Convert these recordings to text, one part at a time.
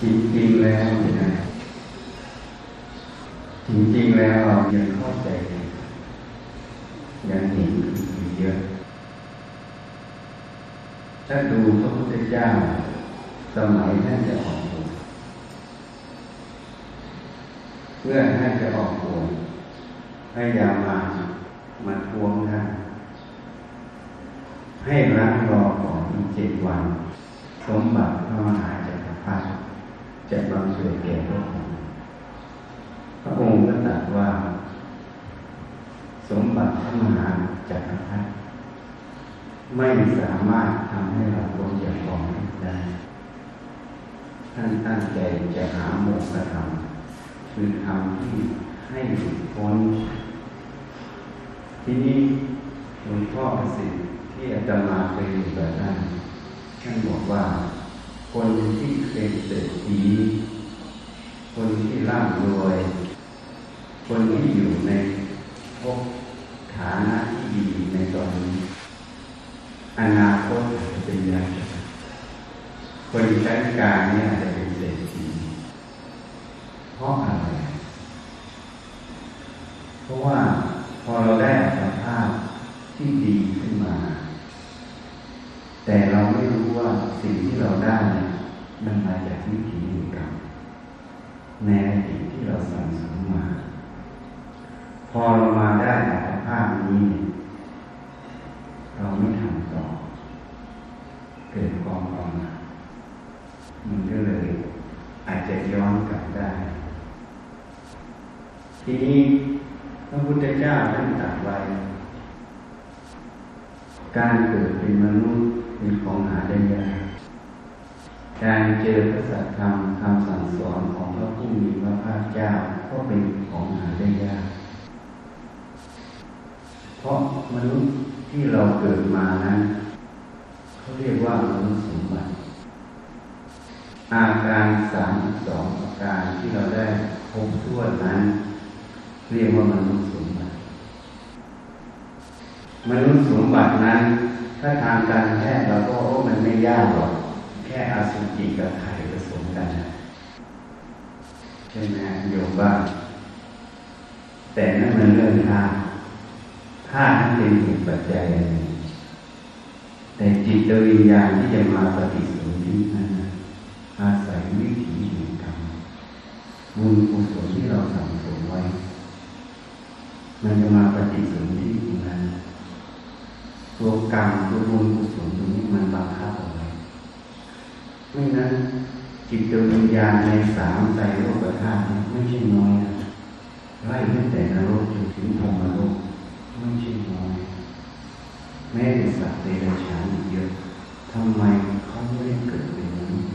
จริงๆแล้วเนี่ยจริงๆแล้วเรายังเข้าใจยังเห็นอีกเยอะถ้าดูพระพุทธเจ้าสมัยท่านจะออกบวชเพื่อท่านจะออกบวชให้ยามามาทวงท่านให้รักรอก่อนเจ็ดวัน สมบัติพระมหาจักรพรรดิ จะบังเกิดแก่พระองค์พระองค์ก็ตรัสว่า สมบัติพระมหาจักรพรรดิไม่สามารถทำให้เราพ้นจากกองได้ท่านตั้งใจจะหาโมกขธรรมคือธรรมที่ให้หลุดพ้น ทีนี้หลวงพ่อประสิทธิ์ที่อาจารย์มาเคยอยู่กับท่านท่านบอกว่า คนที่เป็นเศรษฐีคนที่ร่ำรวย คนที่อยู่ในภพฐานะที่ดีในตอนนี้อนาคตจะเป็นยังไงคนชั้นกลางเนี่ยจะเป็นเศรษฐีเพราะอะไร เพราะว่าพอเราได้อัตภาพที่ดีขึ้นมา แต่เรา สิ่งที่เราได้เนี่ยมันมาจากวิถีแห่งกรรมในอดีตที่เราสั่งสมมา พอเรามาได้อัตภาพนี้ เราไม่ทำต่อ เกิดความประมามันก็เลยอาจจะย้อนกลับได้ ทีนี้พระพุทธเจ้าท่านตรัสไว้ การเกิดเป็นมนุษย์ เป็นของหาได้ยากการเจอพระสัจธรรมคำสั่งสอนของพระผู้มีพระภาคเจ้าก็เป็นของหาได้ยาก เพราะมนุษย์ที่เราเกิดมานั้นเขาเรียกว่ามนุษย์สมบัติ อาการสามสองอาการที่เราได้พบทั่วนั้น เรียกว่ามนุษย์สมบัติ มนุษย์สมบัตินั้น ถ้าทางการแพทย์เราก็โอ้มันไม่ยากหรอก แค่อาสุจิกับไข่ผสมกันใช่ไหมโยมบ้างแต่นั่นมันเรื่องท่าท่านั้นเป็นเหตุปัจจัยแต่จิตวิญญาณที่จะมาปฏิสนธินั้นอาศัยวิถีแห่งกรรมบุญกุศลที่เราสั่งสมไว้ มันจะมาปฏิสนธิตรงนั้น ตัวกรรมตัวบุญกุศลตรงนี้มันบังคับเอาไว้ไม่นั้นจิตวิญญาณในสามใจโลกธาตุไม่ใช่น้อยนะไล่ตั้งแต่นรกจนถึงพรมโลกไม่ใช่น้อย แม้แต่สัตว์เดรัจฉานอีกเยอะทำไมเขาไม่ได้เกิดเป็นมนุษย์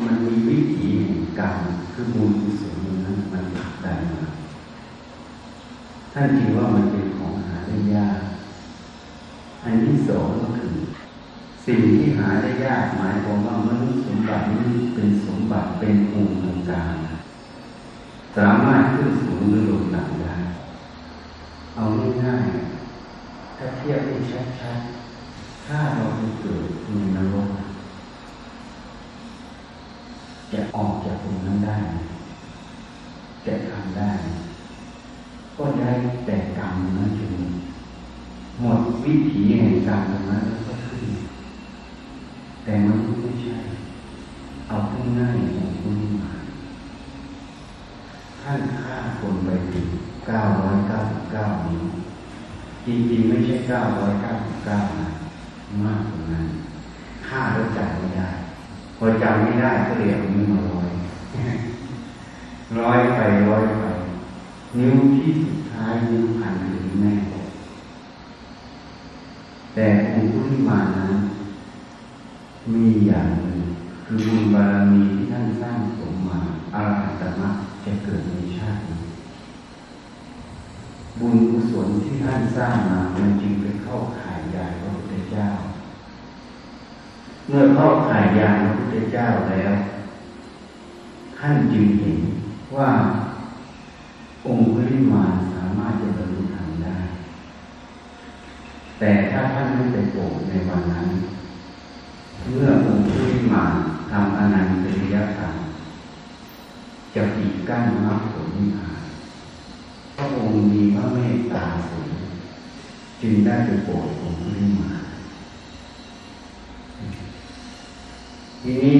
มันมีวิถีแห่งกรรมคือบุญกุศลนั้นมันผลักดันมาท่านคิดว่ามัน ได้ยาก อันที่สองก็คือ สิ่งที่หาได้ยากหมายความว่ามนุษย์สมบัตินี้เป็นสมบัติเป็นภูมิทางกายสามารถขึ้นสูงหรือลงต่ำได้ เอาง่ายๆถ้าเทียบให้ชัดๆถ้าเราไปเกิดในนรกจะออกจากตรงนั้นได้จะทำได้ ก็ได้แต่กรรมนั้นจนหมดวิถีแห่งกรรมตรงนั้นแล้วก็ขึ้นแต่มันไม่ใช่ เอาขึ้นง่าของคุณมาท่านฆ่าคนไปถึงเก้าร้อยเก้าสิบเก้านิ้วจริงๆไม่ใช่เก้าร้อยเก้าสิบเก้านะมากกว่านั้นฆ่าแล้วจำไม่ได้ พอจำไม่ได้ก็เรียกนิ้วมาร้อยร้อยไปร้อยไป นิ้วที่สุดท้ายนิ้วพันถึงแม่ แต่องค์ผู้ที่มานั้น มีอย่างหนึ่งคือบุญบารมีที่ท่านสร้างสมมาอรหัตมรรคจะเกิดในชาตินี้ บุญกุศลที่ท่านสร้างมามันจึงไปเข้าข่ายยายพระพุทธเจ้า เมื่อเข้าข่ายยานพระพุทธเจ้าแล้ว ท่านจึงเห็นว่า องค์พริมานสามารถจะบรรลุธรรมได้ แต่ถ้าท่านไม่ไปโปรดในวันนั้น เมื่อองค์ที่มาทำอนันตริยธรรมจะปิดกั้นมรรคผลนิพพานพระองค์มีพระเมตตาสูงจึงได้ไปโปรดองค์ที่มาทีนี้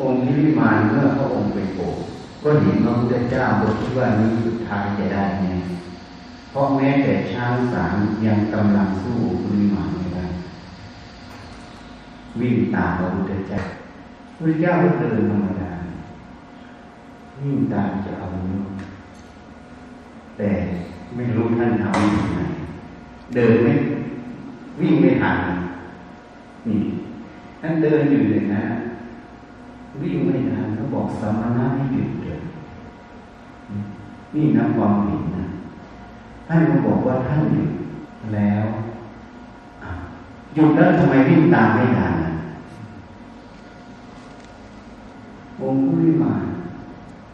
องค์ที่วิมานเมื่อพระองค์ไปโปรด ก็เห็นพระพุทธเจ้าบทที่ว่านี้สุดท้ายจะได้ไงเพราะแม้แต่ช้างสามยังกำลังสู้คุณวิมานไม่ได้วิ่งตามพระพุทธเจ้าพระเจ้าก็เดินธรรมดาวิ่งตามจะเอาเนื้อแต่ไม่รู้ท่านทำยังไงเดินไม่วิ่งไม่ทันนี่ท่านเดินอยู่เลยนะ วิ่งไม่ทันเขาบอกสมณะให้หยุดเดินนี่นับความผิดนะท่านก็บอกว่าท่านหยุดแล้วหยุดแล้วทำไมวิ่งตามไม่ทันองค์ผู้วิมาน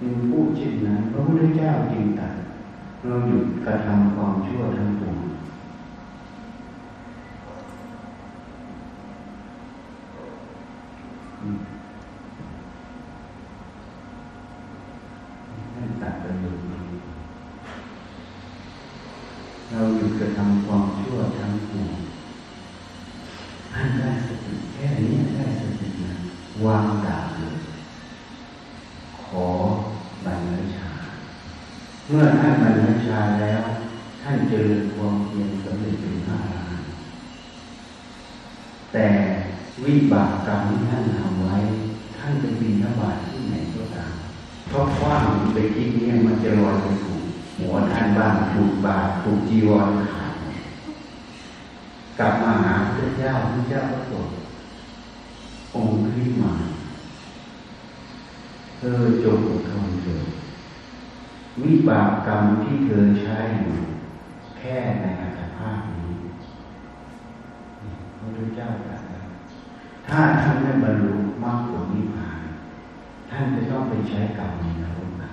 จึงพูดเช่นนั้นพระพุทธเจ้าจึงตรัสเราหยุดกระทำความชั่วทั้งปวงท่านตัดประโยชน์เราหยุดกระทำความชั่วทั้งปวงท่านได้สติแค่นี้ได้สตินะวางดาบเลยขอบรรพชา เมื่อท่านบรรพชาแล้ว ท่านเจริญความเพียรสำเร็จเป็นพระอรหันต์แต่ วิบากกรรมที่ท่านทำไว้ ท่านจะบินทบาทที่ไหนก็ตามเพราะคว้างไปทิ้งเนี่ยมันจะลอยไปถูกหัวท่านบ้างถูกบาทถูกจีวรขาดกลับมาหาพระเจ้าพระเจ้าก็ตกองค์ขึ้นมาเธอจงอดทนเถิดวิบากกรรมที่เธอใช้อยู่แค่ในอัตภาพนี้พระพุทธเจ้าตรัส ถ้าท่านไม่บรรลุมรรคผลนิพพาน ท่านจะต้องไปใช้กรรมในนรกนะ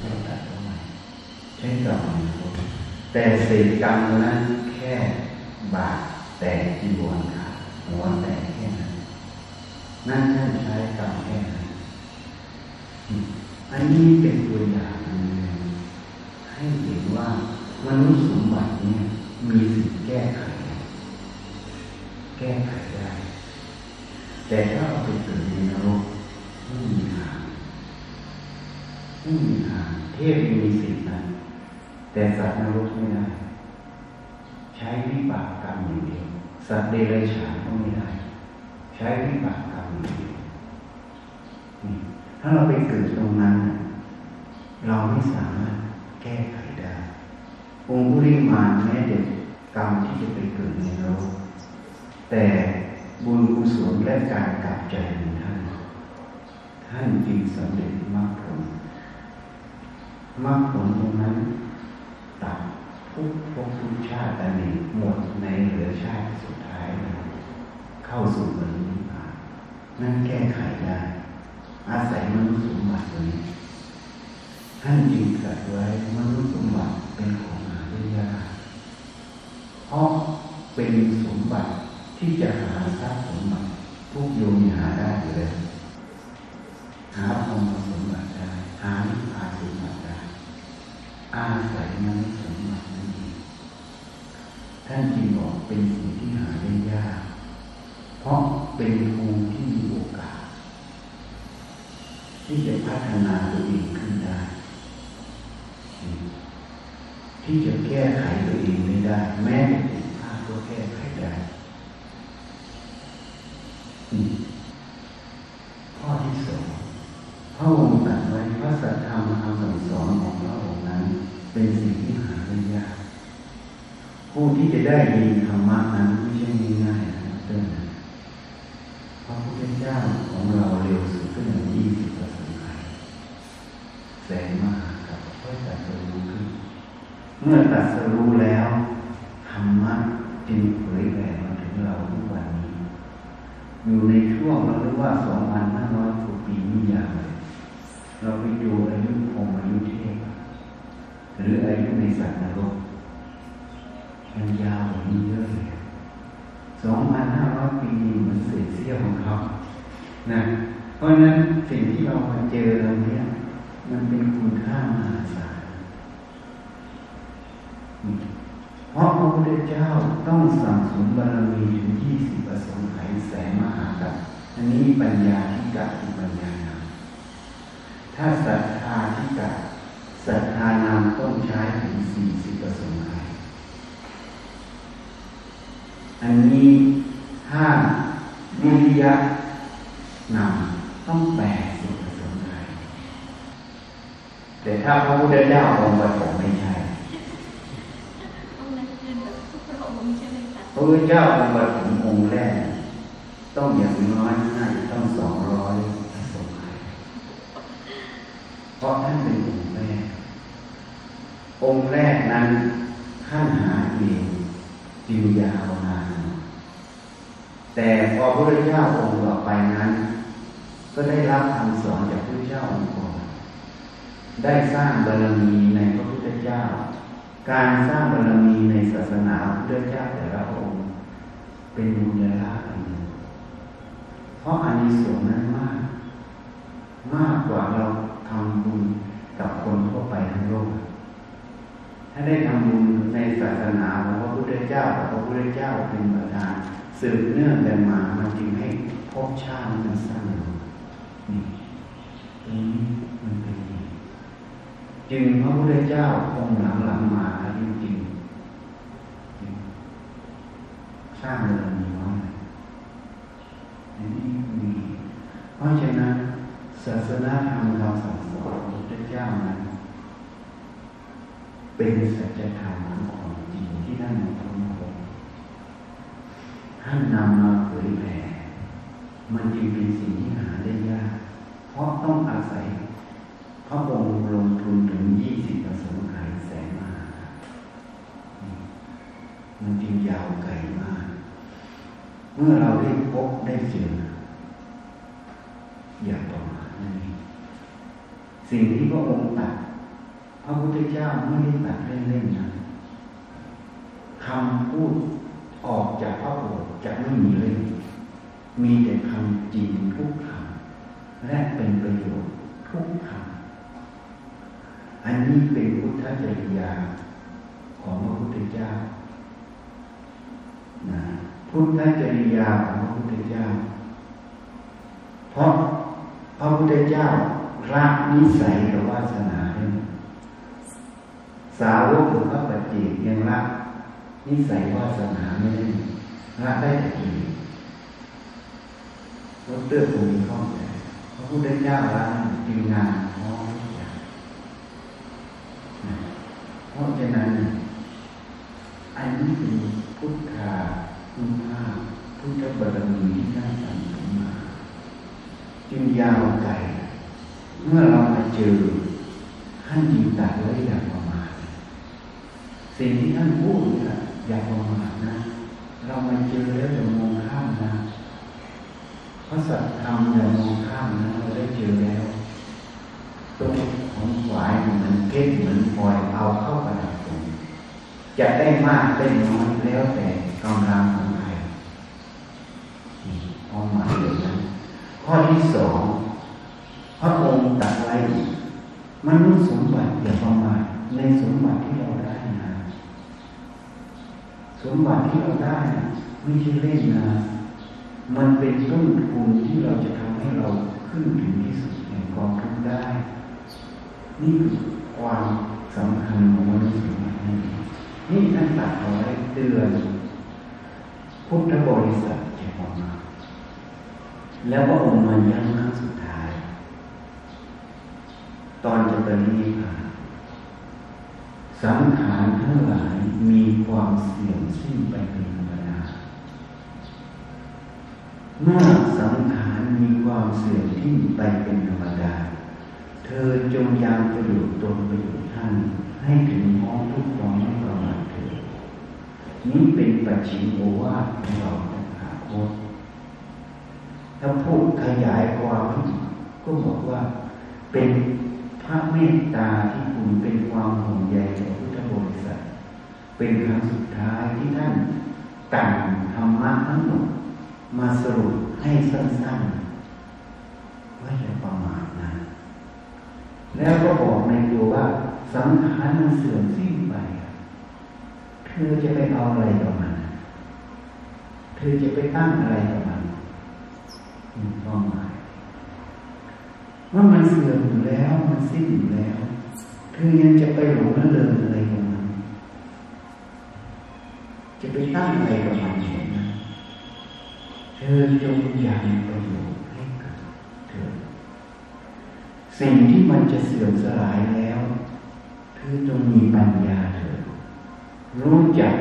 เราตัดตรงไหนใช้กรรมในนรกแต่เศษกรรมนั้นแค่บาทแต่จีวรขาดหัวแตกแค่นั้น นั่นท่านใช้กรรมแค่นั้นอันนี้เป็นตัวอย่างหนึ่งให้เห็นว่ามนุษย์สมบัติเนี่ยมีสิ่งแก้ไข ก้ไขได้แต่ถ้าเราไปเกิดในนรกไม่มีทางไม่มีทางเทพมีสิทธินั้นแต่สัตว์นรกไม่ได้ ใช้วิบากกรรมอย่างเดียวสัตว์เดรัจฉานก็ไม่ได้ ใช้วิบากกรรมอย่างเดียวถ้าเราไปเกิดตรงนั้น เราไม่สามารถแก้ไขได้องค์ุริมานแม้แต่กรรมที่จะไปเกิดในโลก แต่บุญกุศลและการกลับใจของท่าน ท่านจึงสำเร็จมรรคผลมรรคผลตรงนั้นตัดทุกภพทุกชาติอันนี้หมดในเหลือชาติสุดท้ายเข้าสู่บรรลุนิพพานนั่นแก้ไขได้ อาศัยมนุษย์สมบัติตัวนี้ท่านจึงตรัสไว้มนุษย์สมบัติเป็นของหาได้ยากเพราะเป็นสมบัติ ที่จะหาทรัพย์สมบัติพวกโยมหาได้อยู่แล้วหาธรรมสมบัติได้หานิพพานสมบัติได้อาศัยมนุษย์สมบัตินั่นเองท่านจึงบอกเป็นสิ่งที่หาได้ยาก เพราะเป็นภูมิที่มีโอกาส ที่จะพัฒนาตัวเองขึ้นได้ ที่จะแก้ไขตัวเองไม่ได้ แม้แต่ผิดพลาดก็แก้ไขได้ข้อที่สองพระองค์ตรัสไว้พระสัทธรรมคำสั่งสอนของพระองค์นั้น เป็นสิ่งที่หาได้ยาก ผู้ ที่จะได้ยินธรรมะนั้นไม่ใช่ง่ายๆนะเพื่อนพระพุทธเจ้าของเราเร็วสุดก็อย่างยี่สิบเปอร์เซ็นต์แสนมากกับค่อยตัดสรู้ขึ้น เมื่อตัดสรู้แล้วธรรมะจึงเผยแผ่มาถึงเราทุกวันนี้ อยู่ในช่วงเราเรียกว่าสองพันห้าร้อยกว่าปีนี่ยาวเลยเราไปดูอายุพรหมอายุเทพหรืออายุในสัตว์นรกมันยาวกว่านี้เยอะเลย สองพันห้าร้อยปีเห มือนเศษเสี้ยวของเขานะ เพราะฉะนั้นสิ่งที่เรามาเจอเราเนี้ยมันเป็นคุณค่ามหาศาลเพราะพระพุทธเจ้าต้องสั่งสมบารมีถึงยี่สิบประสงค์ไขแสนมหากัปอันนี้ปัญญาที่กะคือปัญญานามถ้าศรัทธาที่กะศรัทธานามต้องใช้ถึงสี่สิบประสงค์ไขอันนี้ถ้า วิริยะนำต้องแปดสิบประสงค์ไขแต่ถ้าพระพุทธเจ้าองค์ปฐมไม่ใช่พระพุทธเจ้าองค์ปฐมองค์แรก ต้องอย่างน้อยน่าจะต้องสองร้อยประสงค์ไขเพราะท่านเป็นองค์แรก องค์แรกนั้นท่านหาเองจึงยาวนาน แต่พอพระพุทธเจ้าองค์ต่อไปนั้น ก็ได้รับคำสอนจากพระพุทธเจ้าองค์ก่อนได้สร้างบารมีในพระพุทธเจ้า การสร้างบารมีในศาสนาพระพุทธเจ้าแต่ละองค์ เป็นบุญญาอันหนึ่งเพราะอานิสงส์นั้นมาก มากกว่าเราทำบุญกับคนทั่วไปทั้งโลก ถ้าได้ทำบุญในศาสนาของพระพุทธเจ้าพระพุทธเจ้าเป็นประธาน สืบเนื่องกันมามันจึงให้ภพชาติมันสั้นลงนี่ตรงนี้มันเป็นอย่างจึงพระพุทธเจ้าองค์หลังๆมาจริงๆสร้างเรื่องนี้น้อยอันนี้มีเพราะฉะนั้นศาสนาธรรมเราสั่งสอนพระพุทธเจ้านั้นเป็นสัจธรรมของจริงที่ท่านมาค้นพบ ท่านนำมาเผยแผ่มันจึงเป็นสิ่งที่หาได้ยาก เพราะต้องอาศัย พระองค์ลงทุนถึงยี่สิบประสงค์ไขแสนมา มันจึงยาวไกลมาก เมื่อเราได้พบได้เจออย่าประมาทนั่นเองสิ่งที่พระองค์ตัดพระพุทธเจ้าไม่ได้ตัดเล่นๆนะคำพูด ออกจากพระโอษฐ์จะไม่มีเล่นมีแต่คำจริงทุกคำและเป็นประโยชน์ทุกคำอันนี้เป็นพุทธจริยาของพระพุทธเจ้านะพุทธจริยาของพระพุทธเจ้า เพราะพระพุทธเจ้ารักนิสัยกับวาสนาให้สาวกหรือพระปฏิเจกยังรัก นิสัยวาสนาไม่ได้รักได้แต่กิเลสรถเตื้อคงมีข้อใจพระพุทธเจ้ารักจึงงานพร้อมทุกอย่างเพราะฉะนั้นอันนี้เป็นพุทธาคุณภาพพุทธบารมีที่ท่านสั่งสมมาจึงยาวไกลเมื่อเรามาเจอท่านยิงตัดไว้อย่างประมาทสิ่งที่ท่านพูดนี่ย อย่าประมาทนะ เรามาเจอแล้วอย่ามองข้ามนะพระสัจธรรมอย่ามองข้ามนะเราได้เจอแล้วตัวของหวายเหมือนเพชรเหมือนพลอยเอาเข้าประดับตรงจะได้มากได้น้อยแล้วแต่กำลังของใครนี่ความหมายอย่างนั้นข้อที่สองพระองค์ตรัสไว้มนุษย์สมบัติอย่าประมาทในสมบัติที่เราได้ สมบัติที่เราได้ไม่ใช่เล่นนะ มันเป็นต้นทุนที่เราจะทำให้เราขึ้นถึงที่สุดแห่งกองทุนได้ นี่คือความสำคัญของมนุษย์สมบัตินี่นี่ท่านตัดเอาไว้เตือนพุทธบริษัทอย่าประมาแล้วพระองค์มาย้ำครั้งสุดท้าย ตอนจะปรินิพพาน สังขารทั้งหลายมีความเสื่อมสิ้นไปเป็นธรรมดาเมื่อสังขารมีความเสื่อมสิ้นไปเป็นธรรมดา เธอจงยังประโยชน์ตนประโยชน์ท่านให้ถึงพ้องทุกความไม่ประมาทเถิดนี้เป็นปัจฉิมโอวาทของเราตถาคตถ้าพูดขยายความก็บอกว่าเป็น พระเมตตาที่คุณเป็นความห่วงใยต่อพุทธบริษัท เป็นครั้งสุดท้ายที่ท่านต่างธรรมะทั้งหมดมาสรุปให้สั้นๆว่าอย่าประมาทนะแล้วก็บอกในตัวว่าสังขารมันเสื่อมสิ้นไปเธอจะไปเอาอะไรกับมันเธอจะไปตั้งอะไรกับมันมีความหมา ว่ามันเสื่อมอยู่แล้วมันสิ้นอยู่แล้วเธอยังจะไปหลงละเลงอะไรกับมันจะไปตั้งอะไรกับมันเห็นนะเธอจงยังประโยชน์ให้เกิดเถิดสิ่งที่มันจะเสื่อมสลายแล้วเธอจงมีปัญญาเถิดรู้จัก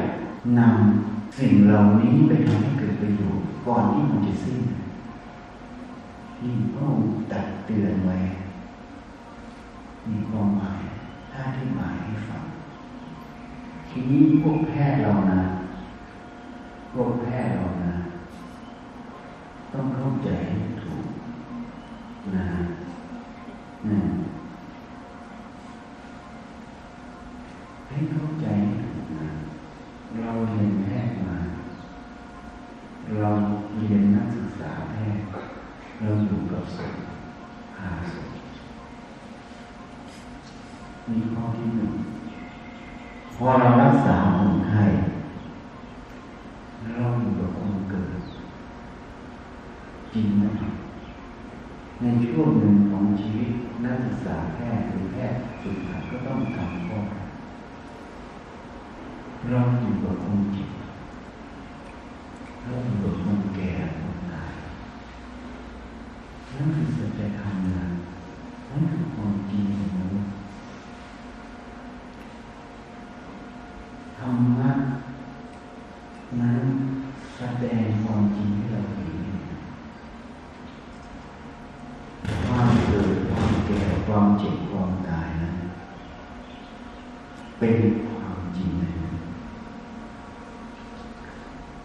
นำสิ่งเหล่านี้ไปทำให้เกิดประโยชน์ก่อนที่มันจะสิ้น นี่ก็ตัดเตือนไว้ มีความหมายถ้าที่หมายให้ฟัง ทีนี้พวกแพทย์เรานะ พวกแพทย์เรานะ ต้องเข้าใจให้ถูกนะนะให้เข้าใจให้ถูกนะเราเรียนแพทย์มา เราเรียนนักศึกษาแพทย์ เราอยู่กับศพหาศพมีข้อที่หนึ่งพอเรารักษาคนไข้เราอยู่กับคนเกิด จริงไหมในช่วงหนึ่งของชีวิตนักศึกษาแพทย์หรือแพทย์สุดท้ายก็ต้องทำข้อเราอยู่กับคนเจ็บเราอยู่กับคนแก่ นั่นคือสัจธรรมนะนั่นคือความจริงของมนุษย์ธรรมะนั้นแสดงความจริงให้เราเห็นความเกิดความแก่ความเจ็บความตายนั้นเป็นความจริงนะ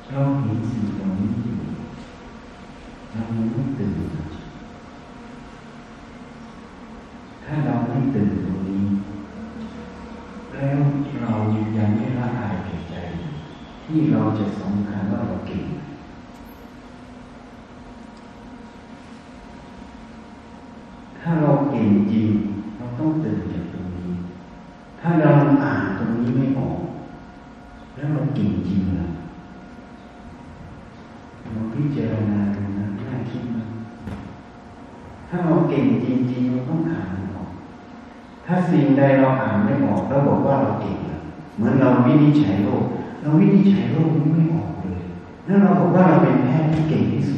เราเห็นสิ่งเหล่านี้อยู่เราไม่ตื่น ถ้าเราไม่ตื่นตรงนี้ แล้วเรายังไม่ละอายแก่ใจ ที่เราจะสำคัญว่าเราเก่งถ้าเราเก่งจริง เราต้องตื่นจากตรงนี้ ถ้าเราอ่านตรงนี้ไม่ออก แล้วเราเก่งจริงเหรอเราพิจารณาดูนะน่าคิดมาถ้าเราเก่งจริงๆเราต้องอ่านออก ถ้าสิ่งใดเราอ่านไม่ออกแล้วบอกว่าเราเก่งเหมือนเราวินิจฉัยโรค เราวินิจฉัยโรคนี้ไม่ออกเลย แล้วเราบอกว่าเราเป็นแพทย์ที่เก่งที่สุด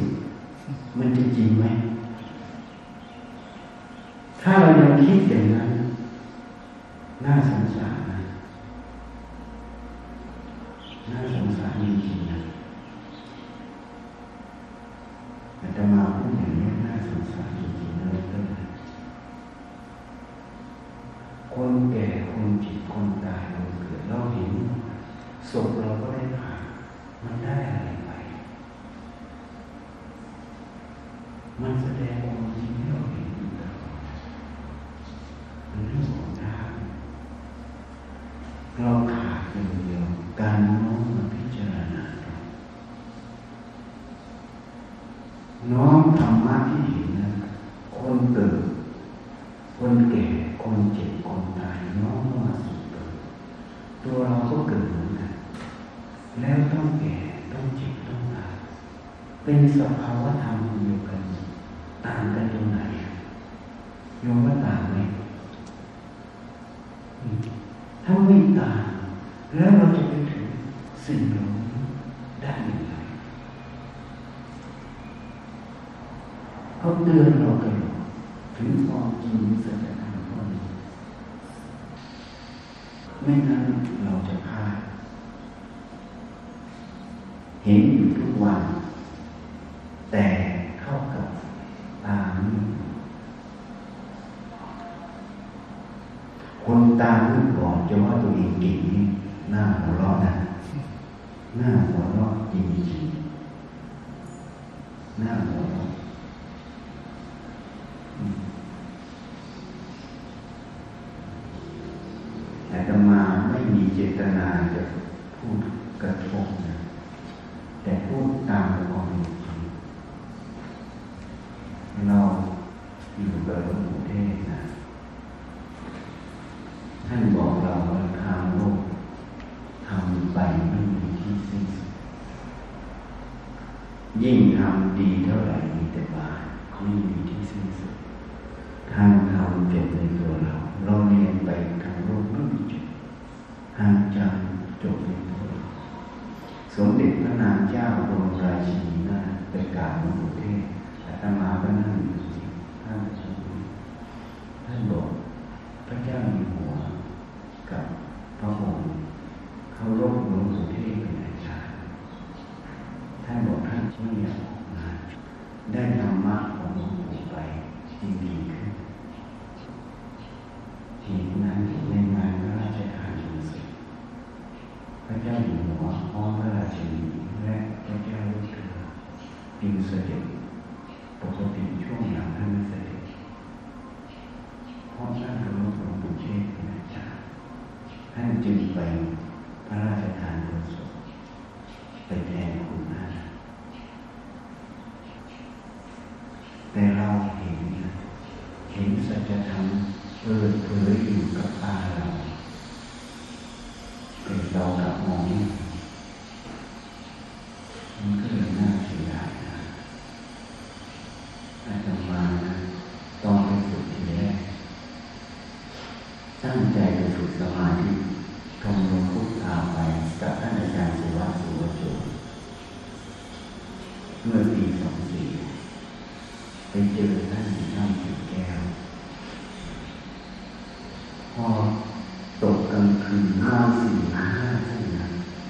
กกลางคืนห้าสี่ห้าทุ่มนะ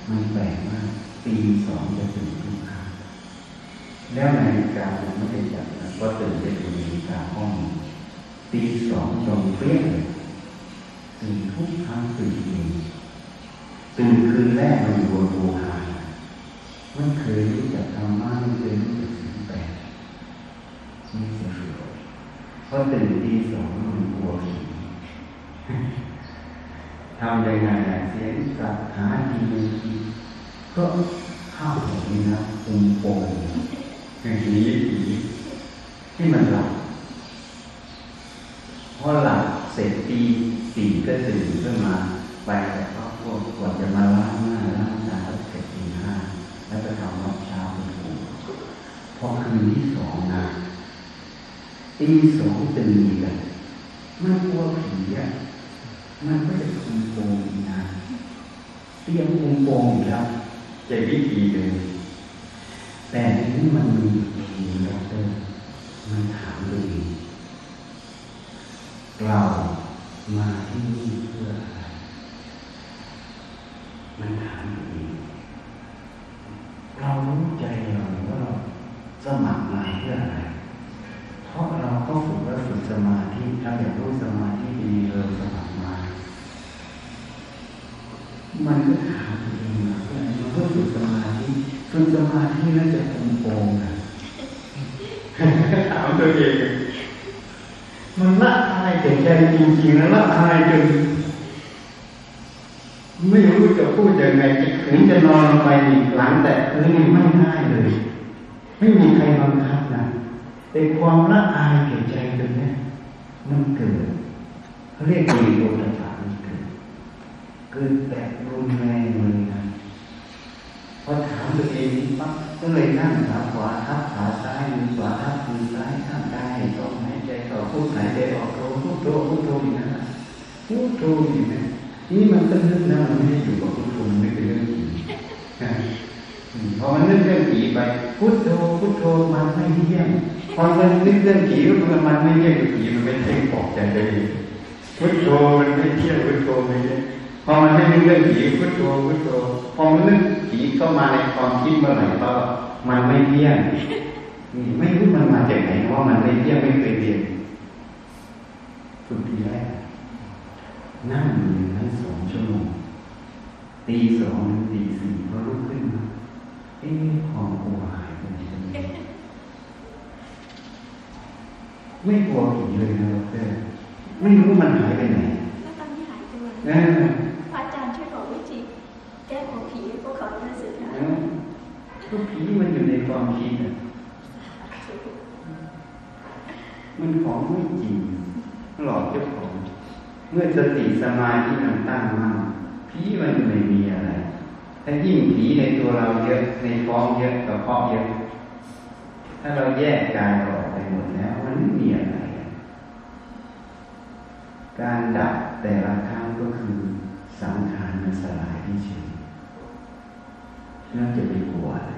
มันแปลกมากปีสองจะตื่นทุกครั้งแล้วนาฬิกาผมไม่ได้จับนะก็ตื่นไปดูนาฬิกาห้องตีสองตรงเปี้ยเลยตื่นทุกครั้งตื่นเองตื่นคืนแรกมันอยู่บนภูหามันเคยรู้จักธรรมะไม่เคยรู้จักสิ่งแปลกไม่สะดวกเพราะตื่นตีสองมันกลัวผีทำยังไงล่ะ เสียงสับหาทีก็เข้าหัวนี่นะปุงโป่งอย่างนี้ผีที่มันหลับพอหลับเสร็จตีสี่ก็ตื่นขึ้นมาไปแต่ครอบครัวก่อนจะมาล้างหน้าล้างตาแล้วเสร็จตีห้าแล้วก็ทำวัดเช้าเป็นปู่พอคืนที่สองนะตีสองตื่นอีกอะมันกลัวผีอะมันก็จะคุมโปงอีกนะ เตรียมคุมโปงอีกแล้วจะวิธีเลยแต่ทีนี้มันมีทีดอกเตอร์มันถามตัวเองเรามาที่นี่เพื่ออะไร มันถามตัวเองเรารู้ใจเราว่าเราสมัครมาเพื่ออะไร เพราะเราก็ฝึกแล้วฝึกสมาธิถ้าอยากรู้สมาธิดีเราสมัครมา มันก็ถามตัวเองนะเพื่ออะไรมันก็ฝึกสมาธิฝึกส มาธิแล้วจะคุมโปงนะถามตัวเอง มันละอายแต่ใจจริงๆนะละอายจนไม่รู้จะพูดยังไงถึงจะนอนลงไปนี่หลังแต่พื้นนี่ไม่ง่ายเลย ไม่มีใครบังคับนะแต่ความละอายแก่ใจตรงนี้มันเกิดเขาเรียกมีโลตถามันเกิด เกิดแบบรุนแรงเลยนะพอถามตัวเองปั๊บก็เลยนั่งขาขวาทับขาซ้ายมือขวาทับมือซ้ายข้างกายต่อหายใจต่อพุทหายใจออกโทพุทโธพุทโธอย่างนั้นนะพุทโธอย่างนั้นนี่มันก็นึกนะมันไม่ได้อยู่กับพุทโธมันไม่เป็นเรื่องจริง พอมันนึกเรื่องผีไป พุทโธพุทโธมันไม่เที่ยงพอมันนึกเรื่องผีมันมันไม่เที่ยงผีมันไม่เที่ยงปอกใจได้ดีพุทโธมันไม่เที่ยงพุทโธไม่เที่ยงพอมันไม่นึกเรื่องผีพุทโธพุทโธพอมันนึกผีเข้ามาในความคิดเมื่อไหร่ก็มันไม่เที่ยงไม่รู้มันมาจากไหนว่ามันไม่เที่ยงไม่เคยเรียนฝึกทีแรกนั่งอยู่อย่างนั้นสองชั่วโมงตีสองถึงตีสี่ก็ลุกขึ้นมาเอ๊ะความกลัว ไปไหนกันเนี่ยไม่กลัวผีเลยนะดอกเตอรไม่รู้มันหายไปไหนแล้วตอนนี้หายตัวนะพระอาจารย์ช่วยบอกวิธีแก้ของผีให้พวกเขาได้สึกนะนะก็ผีมันอยู่ในความคิดอะมันของไม่จริงหลอกเจ้าของ เมื่อสติสมาธิมันตั้งมั่นผีมันไม่มีอะไร ถ้ายิ่งผีในตัวเราเยอะในท้องเยอะกับเพาะเยอะ ถ้าเราแยกกายออกไปหมดแล้ว มันไม่มีอะไร การดับแต่ละครั้งก็คือสังขารมันสลายที่เฉยแล้วจะไปกลัวอะไร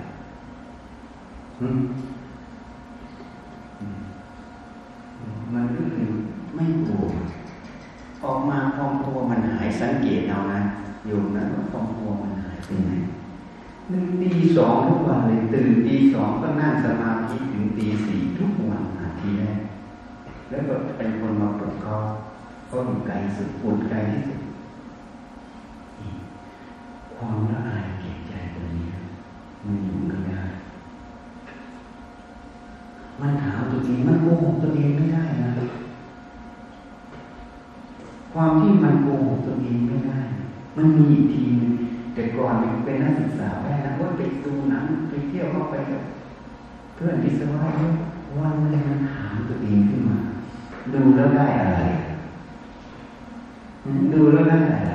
มันก็คือไม่กลัวออกมาความกลัวมันหายสังเกตเอานะโยมนะว่าความกลัวมัน หายไปไหนหนึ่งตีสองทุกวันเลยตื่นตีสองก็นั่งสมาธิถึงตีสี่ทุกวันนาทีแรกแล้วก็เป็นคนมาปลุกเขาเขาอยู่ไกลสุดปวดไกลที่สุดความละอายเกลียดใจตัวนี้มันอยู่ไม่ได้มันถามตัวเองมันโกหกตัวเองไม่ได้นะความที่มันโกหกตัวเองไม่ได้ มันมีอีกทีนึง แต่ก่อนเป็นนักศึกษาได้นะว่าไปดูหนังไปเที่ยวเข้าไปกับเพื่อนที่สวายวันนึงมันถามตัวเองขึ้นมา ดูแล้วได้อะไร ดูแล้วได้อะไร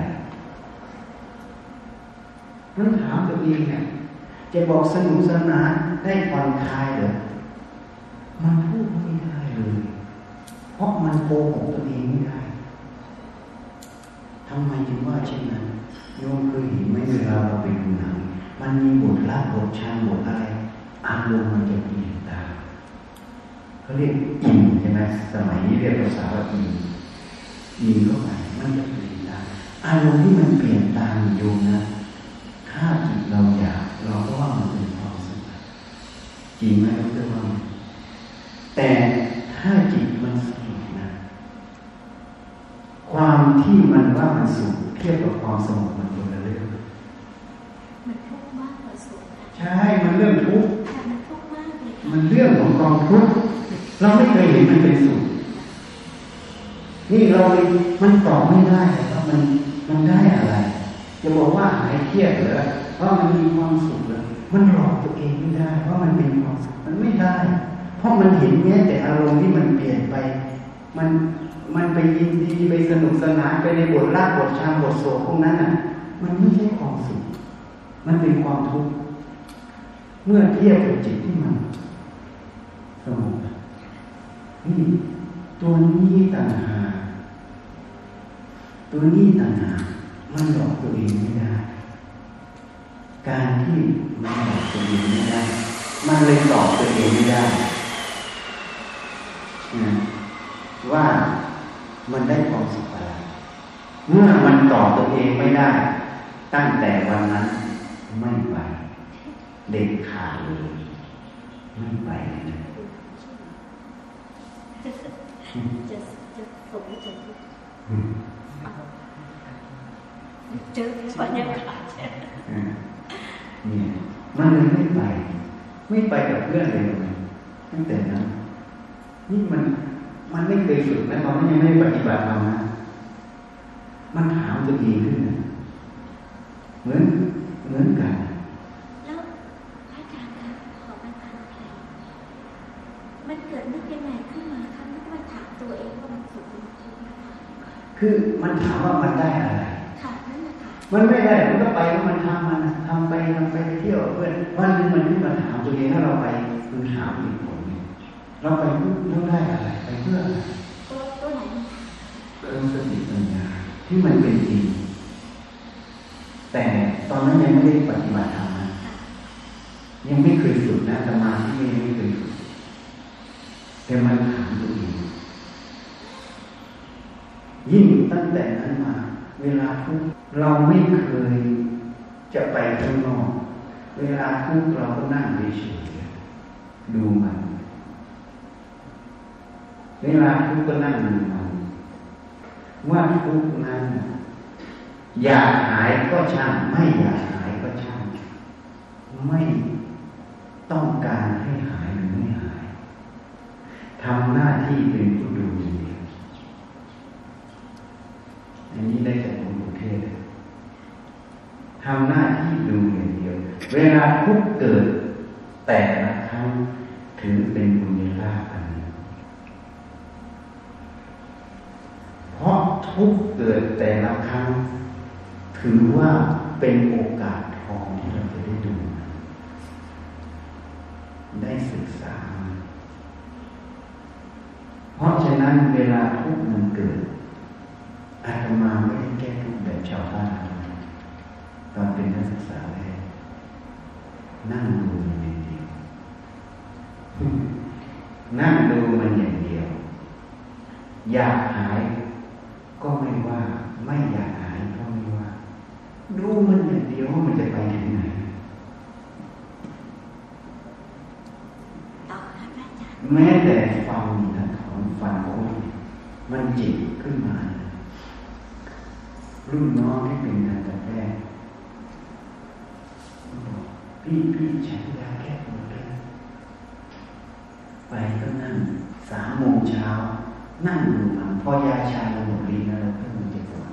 มันถามตัวเองเนี่ยจะบอกสนุกสนานได้ผ่อนคลายเหรอมันพูดไม่ได้เลย เพราะมันโกหกตัวเองไม่ได้ ทำไมจึงว่าเช่นนั้นโยมเคยเห็นไหมเวลาเราไปดูหนังมันมีบทรับบทชันบทอะไรอารมณ์มันจะเปลี่ยนตามเขาเรียกอิ่มใช่ไหมสมัยนี้เรียกภาษาว่าอิ่มอิ่มเข้าไปมันจะเปลี่ยนตามอารมณ์ที่มันเปลี่ยนตามโยมนะถ้าจิตเราอยากเราก็ว่ามันเป็นความสุขจริงไหมเราเรียกว่าแต่ถ้าจิตมันสงบ ความที่มันว่ามันสุขเทียบกับความสงบมันคนละเรื่องมันทุกข์มากกว่าสุขค่ะใช่ มันเรื่องทุกข์ค่ะมันทุกข์มากเลยค่ะมันเรื่องของกองทุกข์เราไม่เคยเห็นมันเป็นสุขนี่เราเลยมันตอบไม่ได้ว่ามันมันได้อะไร จะบอกว่าหายเครียดเหรอว่ามันมีความสุขเหรอมันหลอกตัวเองไม่ได้ว่ามันเป็นความสุขมันไม่ได้ เพราะมันเห็นแม้แต่อารมณ์ที่มันเปลี่ยนไป มัน มันไปยินดีไปสนุกสนานไปในบทลากบทชามบทโศกพวกนั้นน่ะ มันไม่ใช่ความสุข มันเป็นความทุกข์ เมื่อเทียบกับจิตที่มันสงบนี่ตัวนี้ต่างหากตัวนี้ต่างหากมันหลอกตัวเองไม่ได้ การที่มันหลอกตัวเองไม่ได้ มันเลยตอบตัวเองไม่ได้นะว่า มันได้ความสุขอะไรเมื่อมันตอบตัวเองไม่ได้ ตั้งแต่วันนั้นไม่ไป เด็กขาดเลย ไม่ไปเลยนะจะจะสุขหรือจะทุกข์อืมเจอบรรยากาศอ่าเนี่ยมันเลยไม่ไป ไม่ไปกับเพื่อนเลยตั้งแต่นั้น นี่มัน มันไม่เคยฝึกนะตอนนั้นยังไม่ปฏิบัติธรรมนะ มันถามตัวเองขึ้นนะเหมือนเหมือนกัน แล้วพระอาจารย์คะขอประทานเพลงมันเกิดนึกยังไงขึ้นมาคะนึกมันถามตัวเองว่ามันสุขหรือมันทุกข์นะคะคือมันถามว่ามันได้อะไรค่ะนั่นแหละค่ะมันไม่ได้มันก็ไปว่ามันทำมันน่ะทำไปทำไปเที่ยวกับเพื่อนวันหนึงมันขึ้นมาถามตัวเองถ้าเราไปมันถามอีกผลหนึ่ง เราไปเพื่อเพื่อได้อะไรไปเพื่ออะไรตัวตัวไหนมันเริ่มสติปัญญาที่มันเป็นจริงแต่ตอนนั้นยังไม่ได้ปฏิบัติธรรมนะค่ะยังไม่เคยฝึกนะสมาธิยังไม่เคยฝึกแต่มันถามตัวเองยิ่งตั้งแต่นั้นมา เวลาทุกข์เราไม่เคยจะไปข้างนอก เวลาทุกข์เราก็นั่งเฉยๆดูมัน เวลาทุกข์ก็นั่งดูมันว่าทุกข์นั้นอยากหายก็ช่างไม่อยากหายก็ช่างไม่ต้องการให้หายหรือไม่หายทำหน้าที่เป็นผู้ดูอย่างเดียวอันนี้ได้จากองค์อุเทศทำหน้าที่ดูอย่างเดียว เวลาทุกเกิดแต่ละครั้งถือเป็นบุญญาอันนึ่งเพราะ ทุกเกิดแต่ละครั้ง ถือว่าเป็นโอกาสทองที่เราจะได้ดู ได้ศึกษา เพราะฉะนั้นเวลาทุกมันเกิดอาตมาไม่ได้แก้ทุกแบบชาวบ้านตอนเป็นนักศึกษาแรกนั่งดูมันอย่างเดียว นั่งดูมันอย่างเดียว อยากหาย ก็ไม่ว่าไม่อยากหายก็ไม่ว่า ดูมันอย่างเดียวว่ามันจะไปถึงไหนต่อค่ะพระอาจารย์แม้แต่ฟังนะของฟังโอ้ยมันจิตขึ้นมา รุ่นน้องที่เป็นทันตแพทย์บอกพี่พี่ฉันยาแก้ปวดแล้วไปก็นั่งสามโมงเช้า นั่งดูมันพอยาชาเราหมดฤทธิ์แล้วเราเพิ่งมันจะปวด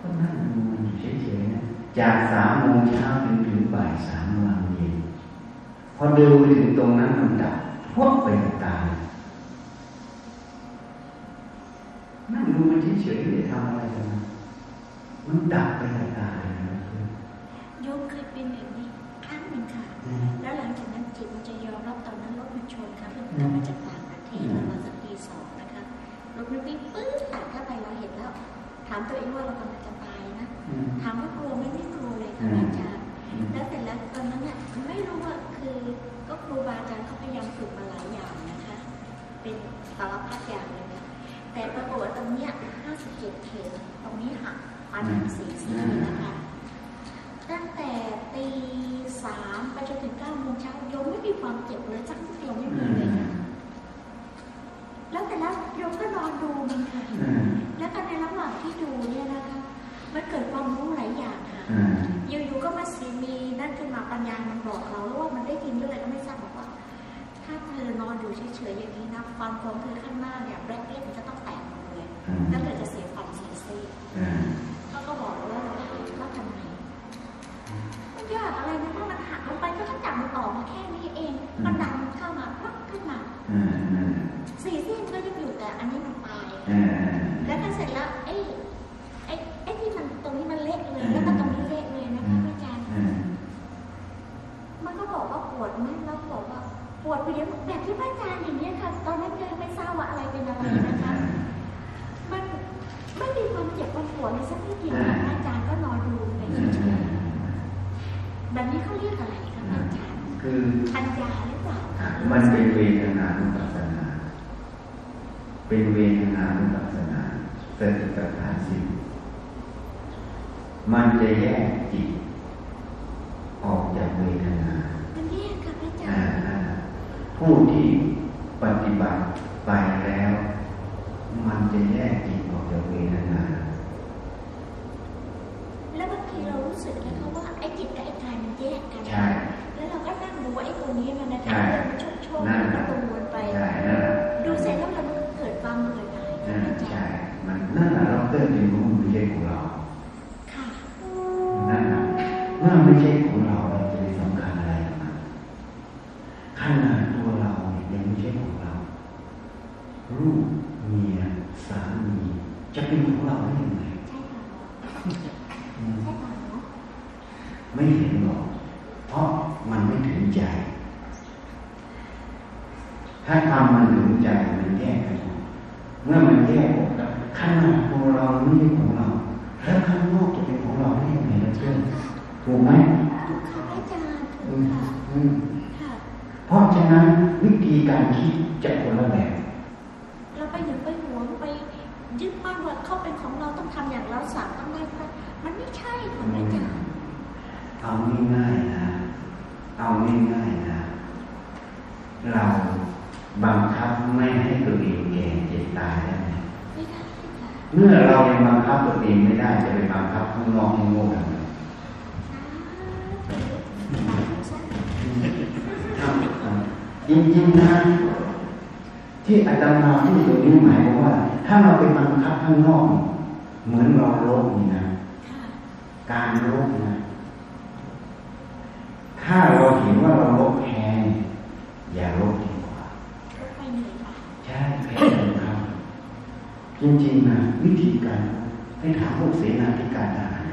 ก็นั่งดูมันอยู่เฉยๆนะจากสามโมงเช้าถึงถึงบ่ายสามโมงเย็นพอเดินไปถึงตรงนั้นมันดับพวกไปกับตานั่งดูมันเฉยๆไม่ได้ทำอะไรกันนะมันดับไปกับตาเลยนะโยมเคยเป็นแบบนี้ครั้งหนึ่งค่ะ แล้วหลังจากนั้นจิตมันจะยอมรับตอนนั้นรถมันชนค่ะเพิ่งกลับมาจากต่างประเทศประมาณสักตีสองนะคะ รถมันวิ่งปื๊ดตัดเข้าไปเราเห็นแล้ว ถามตัวเองว่าเรากำลังจะตายนะ ถามว่ากลัวไหมไม่กลัวเลยค่ะอาจารย์แล้วเสร็จแล้วตอนนั้นเนี่ยไม่รู้ว่าคือก็ครูบาอาจารย์เขาพยายามฝึกมาหลายอย่างนะคะ เป็นสารพัดอย่างเลยนะแต่ปรากฏว่าตรงเนี้ย57เข็มตรงนี้หักปันสี่ซี่นะคะตั้งแต่ตีสามไปจนถึงเก้าโมงเช้าโยมไม่มีความเจ็บเลยสักนิดเดียวไม่มีเลยค่ะ แล้วแต่แล้วโยมก็นอนดูมันค่ะแล้วก็ในระหว่างที่ดูเนี่ยนะคะมันเกิดความรู้หลายอย่างค่ะอยู่ๆก็มาสีมีนั่นขึ้นมาปัญญามันบอกเราแล้วว่ามันได้ยินด้วยอะไรก็ไม่ทราบบอกว่า ถ้าเธอนอนอยู่เฉยๆอย่างนี้นะฟันของเธอข้างหน้าเนี่ยแบล็คเล็มันจะต้องแตกหมดเลยแล้วเธอจะเสียฟันเสียซี่เขาก็บอกแล้วว่าแล้วทำไงมันยากอะไรนะเพราะมันหักลงไปก็ต้องจับมันออกมาแค่นี้เองมันดันเข้ามาปั๊บขึ้นมา สี่เส้นก็ยังอยู่แต่อันนี้มันตายแล้วก็เสร็จแล้วไอ้ไอ้ไอ้ที่มันตรงนี้มันเล็กเลยแล้วก็ตรงนี้เล็กเลยนะคะพระอาจารย์มันก็บอกว่าปวดไหมแล้วบอกว่าปวดไปเดี๋ยวแบบที่พระอาจารย์อย่างนี้ยค่ะ ตอนนั้นยังไม่ทราบว่าอะไรเป็นอะไรนะคะ มันไม่มีความเจ็บความปวดในสักนิดเดียวค่ะพระอาจารย์ก็นอนดูไปเฉยๆแบบนี้เขาเรียกอะไรคะพระอาจารย์คือปัญญาหรือเปล่า มันเป็นเวทนานุปัสสนา เป็นเวทนานุปัสสนาสติปัฏฐานสี่มันจะแยกจิต ออกจากเวทนามันแยกค่ะพระอาจาอ่ารย์อ่าผู้ที่ปฏิบัติไปแล้ว มันจะแยกจิตออกจากเวทนา แล้วบางทีเรารู้สึกนะคะว่าไอ้จิตกับไอ้กายมันแยกกันใช่แล้วเราก็นั่งดูว่าไอ้ตัวนี้มันนะคะใช่มันชุกโชกนั่นมันแหละก็วนไปใช่นั่นแหละ นนั่นแหละเราเกิดเป็นรู้มันไม่ใช่ของเราค่ะนั่นแหละเมื่อไม่ใช่ของเราเราจะไปสำคัญอะไรกับมันขนาดตัวเราเนี่ยยังไม่ใช่ของเราลูกเมียสามีจะเป็นของเราได้ยังไงใช่ค่ะอืมใช่ค่ะเนาะไม่เห็นหรอก เพราะมันไม่ถึงใจ ถ้าทำมันถึงใจมันแยกกันออกเมื่อมันแยก ออกแล้วขนาดตัวเราไม่ใช่ของเรา แล้วข้างนอกจะเป็นของเราได้ยังไงล่ะเพื่อนถูกไหมถูกค่ะอาจารย์อืถูกมค่ะอืมค่ะเพราะฉะนั้นวิธีการคิดจะคนละแบบเราไปหยุดไปหวงไปยึดมั่นว่าเขาเป็นของเราต้องทำอย่างเราสั่งต้องได้ค่ะมันไม่ใช่ค่ะอาจารย์เอาง่ายๆนะ เอาง่ายๆนะ เราบังคับไม่ให้ตัวเองแก่เจ็บตายได้ไหมไม่ได้ค่ะ เมื่อเรายังบังคับตัวเองไม่ได้จะไปบังคับข้างนอกให้โง่ทำไมจริงๆนะที่อาจารย์มาที่ตรงนี้หมายความว่า ถ้าเราไปบังคับข้างนอก เหมือนเราลบนี่นะค่ะการลบนะถ้ถ้าเราเห็นว่าเราลบแพ้อย่าลบดีกว่าไปเหนื่อยค่ะใช่แพ้สำคัญ จริงๆนะวิธีการให้ถามพวกเสนาธิการทหาร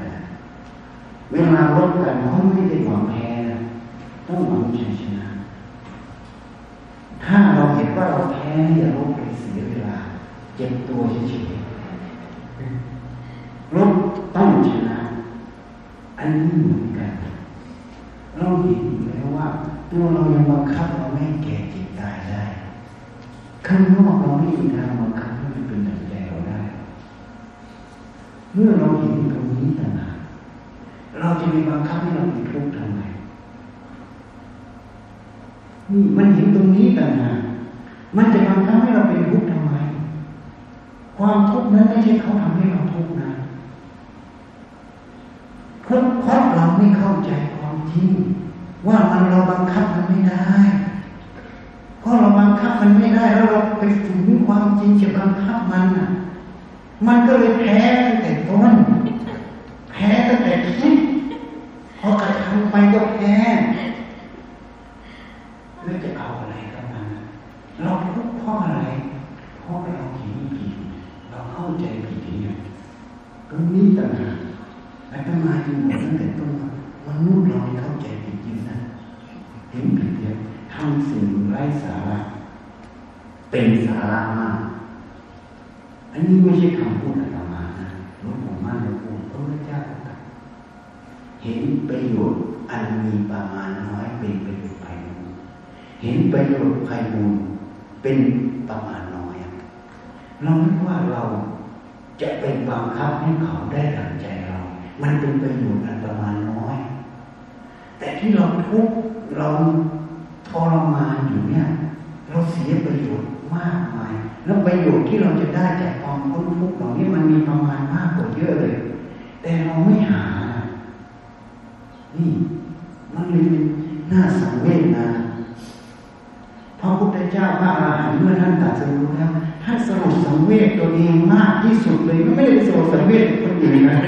เวลาลบกันเขาไม่ได้หวังแพ้นะต้องหวังชัยชนะ ถ้าเราเห็นว่าเราแพ้อย่าลบไปเสียเวลา เจ็บตัวเฉยๆลบต้องชนะ อันนี้เหมือนกัน เราเห็นอยู่แล้วว่า ตัวเรายังบังคับเราไม่แก่เจ็บตายได้ข้างนอกเราไม่มีทางบังคับ ให้เป็นดังใจเราได้ เมื่อเราเห็นตรงนี้ต่างหากเราจะไปบังคับให้เราเป็นทุกข์ทำไมนี่มันเห็นตรงนี้ต่างหากมันจะบังคับให้เราเป็นทุกข์ทำไม ความทุกข์นั้นไม่ใช่เขาทำให้เราทุกข์นะเพราะเราไม่เข้าใจความจริงว่ามันเราบังคับมันไม่ได้ เพราะเราบังคับมันไม่ได้แล้วเราไปฝืนความจริงจะบังคับมันน่ะ มันก็เลยแพ้ตั้งแต่ต้นแพ้ตั้งแต่คิดพอกระทำไปก็แพ้แล้วจะเอาอะไรกับมันเราทุกข์เพราะอะไรเพราะเราเห็นผิดเราเข้าใจผิดเนี่ยตรงนี้ต่างหากอาตมาจึงบอกตั้งแต่ต้นว่ามนุษย์เราเข้าใจผิดจริงนะเห็นผิดเยอะ ทำสิ่งไร้สาระเป็นสาระมาก อันนี้ไม่ใช่คำพูดอาตมานะหลวงปู่มั่นหลวงปู่พระพุทธเจ้าตรัสเห็นประโยชน์อันมีประมาณน้อยเป็นประโยชน์ภายในเห็นประโยชน์ภายในเป็นประมาณน้อย เราไม่ว่าเราจะเป็นบังคับให้เขาได้ดังใจเรา มันเป็นประโยชน์อันประมาณน้อย แต่ที่เราทุกเรา รมานอยู่เนี่ยเราเสียประโยชน์มากมาย แล้วประโยชน์ที่เราจะได้จากความพ้นทุกข์เหล่านี้มันมีประมาณมากกว่าเยอะเลย แต่เราไม่หา นี่มันเลยเป็นน่าสังเวชนะพระพุทธเจ้าพระอรหันต์เมื่อท่านตรัสรู้แล้วท่านสรุปสังเวชตัวเองมากที่สุดเลยไม่ได้สรุปสังเวชคนอื่นนะ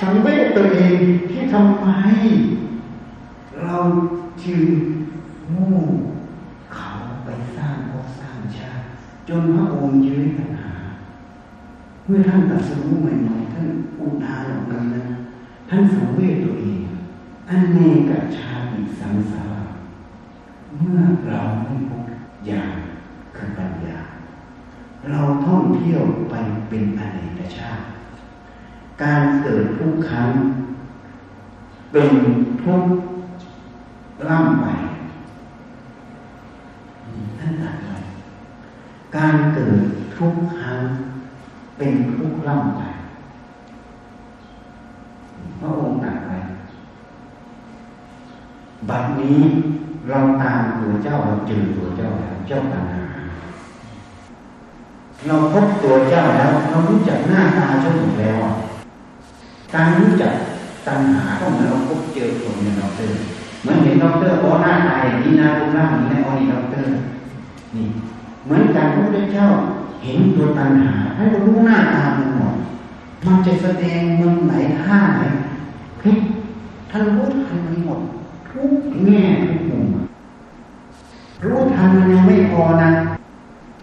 สังเวชตัวเองที่ทำไมเราจึง โง่งเขาไปสร้างภพสร้างชาติจนพระองค์ยืนปัญหา เมื่อท่านตรัสรู้ใหม่ๆท่านอุทานออกมานะท่านสังเวชตัวเองอันเนกชาติสังสารเมื่อเราไม่พบญาณคือปัญญา เราท่องเที่ยวไปเป็นอเนกชาติ การเกิดทุกครั้งเป็นทุกล่ำไป ท่านตัดไว้การเกิดทุกครั้งเป็นทุกล่ำไปพระองค์ตัดไว้บัดนี้เราตามตัวเจ้าเราเจอตัวเจ้าแล้วเจ้าตัณหาเราพบตัวเจ้าแล้ว เรารู้จักหน้าตาเจ้าอยู่แล้ว การรู้จักตัณหาก็เหมือนเราพบเจอคนในด็อกเตอร์ เหมือนเห็นด็อกเตอร์โอ้หน้าตาอย่างนี้นะรูปร่างนี้นะโอ้นี่ด็อกเตอร์นี่ เหมือนการพระพุทธเจ้าเห็นตัวตัณหา ให้เรารู้หน้าตามันหมดมันจะแสดงมุมไหนท่าไหนพลิกท่านรู้ทันมันหมดทุกแง่ทุกมุมรู้ทันมันยังไม่พอนะ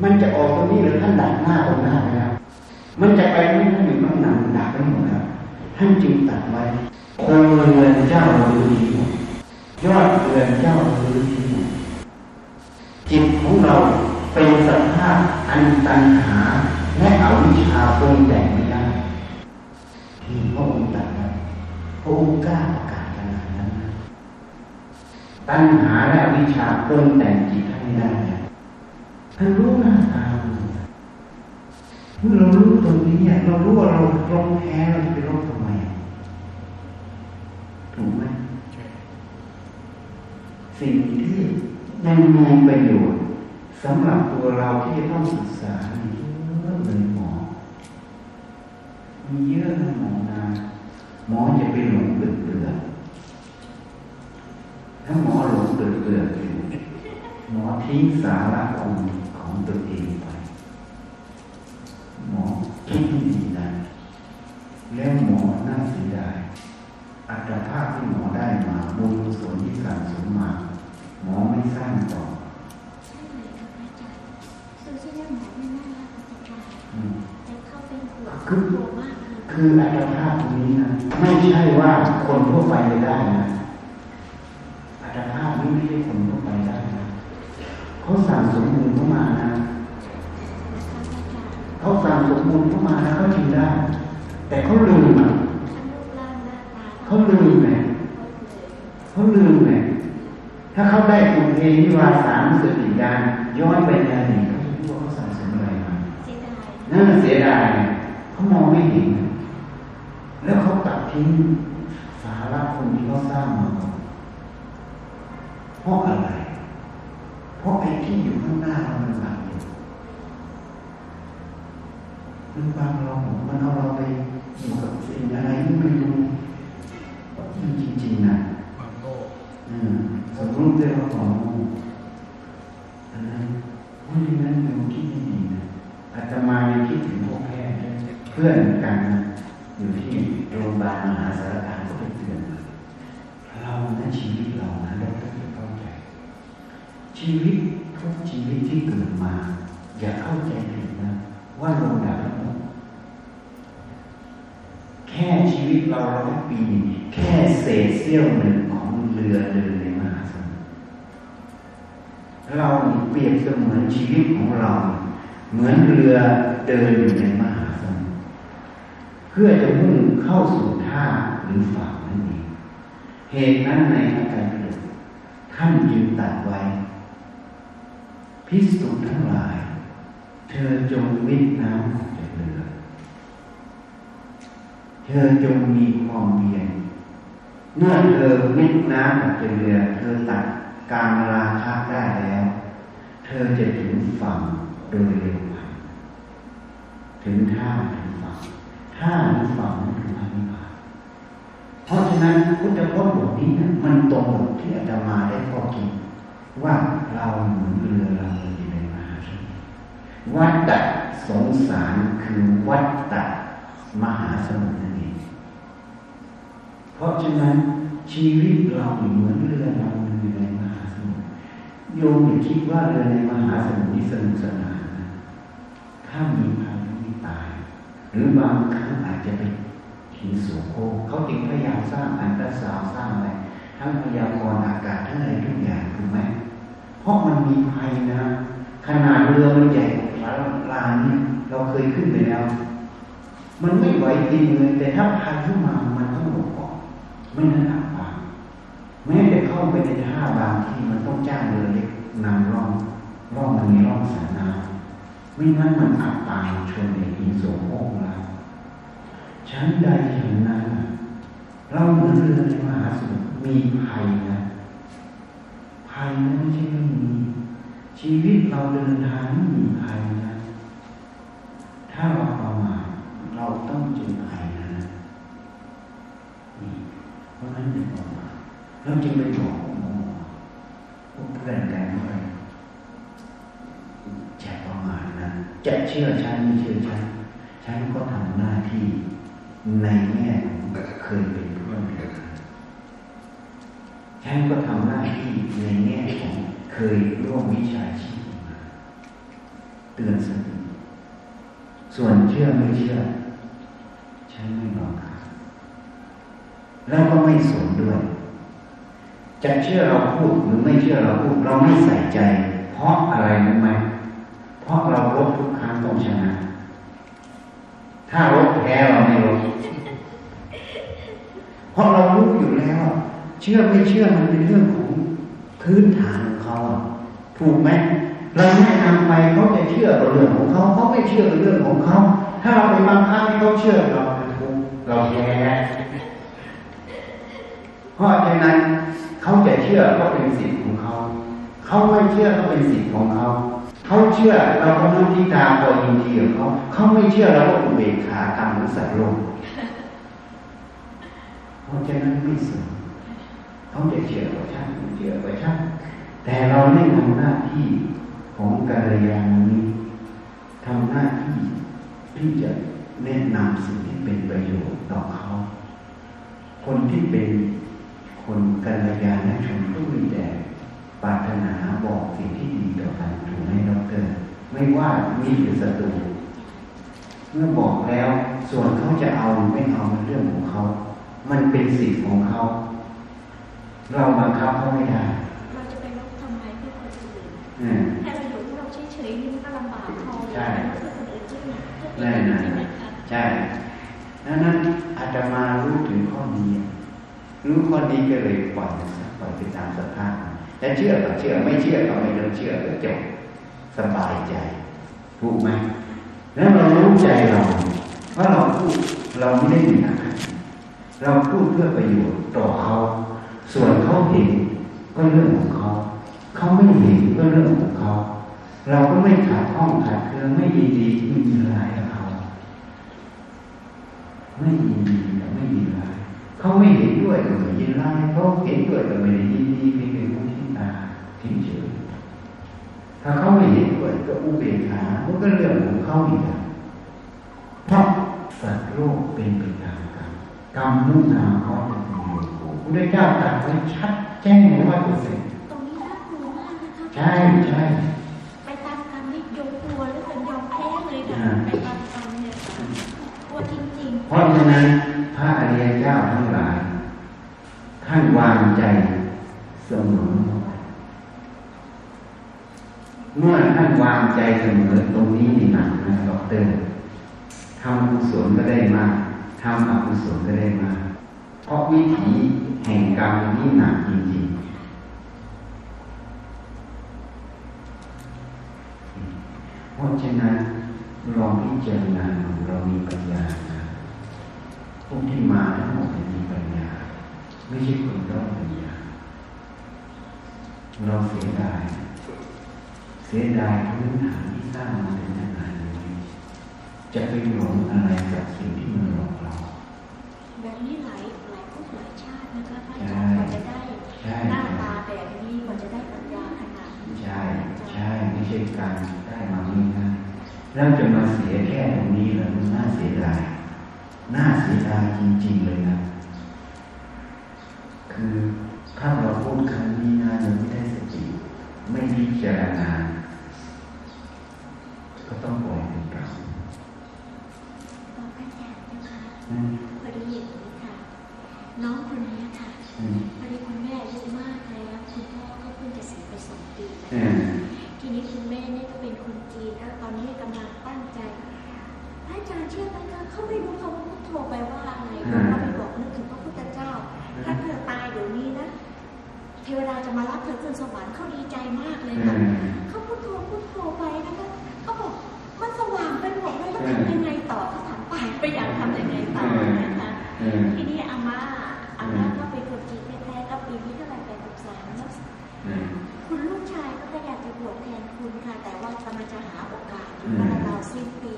มันจะออกตรงนี้หรือท่านดักหน้าตรงหน้าไปแล้วมันจะไปไม่ท่านอยู่ข้างหลังดักไปหมดแล้วท่านจึงตัดไว้คงเรือนเจ้าหรือทีหมด ยอดเรือนเจ้าหรือทีหมดจิตของเราเป็นสภาพอันตัณหา และอวิชชาปรุงแต่งไม่ได้ที่พระองค์ตรัสไว้พระองค์กล้าประกาศขนาดนั้น ตัณหาและอวิชชาปรุงแต่งจิตให้ไม่ได้เนี่ยท่านรู้หน้าตามเมื่อเรารู้ตรงนี้เนี่ยเรารู้ว่าเราตรงแพ้เราจะไปรบทำไมถูกไหม สิ่งที่มันมีประโยชน์สำหรับตัวเราที่ต้องศึกษาเยอะเลยหมอ มีเยอะนะหมอนาหมอจะไปหลงเปลือกเปลือกถ้าหมอหลงเปลือกเปลือกอยู่หมอทิ้งสาระคุณของตัวเองไปหมอคิดดีนะแล้วหมอน่าเสียดาย อัตภาพที่หมอได้มาบุญส่วนที่สั่งสมมาหมอไม่สร้างต่อคือคืออัตภาพตรงนี้นะไม่ใช่ว่าคนทั่วไปได้นะอัตภาพนี้ไม่ใช่คนทั่วไปได้นะเขาสั่งสมบุญเข้ามานะเขาสั่งสมบุญเข้ามานะเขาจึงได้ แต่เขาลืมอะ เขาลืมไงเขาลืมไงถ้าเขาได้อุเทนิวาสามสติญาณย้อนไปในอดีตเขาจะรู้ว่าเขาสั่งสมอะไรมาเสียดายนั่นเสียดายเขามองไม่เห็น แล้วเขาตัดทิ้งสาระคนที่เขาสร้างมาเพราะอะไร เพราะไอ้ที่อยู่ข้างหน้าเรามันบังอยู่มันบังเรามันเอาเราไปอยู่กับสิ่งอะไรที่ไม่รู้ จริงๆนะบางโลกอืมสมรู้ได้ว่าของงูอันนั้นเพราะฉะนั้นโยมคิดดีๆนะอาตมายังคิดถึงพวกแพทย์ด้วยเพื่อนกันนะอยู่ที่โรงพยาบาลมหาสารคามก็ไปเตือนมาเรานะชีวิตเรานะเราต้องเข้าใจชีวิตทุกชีวิตที่เกิดมา อย่าเข้าใจผิดนะ ว่าลงดาบ แค่ชีวิตเราร้อยปี แค่เศษเสี้ยวหนึ่งของเรือเดินในมหาสมุทรเราเปรียบเสมือนชีวิตของเรา เหมือนเรือเดินอยู่ในมหาสมุทรเพื่อจะมุ่งเข้าสู่ท่าหรือฝั่งนั่นเองเหตุนั้นในพระไตรปิฎกท่านจึงตรัดไว้ พิสุทั้งหลาย เธอจงวิทน้ำออกจาก เธอจงมีความเพียรเมื่อเธอวิทน้ำกจากเรือเธอตัดการราคะได้แล้ว เธอจะถึงฝั่งโดยเร็วพันถึงท่าถึงฝั่งท่าหรือฝั่งนั้นคือพระนิพพานเพราะฉะนั้นพุทธพจน์บทนี้นะมันตรงกับที่อาตมาได้ข้อคิดว่าเราเหมือนเรือเราอยู่ในมหาสมุทรวัฏฏะสงสารคือวัฏฏะ มหาสมุทรนั่นเองเพราะฉะนั้นชีวิตเราเหมือนเรือเราอยู่ในมหาสมุทรโยมอย่าคิดว่าเรือในมหาสมุทรนี่สนุกสนานนะถ้ามีภัยมีตาย หรือบางครั้งอาจจะเป็นหินโสโคเขาจึงพยายามสร้างอันตราซาวสร้างอะไรทั้งพยากรณ์อากาศทั้งอะไรทุกอย่างถูกไหมเพราะมันมีภัยนะ ขนาดเรือมันใหญ่กว่าลานนี่เราเคยขึ้นไปแล้ว มันไม่ไหวจริงเลยแต่ถ้าพายุมามันต้องหลบออกไม่นั้นอับปางแม้แต่เข้าไปในท่าบางที่มันต้องจ้างเรือเล็กนำร่องร่องมันมีร่องสาน้ำไม่นั้นมันอับปางชนในอินโสโครกเราชั้นใดฉันนั้นเราเหมือนเรือในมหาสมุทรมีภัยนะภัยนั้นไม่ใช่ไม่มีชีวิตเราเดินทางไม่มีภัยนะถ้าเราประมา เราต้องเจอภัยนะนี่เพราะฉะนั้นอย่าประมาทเราจึงไปบอกหมอพวกเพื่อนกันว่าอย่าประมาทนะจะเชื่อฉันไม่เชื่อฉันฉันก็ทำหน้าที่ในแง่ของเคยเป็นเพื่อนกันฉันก็ทำหน้าที่ในแง่ของเคยร่วมวิชาชีพมาเตือนสติส่วนเชื่อไม่เชื่อ ไม่บังคับแล้วก็ไม่สนด้วย จะเชื่อเราพูดหรือไม่เชื่อเราพูดเราไม่ใส่ใจ เพราะอะไรรู้ไหมเพราะเราลบทุกครั้งต้องชนะ ถ้าลบแพ้เราไม่ลบเพราะเรารู้อยู่แล้ว เชื่อไม่เชื่อมันเป็นเรื่องของพื้นฐานของเขาถูกไหมเราแนะนำไปเขาจะเชื่อเรื่องของเขาเขาไม่เชื่อเรื่องของเขา ถ้าเราไปบังคับให้เขาเชื่อเรา เราแพ้เพราะฉะนั้นเขาจะเชื่อก็เป็นสิทธิ์ของเขา เขาไม่เชื่อก็เป็นสิทธิ์ของเขา เขาเชื่อเราก็มุทิตาพอยินดีกับเขา เขาไม่เชื่อเราก็อุเบกขาตามสัตว์โลกเพราะฉะนั้นไม่สนเขาจะเชื่อก็ช่างไม่เชื่อก็ช่างแต่เราได้ทำหน้าที่ของกัลยาณมิตรทำหน้าที่ที่จะ แนะนำสิ่งที่เป็นประโยชน์ต่อเขา คนที่เป็นคนกัลยาณชนก็มีแต่ปรารถนาบอกสิ่งที่ดีต่อกันถูกไหมดอกเตอรไม่ว่ามีหรือศัตรูเมื่อบอกแล้ว ส่วนเขาจะเอาหรือไม่เอาเป็นเรื่องของเขา มันเป็นสิทธิ์ของเขา เราบังคับเขาไม่ได้เราจะไปลบทำไมเพื่อคนอื่นอืมแค่เราอยู่ที่เราเฉยๆนี่มันก็ลำบากพอใช่เพื่อคนอื่นจะหนักก็แน่ดีนะ ใช่ดังนั้นอาจจะมารู้ถึงข้อนี้รู้ข้อนี้ก็เลยปล่อยมันซะปล่อยไปตามสภาพแต่เชื่อก็เชื่อไม่เชื่อก็ไม่ต้องเชื่อก็จบสบายใจถูกไหมแล้วเรารู้ใจเราว่าเราพูดเราไม่ได้มีอะไรเราพูดเพื่อประโยชน์ต่อเขา ส่วนเขาเห็นก็เรื่องของเขาเขาไม่เห็นก็เรื่องของเขา เราก็ไม่ขาดข้องขาดเครื่องไม่ยินดีไม่ยินร้ายกับเขา ไม่ยินดีแต่ไม่ยินร้ายเขาไม่เห็นด้วยก็ไม่ยินร้ายเขาเห็นด้วยก็ไม่ได้ยินดีไม่เป็นผู้ที่ตาทิ้งเฉยถ้าเขาไม่เห็นด้วยก็อุเบกขามันก็เรื่องของเขาอีกอะเพราะสัตว์โลกเป็นไปตามกรรมกรรมมุ่งนามเขาเป็นประโยชน์พระพุทธเจ้าตรัสไว้ชัดแจ้งร้อยเปอร์เซ็นต์ตรงนี้น่ากลัวมากนะคะใช่ใช่ไปตามกรรมนี่ยอมกลัวแล้วเป็นยอมแพ้เลยค่ะอ่าไปตามกรรมเนี่ยค่ะกลัวจริง เพราะฉะนั้นพระอริยเจ้าทั้งหลาย ท่านวางใจเสมอเมื่อท่านวางใจเสมอตรงนี้นี่หนักนะดอกเตอร์ทำกุศลก็ได้มากทำอกุศลก็ได้มากเพราะวิถีแห่งกรรมนี่หนักจริงๆเพราะฉะนั้น ลองพิจารณาเรามีปัญญานะพวกที่มาทั้งหมดมีปัญญา ไม่ใช่คนด้อยปัญญาเราเสียดาย เสียดายพื้นฐานที่สร้างมาถึงขนาดนี้จะไปหลงอะไรกับสิ่งที่มันหลอกเราแบบนี้หลายหลายภพหลายชาตินะคะพระอาใช่จารย์กว่าจะได้หน้าตาแบบนี้กว่าจะได้ปัญญาขนาดนี้ใช่ ใช่ ไม่ใช่การได้มาง่าย แล้วจะมาเสียแค่ตรงนี้เหรอมันน่าเสียดายน่าเสียดายจริงๆเลยนะ คือถ้าเราพูดคำนี้นะเราไม่ได้สติไม่พิจารณาก็ต้องปล่อยเป็นกรรมบอกพระอาจารย์นะคะอืมพอดีอย่างนี้ค่ะ น้องคนนี้ค่ะอืมพอดีคุณแม่อายุมากแล้วคุณพ่อก็เพิ่งจะเสียไปสองปีเออ ทีนี้คุณแม่เนี่ยก็เป็นคนจีนแล้วตอนนี้กำลังตั้งใจพระอาจารย์เชื่อไหมคะเขาไม่รู้คำว่าพุทโธแปลว่าอะไรเขาไปบอกนึกถึงพระพุทธเจ้า ถ้าเธอตายเดี๋ยวนี้นะเทวดาจะมารับเธอขึ้นสวรรค์เขาดีใจมากเลยเอค่ะอเขาพุทโธพุทโธไปนะคะเขาบอกมันสว่างไปหมดเลยแล้วทำยังไงต่อเขาถามไปไปอยากทำยังไงต่อนะคะเออทีนี้อาม่าอาม่าก็เป็นค วชแทนคุณค่ะ แต่ว่ากำลังจะหาโอกาสอยู่ว่าเราสิ้นปี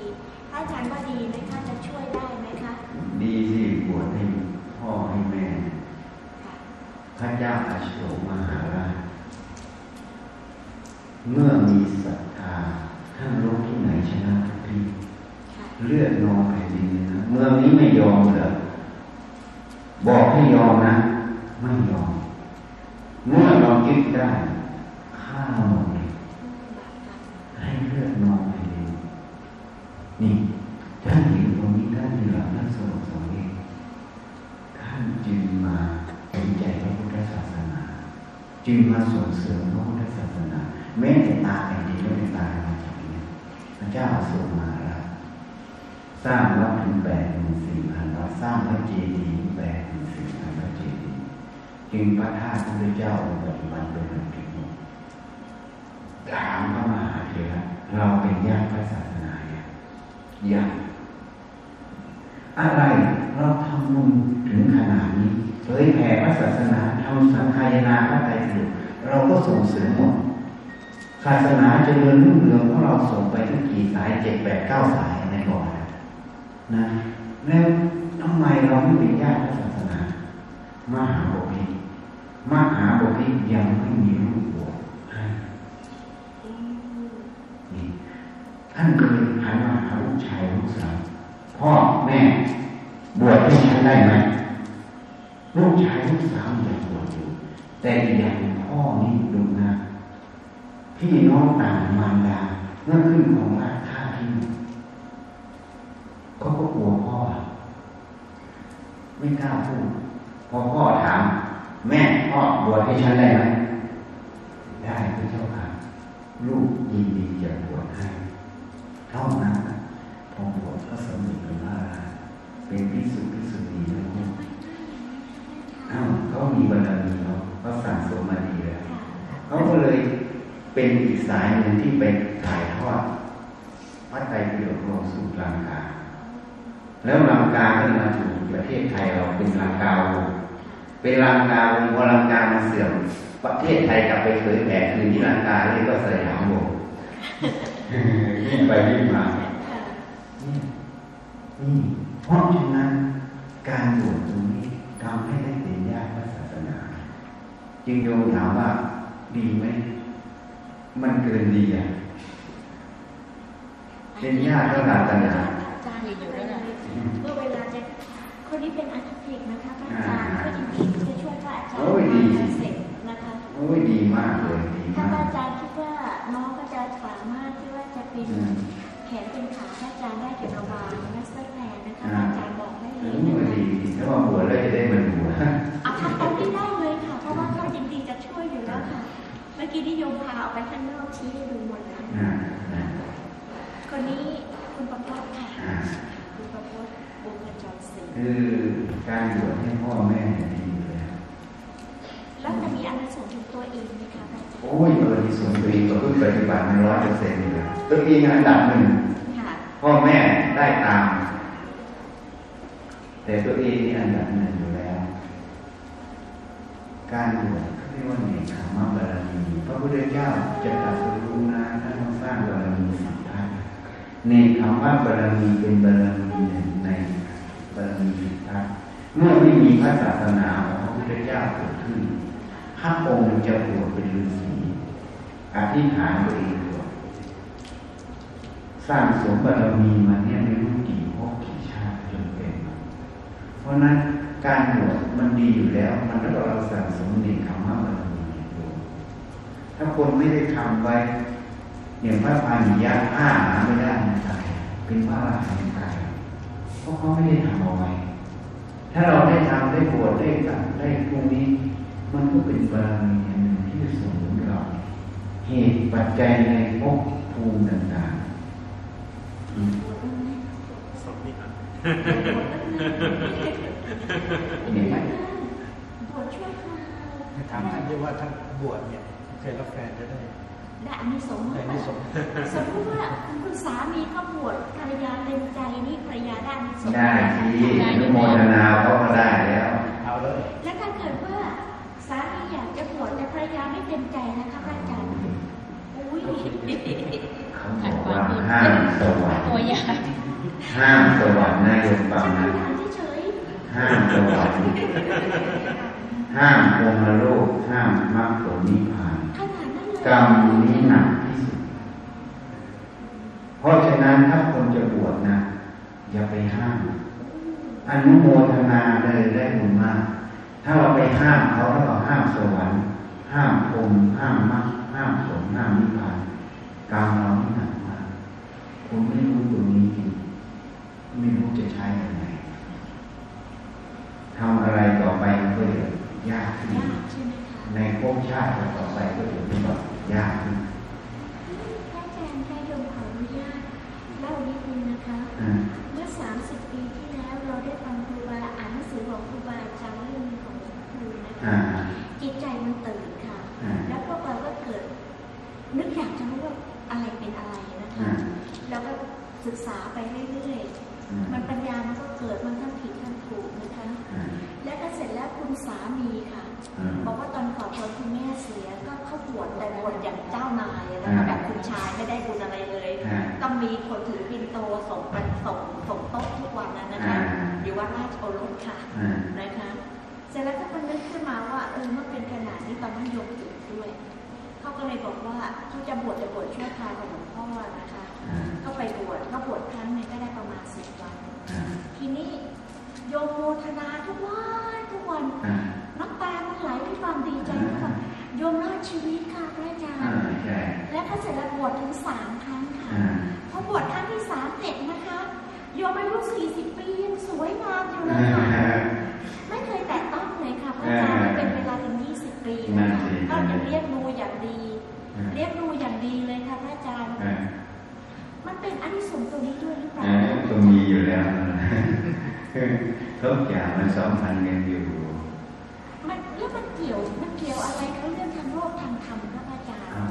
พระอาจารย์ว่าดีไหมคะจะช่วยได้ไหมคะดีสิบวชให้พ่อให้แม่ค่ะพระเจ้าอาโศกมหาราชเมื่อมีศรัทธาท่านรู้ที่ไหนชนะทุกที่ค่ะเลือดนองแผ่นดินเลยนะเมืองนี้ไม่ยอมเหรอบอกให้ยอมนะ ไม่ยอม เมื่อเราคิดได้ฆ่าห ให้เลือดนองแผ่นดินนี่ท่านเห็นตรงนี้ท่านเหลือท่านสงบสงเองท่านจึงมาสนใจพระพุทธศาสนา จึงมาส่งเสริมพระพุทธศาสนา แม้แต่ตาแผ่นดินก็ไม่ตายมาจากนี้พระเจ้าอาโศกมาแล้วสร้างวัดถึงแปดหมื่นสี่พันวัดสร้างพระเจดีย์แปดหมื่นสี่พันพระเจดีย์จึงพระธาตุพระเจ้าองค์ปัจจุบันเป็นแบบนี้ ถามพระมหาเถระเราเป็นญาติพระศาสนาเนี่ยญาติอะไรเราทำบุญถึงขนาดนี้เผยแผ่พระศาสนาทำสังฆายนาพระไตรปิฎกเราก็ส่งเสริมหมดศาสนาเจริญรุ่งเรืองของเราส่งไปทั้งกี่สายเจ็ดแปดเก้าสายในก่อนนะแล้วทำไมเราไม่เป็นญาติพระศาสนามหาบพิมหาบพิยังไม่มีรูปบวชให้ อืม นี่ ท่านก็เลยหันมาหาลูกชายลูกสาวพ่อแม่บวชให้ฉันได้ไหมลูกชายลูกสาวอยากบวชอยู่แต่อย่างพ่อนี่ดูนะพี่น้องต่างมารดาเมื่อขึ้นของราชฆ่าที่เขาก็กลัวพ่อ ไม่กล้าพูดพอพ่อถาม แม่พ่อบวชให้ฉันได้ไหมได้พระเจ้าค่ะลูกยินดีจะบวชให้ ท่านั้นพอบวชก็สำเร็จเป็นว่าเป็นพิสุพิสุณีนะลูกอ้าวเขามีบารมีเนาะเขาสั่งสมมาดีแล้วเขาก็เลยเป็นอีกสายหนึ่งที่ไปถ่ายทอดพระไตรปิฎกลงสู่ลังกา แล้วลังกาก็มาถึงประเทศไทยเราเป็นลังกาวงเป็นลังกาวงพอลังกามาเสื่อมประเทศไทยกลับไปเผยแผ่คืนที่ลังกาเรียกว่าสยามวง วิ่งไปวิ่งมาค่ะนี่นี่เพราะฉะนั้นการบวชตรงนี้ทำให้ได้เป็นญาติพระศาสนา จึงโยมถามว่าดีไหม มันเกินดีอะเป็นญาติพระศาสนาอาจารย์อยู่ด้วยนะเมื่อเวลาจะคนนี้เป็นอาร์ติกนะคะพระอาจารย์ก็ยินดีที่จะช่วยพระอาจารย์โอ้ยดีงานเสร็จนะคะโอ้ยดีมากเลยดีถ้ามาก แขนเป็นขาอาจารย์ได้เกี่ยวกับวางและเสื้อแทนนะคะอาจารย์บอกได้เลยนะคะดีถ้ามาบวชแล้วจะได้มาดูนะเอาทำตรงนี้ได้เลยค่ะ เพราะว่าเขายินดีจะช่วยอยู่แล้วค่ะ เมื่อกี้ที่โยมพาออกไปข้างนอกชี้ให้ดูหมดแล้วคนนี้คุณประพจน์ค่ะคุณประพจน์บุญกระจรศรีคือการบวชให้พ่อแม่ดี แล้วจะมีอานิสงส์ถึงตัวเองไหมคะพระอาจารย์โอ้ยเออที่ส่วนตัวเองก็เพิ่งปฏิบัติในร้อยเปอร์เซ็นต์เลยตัวเองอันดับหนึ่งพ่อแม่ได้ตาม แต่ตัวเองนี่อันดับหนึ่งอยู่แล้ว การบวชเขาเรียกว่าเนคขมบารมีพระพุทธเจ้าจะตรัสรู้นะท่านต้องสร้างบารมีสิบท่านเนคขมบารมีเป็นบารมีหนึ่งในบารมีสิบท่านเมื่อไม่มีพระศาสนาของพระพุทธเจ้าเกิดขึ้น พระองค์จะบวชเป็นฤาษีอธิษฐานตัวเองบวชสร้างสมบารมีมาเนี่ยไม่รู้กี่ภพกี่ชาติจนเป็นเพราะนั้นการบวชมันดีอยู่แล้ว มันแล้วเราสั่งสมดีคำว่าบารมีอยู่ถ้าคนไม่ได้ทำไว้อย่างพระพาหิยะห้าหาไม่ได้ในใจเป็นพระอรหันต์ใจเพราะเขาไม่ได้ทำเอาไว้ถ้าเราได้ทำได้บวชได้ตัดได้พวกนี้ มันก็เป็นบารมีอันหนึ่งที่จะส่งถึงเราเหตุปัจจัยในภพภูมิต่างๆอืมสองที่อันนี่บวชช่วยครูถามท่านที่ว่าท่านบวชเนี่ยเคยรับแฟนจะได้ได้อานิสงส์ได้มากนิสงส์สมมติว่าคุณสามีเขาบวชภรรยาเต็มใจนี่ภรรยาได้อานิสงส์ได้ที่อนุโมทนาเขาก็ได้แล้ว เอาเลย และถ้าเกิดว่า สามีอยากจะบวชแต่ภรรยาไม่เต็มใจนะคะพระอาจารย์อุ้ยเขาบอกว่าห้ามสวรรค์ตัวอย่างห้ามสวรรค์นะโยมฟังฉันนะตัวอย่างเฉยห้ามสวรรค์ห้ามพรหมโลกห้ามมรรคผลนิพพานๆขนาดนั้นเลยกรรมนี้หนักที่สุดเพราะฉะนั้นถ้าคนจะบวชนะ อย่าไปห้ามอนุโมทนาเลยได้บุญมาก ถ้าเราไปห้ามเขาแล้วเราห้ามสวรรค์ห้ามพรหมห้ามมรรคห้ามผลห้ามนิพพานกรรมเรานี่หนักมากคุณไม่รู้ตรงนี้จริงไม่รู้จะใช้ยังไงทำอะไรต่อไปมันก็จะยากขึ้นยากใช่ไหมคะในภพชาติต่อไปก็จะเป็นแบบยากขึ้นพระอาจารย์ให้โยมขออนุญาตเล่านิดนึงนะคะอ่าเมื่อ30ปีที่แล้วเราได้ฟัง จิตใจมันตื่นค่ะอ่าแล้วพวกเราก็เกิด นึกอยากจะรู้ว่าอะไรเป็นอะไรนะคะอ่าแล้วก็ศึกษาไปเรื่อยอืมๆมันปัญญามันก็เกิดมันทั้งผิดทั้งถูกนะคะอ่าแล้วก็เสร็จแล้วคุณสามีค่ะอ่าบอกว่าตอนขอพรคุณแม่เสียก็เขาบวชแต่บวชอย่างเจ้านายนะอ่าคะแบบคุณชายไม่ได้บุญอะไรเลยอ่าต้องมีคนถือปินโตส่งไปส่งส่งโต๊ะทุกวันนั้นนะคะอ่าอยู่วัดราชโอรสค่ะอ่านะคะ เสร็จแล้วก็มันนึกขึ้นมาว่าเออเมื่อเป็นขนาดนี้ตอนนั้นโยมติดด้วยเขาก็เลยบอกว่าเขาจะบวชจะบวชชั่วคราวกับหลวงพ่อนะคะอ่าก็ไปบวชก็บวชครั้งหนึงก็ได้ประมาณสิบวันอ่าทีนี้โยมโมทนาทุกวันทุกวันอ่าน้ำตามันไหลด้วยความดีใจทุกวันโยมรอดชีวิตค่ะพระอาจารอ่าย์ใช่และก็เสร็จแล้วบวชถึงสามครั้งค่ะอ่าพอบวชครั้งที่สามเสร็จนะคะโยมอายุสี่สิบปียังสวยงามอยู่เลยค่ะ ทุกอย่างมันสัมพันธ์กันอยู่ มันแล้วมันเกี่ยวมันเกี่ยวอะไรกับเรื่องทางโลกทางธรรมครับอาจารย์ครับ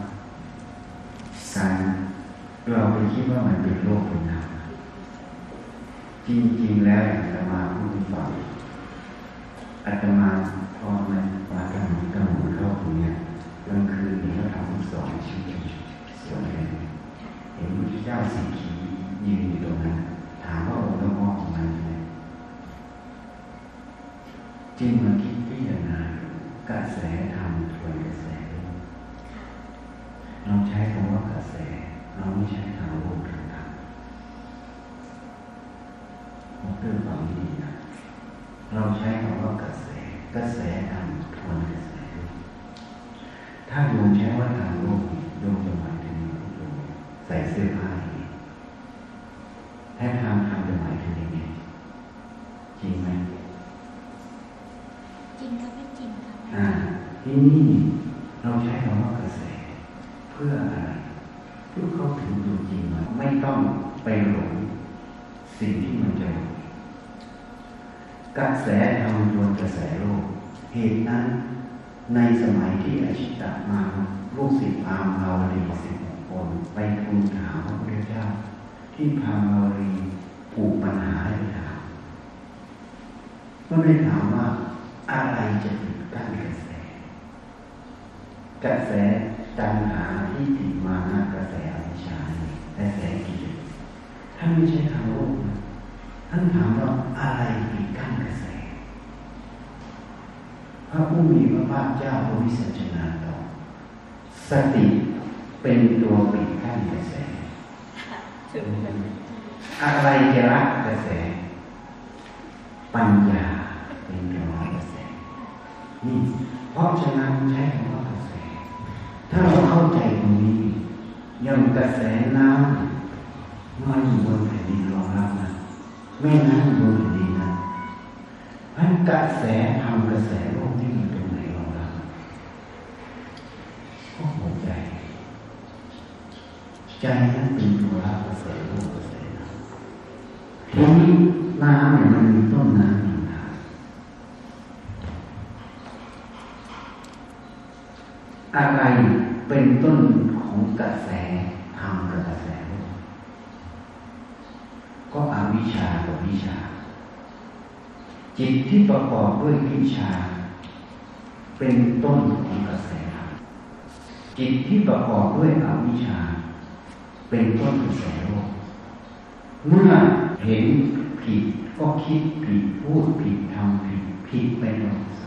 การเราไปคิดว่ามันเป็นโลกเป็นนามจริงๆแล้วอาตมาพูดให้ฟังอาตมาพอมันมาทำกำหนดเข้าตรงเนี้ยกลางคืนนี่ก็ทำสองชิ้นส่วนหนึ่งเห็นพระพุทธเจ้าสิงขียืนอยู่ตรงนั้น ถามว่าองค์ละมอของมันไหม จึงมาคิดพิจารณากระแสธรรมทวนกระแสโลกเราใช้คำว่ากระแส เราไม่ใช้ทางโลกทางธรรมผมเพื่อฟังดีนะเราใช้คำว่ากระแส กระแสธรรมทวนกระแสโลกถ้าโยมใช้ว่าทางโลกโยมจะหมายถึงโยมใส่เสื้อผ้าอย่างนี้ถ้าทางธรรมจะหมายถึงยังไงจริงไหม จริงครับไม่จริงครับ อ่า ที่นี่เราใช้คำว่ากระแส เพื่ออะไรเพื่อเข้าถึงตัวจริงมไม่ต้องไปหลงสิ่งที่มันจะกระแสทำตัวกระแสโลก เหตุนั้นในสมัยที่อาชิตะมาลูกศิษย์พามภาวรีสิบหกคนไปทูลถามพระพุทธเจ้า ที่พามภาวรีผูกปัญหาให้ถามก็ได้ถามว่าอะไรจะปิดกั้นกระแส กระแสตัณหาที่ติดมาหน้ากระแสอวิชชากระแสกิเลสท่านไม่ใช่ทางโลกนะท่านถามว่าอะไรปิดกั้นกระแส พระผู้มีพระภาคเจ้าพระวิสัชนาตอบสติเป็นตัวปิดกั้นกระแส อะไรจะละกกระแส ปัญญาเป็นตัวกระแสนี่เพราะฉะนั้นใช้คำว่ากระแส ถ้าเราเข้าใจตรงนี้อยังกระแสน้ำมันอยู่บนแผ่นดินรองรับนะแม่น้ำอยู่บนแผ่นดินนะพันกระแสทำกระแสโลกที่มีตรงไหนรองรับก็หัวใจ ใจนั้นเป็นตัวรับกระแสโลกกระแสน้ำทีนี้น้ำเนี่ยมันมีต้นน้ำหนึ่งทาง อะไรเป็นต้นของกระแสธรรมกับกระแสโลกก็อวิชชากับวิชา จิตที่ประกอบด้วยวิชา เป็นต้นของกระแสธรรมจิตที่ประกอบด้วยอวิชชา เป็นต้นกระแสโลกเมื่อเห็นผิดก็คิดผิดพูดผิดทำผิดผิดไปตลอดส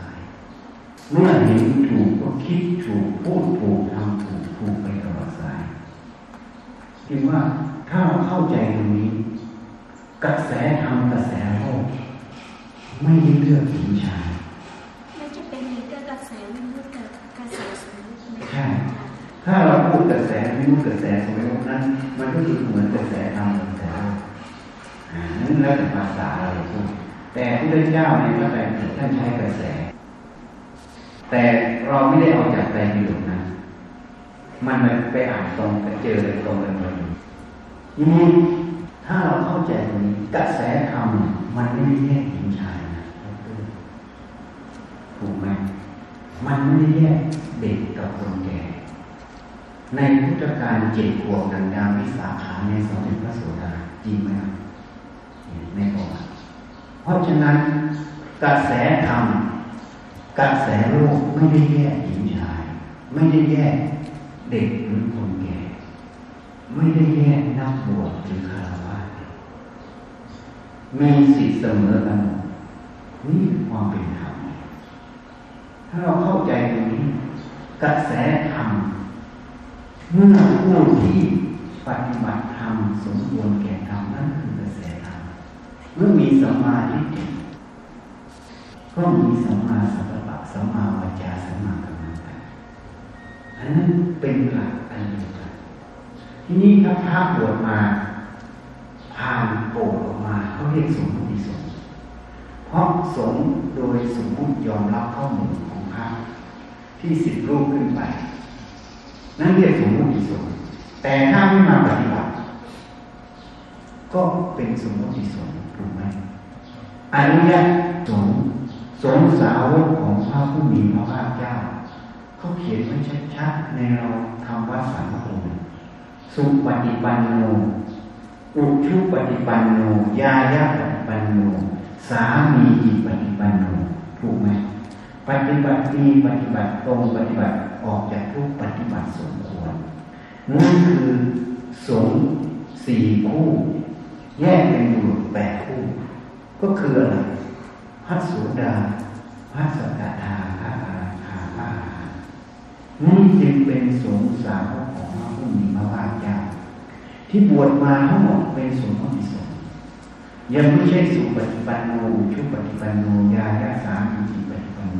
าย เมื่อเห็นถูกก็คิดถูกพูดถูกทำถูกถูกไปตลอดสายจึงว่าถ้าเราเข้าใจตรงนี้ กระแสธรรมกระแสโลกไม่ได้เลือกหญิงชายไม่จะเป็นมีเกิดกระแสวิมุตติกระแสสมมุติไหมใช่ถ้าเราพูดกระแสไม่รู้กระแสสมัยนั้น มันก็คือเหมือนกระแสธรรมกระแสโลกอ่านั่นแล้วแต่ภาษาเราพูดแต่พระเจ้าในพระไตรปิฎกท่านใช้กระแส แต่เราไม่ได้เอาจากไตรปิฎกนะมันไปอ่านตรงไปเจอตรงกันเลยทีนี้ถ้าเราเข้าใจตรงนี้กระแสธรรมมันไม่ได้แยกหญิงชายนะถูกไหมมันไม่ได้แยกเด็กกับคนแก่ในพุทธการเจ็ดขวบกันยาวิสาขาในสมเด็จพระโสดาจริงไหมครับในประวัติเพราะฉะนั้นกระแสธรรม กระแสโลกไม่ได้แยกหญิงชาย ไม่ได้แยกเด็กหรือคนแก่ ไม่ได้แยกนักบวชหรือคารวะมีสิทธิเสมอกันนี่ความเป็นธรรมถ้าเราเข้าใจตรงนี้กระแสธรรมเมื่อผู้ที่ปฏิบัติธรรมสมควรแก่ธรรมนั่นคือกระแสธรรมเมื่อมีสมาทิก็มีสมาส สัมมาวาจาสัมมากัมมันตะอันนั้นเป็นหลักอันเดียวกันทีนี้ถ้าพระบวชมาผ่านโปรออกมาเขาเรียกสมมติสงฆ์เพราะสงฆ์โดยสมมติยอมรับข้อมูลของพระที่สิบรูปขึ้นไป นั่นเรียกสมมติสงฆ์แต่ถ้าไม่มาปฏิบัติ ก็เป็นสมมติสงฆ์ถูกไหมอันุญาตสงฆ์ สงสาวกของพระผู้มีพระภาคเจ้าเขาเขียนไว้ชัดๆในเราทำวัดสามองค์สุปฏิปันโนอุชุปฏิปันโนยายาปฏิปันโนสามีจิปฏิปันโนถูกไหมปฏิบัติดีปฏิบัติตรงปฏิบัติออกจากทุกปฏิบัติสมควรนั่นคือสงสี่คู่ แยกเป็นอยู่แปดคู่ ก็คืออะไร ระสุดา พระสักทาพระอาคาพระอาหารนี่จึงเป็นสงสาวกของพระผู้มีพระภาคเจ้าที่บวชมาทั้งหมดเป็นสงฆ์ที่สงฆ์ยังไม่ใช่สุปฏิปันโนชุปฏิปันโนยายาสามีจิปฏิปันโน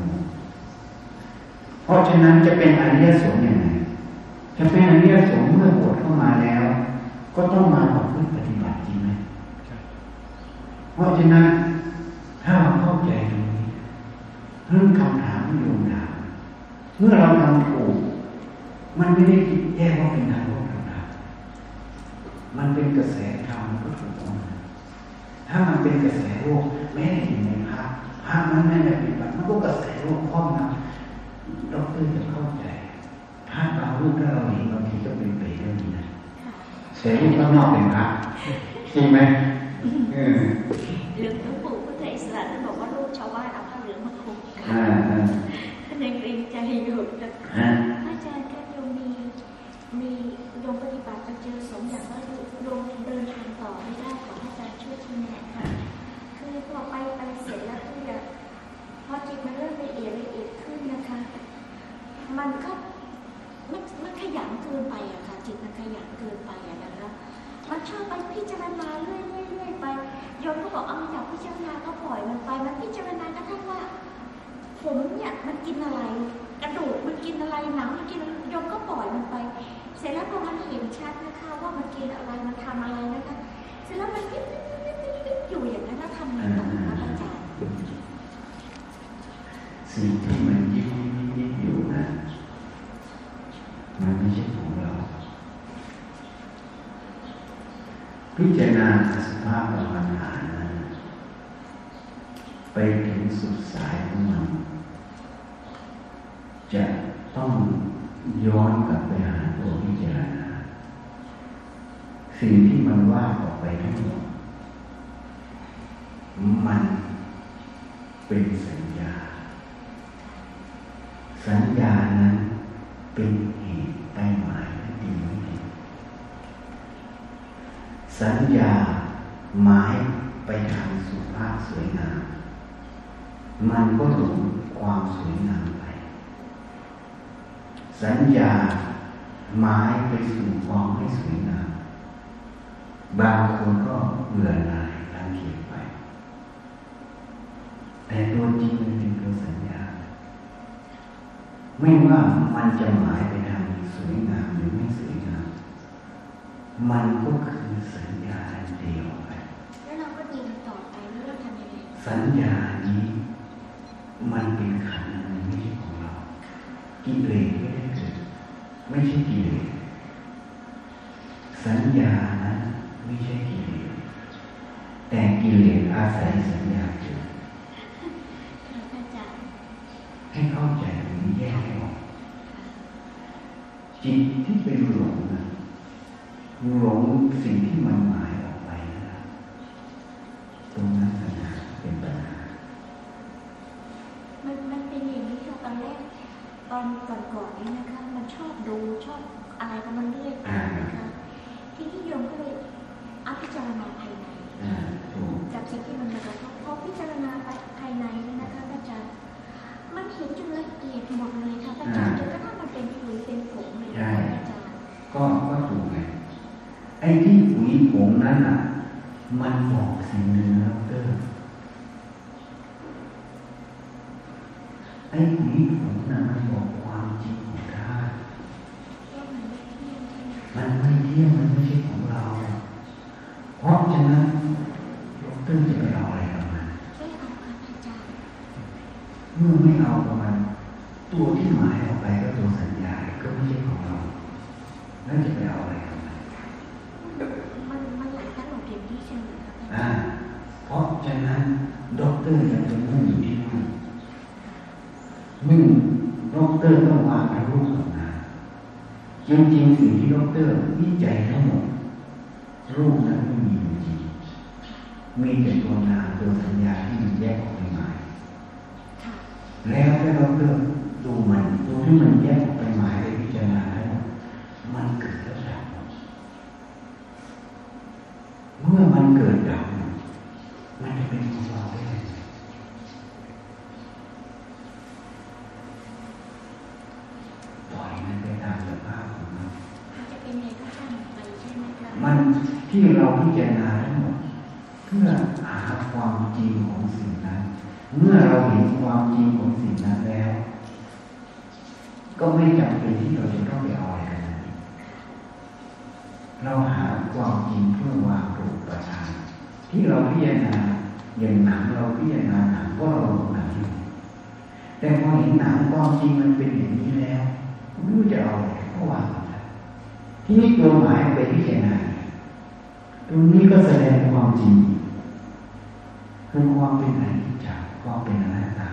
เพราะฉะนั้นจะเป็นอริยสงฆ์ยังไงจะเป็นอริยสงฆ์เมื่อบวชเข้ามาแล้ว ก็ต้องมาประพฤติปฏิบัติจริงไหมเพราะฉะนั้น ถ้าเราเข้าใจตรงนี้เรื่องคำถามที่โยมถามเมื่อเราทำถูก มันไม่ได้แยกว่าเป็นทางโลกทางธรรมมันเป็นกระแสธรรมก็ถูกต้องถ้ามันเป็นกระแสโลกแม้แต่อยู่ในพระพระมันไม่ได้ปฏิบัติมันก็กระแสโลกครอบงำดอกเตอรจะเข้าใจพระบางรูปถ้าเราเห็นบางทีก็เป็นเปรตเรื่องนี้นะค่ะแต่รูปข้างนอกเป็นพระจริงไหมเออ หลวงปู่พุทธอิสระท่านบอกว่าลูกชาวบ้านเอาผ้าเหลืองมาคลุมอ่าอ่าท่านยังเกรงใจอยู่นะฮะอาจารย์คะโยมมีมีโยมปฏิบัติไปเจอสงฆ์อย่างว่าโยมเดินทางต่อไม่ได้ขออาจารย์ช่วยชี้แนะค่ะคือพอไปไปเสร็จแล้วก็จะพอจิตมันเริ่มละเอียดละเอียดขึ้นนะคะ มันก็มันมันขยันเกินไปอะค่ะจิตมันขยันเกินไปอะนะคะมันชอบไปพิจารณาเรื่อยเรื่อยเรื่อยไป โยมก็บอกเอาอยากพิจารณาก็ปล่อยมันไป มันพิจารณากระทั่งว่า ผมเนี่ยมันกินอะไร กระดูกมันกินอะไรหนังมันกินโยมก็ปล่อยมันไป เสร็จแล้วพอมันเห็นชัดนะคะว่ามันกินอะไรมันทำอะไรนะคะ เสร็จแล้วมันวิบวิบวิบวิบวิบอยู่อย่างนั้นแล้วทำไงต่อคะอาจารย์สิ่งที่มันยิบยิบยิบยิบอยู่นะมันไม่ใช่ของเรา พิจารณาสภาพประมาณหานั้นไปถึงสุดสายของมัน จะต้องย้อนกลับไปหาตัวพิจารณา สิ่งที่มันว่าออกไปทั้งหมด มันเป็นสัญญา สัญญานั้นเป็นเหตุไปหมายและดีไม่ดี สัญญาหมายไปทางสุภาพสวยงาม มันก็หลงความสวยงามไป สัญญาหมายไปสู่ความไม่สวยงาม บางคนก็เบื่อหน่ายรังเกียจไป แต่ตัวจริงมันเป็นตัวสัญญา ไม่ว่ามันจะหมายไปทางสวยงามหรือไม่สวยงาม มันก็คือ สัญญาอันเดียวไปแล้วเราก็ดูต่อไปแล้วเราทำยังไงสัญญานี้ มันเป็นขันธ์อันหนึ่งไม่ใช่ของเรากิเลสไม่ได้เกิดไม่ใช่กิเลสสัญญานั้นไม่ใช่กิเลสแต่กิเลสอาศัยสัญญาเกิดครับอาจารย์ให้เข้าใจตรงนี้แยกให้ออกจิตที่เป็นหลงนะ หลงสิ่งที่มันหมายออกไปนะตรงนั้นปัญหาเป็นปัญหามันมันเป็นอย่างนี้ค่ะตอนแรกตอนก่อนก่อนๆนี้นะคะ มันชอบดูชอบอะไรก็มันเรื่อยไปนะคะ ที่นิยมก็เลยเอาพิจารณาภายใน อ่าถูก กับสิ่งที่มันมากระทบพอพิจารณาไปภายในนี่นะคะอาจารย์ มันเห็นจนละเอียดหมดเลยค่ะอาจารย์จนกระทั่งมันเป็นผุยเป็นผงเลยนะคะอาจารย์ ก็ก็ถูกไงไอ้ที่ปุ๋ยผงนั้นอะ มัน บอกสิ่งหนึ่งนะเตอร์ไอ้ผีผมนั้นมันบอกความจริงของธาตุ ว่ามันไม่เที่ยงใช่ไหม มันไม่เที่ยงมันไม่ใช่ของเรา เพราะฉะนั้นดรจ สัญญาก็ไม่ใช่ของเราแล้วจะไปเอาอะไรกันมา มันมันหลายท่านหลงเรียนที่เชิงครับ อ่าเพราะฉะนั้นด็อกเตอร์ยังจะมุ่งอยู่ที่นู่นมุ่งด็อกเตอร์ต้องวางอารูปออกมา จริงๆสิ่งที่ด็อกเตอร์วิจัยทั้งหมดรูปนั้นไม่มีอยู่จริงมีแต่ตัวนามตัวสัญญาที่มันแยกออกไปใหม่ค่ะแล้วถ้าเราเลือกดูมันดูที่มันแยกออกไปหมายไปพิจารณาแล้วมันเกิดแล้วดับเมื่อมันเกิดดับมันจะเป็นของเราได้ไงปล่อยมันไปตามสภาพของมัน มันจะเป็นในทุกท่านไปใช่ไหมครับ มัน ที่เราพิจารณาทั้งหมดเพื่อหาความจริงของสิ่งนั้น เมื่อเราเห็นความจริงของสิ่งนั้นแล้ว ก็ไม่จำเป็นที่เราจะต้องไปเอาอะไรกันเราหาความจริงเพื่อวางรูปประทานที่เราพิจารณาอย่างหนังเราพิจารณาหนังก็เราหนังอยู่แต่พอเห็นหนังความจริงมันเป็นอย่างนี้แล้วไม่รู้จะเอาอะไรก็วางที่นี่ตัวหมายไปพิจารณา ตรงนี้ก็แสดงความจริงคือความเป็นอนิจจ์ความเป็นอนัตตา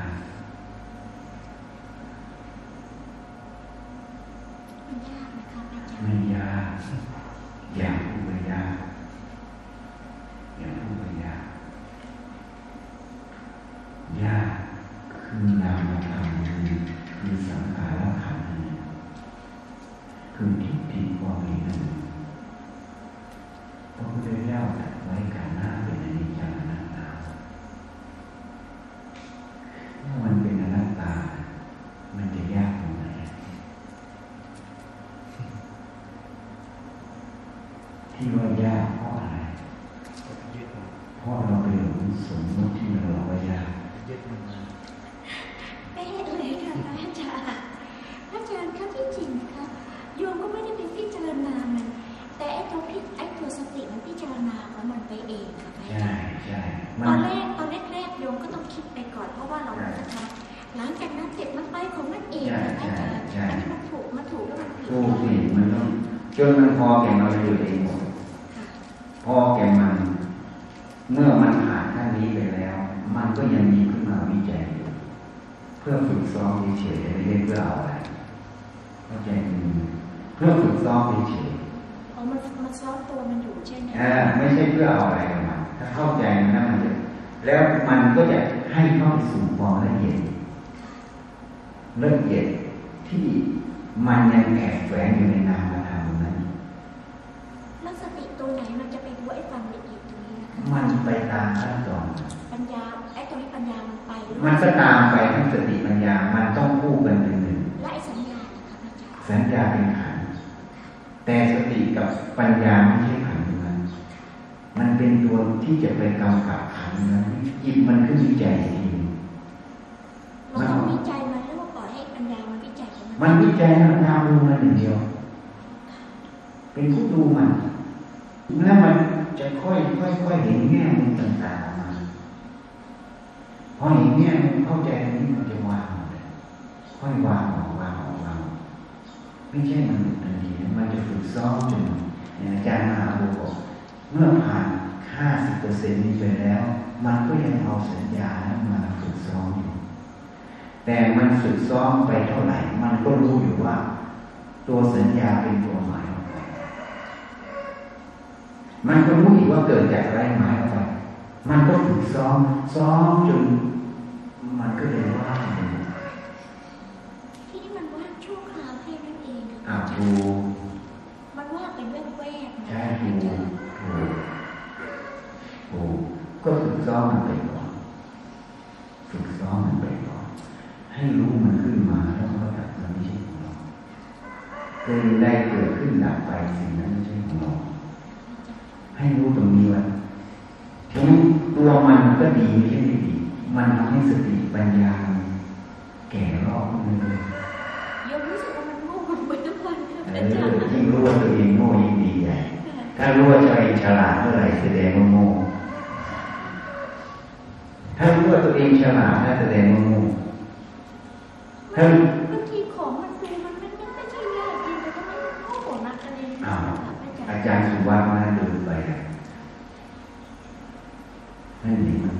ไม่ยากอย่าพูดว่ยากอย่าพูดว่ยากยากคือนามธรรมคือสังขารขันธ์คือทิฏฐิความเห็น นั่นพระพุทธเจ้าตรัสไว้การหน้าเป็นอนิจจังอนัตตาเมื่อมันเป็นอนัตตา มันจะยากตรงไหน ที่ว่ายากเพราะอะไร ยึดมัน เพราะเราไปหลงสมมติที่เราว่ายาก ยึดมันมา เป๊ะเลยค่ะพระอาจารย์พระอาจารย์ครับที่จริงนะคะโยมก็ไม่ได้เป็นพิจารณามัน แต่ไอ้ตัวพิไอ้ตัวสติมันพิจารณาของมันไปเองค่ะพระอา ใช่ จารย์ ใช่ ต มั อน นแรกตอนแรกๆโยมก็ต้องคิดไปก่อนเพราะว่าเราไม่ทำหลังจากนั้นเจ็บมันไปของมันเองค่ะพระอาจารย์อันนี้มันถูกมันถูกแล้วมันผิด สู้สิมันต้องจนมันพอแก่มันอยู่เองหมด ค่ะ พอแก่มัน เมื่อมันผ่านขั้นนี้ไปแล้ว มันก็ยังมีขึ้นมาวิจัยอยู่เพื่อฝึกซ้อมเฉยๆไม่ได้เพื่อเอาอะไรเข้าใจไหมเพื่อฝึกซ้อมเฉยๆอ๋อมันมันซ้อมตัวมันอยู่ใช่ไหมอ่าไม่ใช่เพื่อเอาอะไรกับมันถ้าเข้าใจมันแล้วมันจะแล้วมันก็จะให้เข้าไปสู่ความละเอียดละเอียดที่มันยังแอบแฝงอยู่ในนามธรรมนั้นแล้วสติตัวไหนมันจะไปรู้ไอ้ความละเอียดตรงนี้นะคะมันไปตามขั้นตอนปัญญา ไอ้ตรงนี้ปัญญามันไปหรือมันก็ตามไปทั้งสติปัญญา มันต้องคู่กันเป็นหนึ่งและไอ้สัญญานะคะอาจารย์สัญญาเป็นขันธ์แต่สติกับปัญญาไม่ใช่ขันธ์ตรงนั้นมันเป็นตัวที่จะไปกำกับขันธ์นั้นหยิบมันขึ้นวิจัยทีเราต้องวิจัยมันหรือว่าปล่อยให้ปัญญามันวิจัยของมันมันวิจัยมันตามดูมันอย่างเดียว เป็นผู้ดูมันแล้วมันจะค่อยค่อยค่อยเห็นแง่มุมต่างๆออกมา พอเห็นแง่มุมเข้าใจตรงนี้มันจะวางหมดค่อยวางออกวางออกวางไม่ใช่มันหลุดทันทีมันจะฝึกซ้อมจนอาจารย์มหาบุบอกเมื่อผ่านห้าสิบเปอร์เซ็นต์นี้ไปแล้ว มันก็ยังเอาสัญญานั้นมาฝึกซ้อมอยู่แต่มันฝึกซ้อมไปเท่าไหร่ มันก็รู้อยู่ว่า ตัวสัญญาเป็นตัวหมายออกไปมันก็รู้อีกว่าเกิดจากอะไรหมายออกไป มันก็ฝึกซ้อม ซ้อมจนมันก็เลยว่างที่นี่มันว่างชั่วคราวแค่นั้นเองค่ะอ่าถูกมันว่างเป็นแวบๆนะใช่อาถูกจารย์ถูกถูกก็ฝึกซ้อมมันไปก่อนฝึกซ้อมมันไปก่อนให้รู้มันขึ้นมาแล้วก็ดับมันไม่ใช่ของเราเคยได้เกิดขึ้นดับไปสิ่งนั้นไม่ใช่ของเราให้รู้ตรงนี้ว่า ทีนี้ตัวมันก็ดีไม่ใช่ไม่ดี มันทำให้สติปัญญา แก่รอบนึงยมรู้สึกว่ามันโง่ไปทุกวันค่ะอาจารย์ยิ่งรู้ว่าตัวเองโง่ยิ่งดีใหญ่ถ้ารู้ว่าตัวเองฉลาดเมื่อไหร่แสดงว่าโง่ถ้ารู้ว่าตัวเองฉลาดน่าแสดงว่าโง่ถ้าบางทีของมันดูมันไม่ไม่ใช่ยากจริงแต่ก็ไมันโง่หนักอาจารย์อาจารย์สุวัฒน์น่าดูไปนะ นเห็นมัน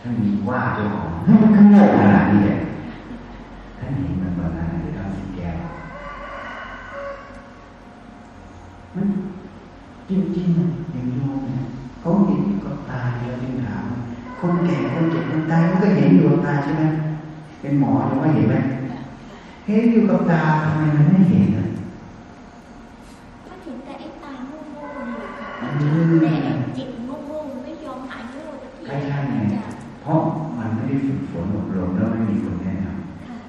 ท่านมีว่าเจ้าของให้มันขึ้นโมยขนาดนี้เลยท่านเห็นมันตอนนั้นหรือท่าสิแก้วมันจริงๆนะอย่างโยมเนี่ยเขาเห็นก็ตายแล้วจึงถามคนแก่คนเจ็บคนตายมันก็เห็นอยู่กับตาใช่ไหมเป็นหมอยังไม่เห็นไหมเห็นอยู่กับตาทำไมมันไม่เห็นอะ ก็เห็นแต่ไอ้ตาโง่ๆนี่ แหละค่ะอืมแต่ไอ้จิตโง่ๆไม่ยอมหายโง่สักทีใช่ใช่ไงจ้ะเพราะมันไม่ได้ฝึกฝนอบรมแล้วไม่มีคนแนะนค่ะ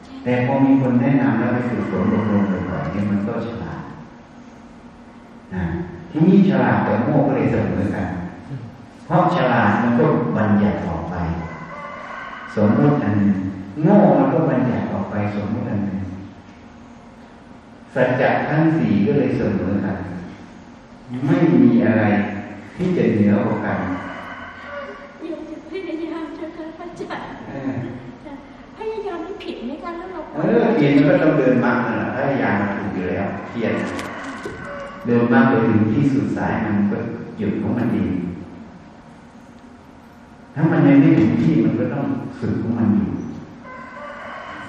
ใช่ำแต่พอมีคนแนะนำแล้วไปฝึกฝนอบรมบ่อยๆเนี่ยมันก็ฉลาดนะที่นี่ฉลาดกับโง่ก็เลยเสมอกัน เพราะฉลาดมันก็บัญญัติออกไป สมมุติอันหนึ่งโง่มันก็บัญญัติออกไปสมมุติอันหนึ่งสัจจะทั้งสี่ก็เลยเสมอกัน ไม่มีอะไรที่จะเหนือกว่ากันโยมจะพยายามจะค่ะอาจารย์เออจ้ะพยายามไม่ผิดไหมคะแล้วเราเออเพียนมันก็ต้องเดินมากนั่นแหละถ้าอยางมันถูกอยู่แล้วเพียนเดินมากไปถึงที่สุดสายมันก็หยุดของมันเองถ้ามันยังไม่ถึงที่มันก็ต้องฝึกของมันอยู่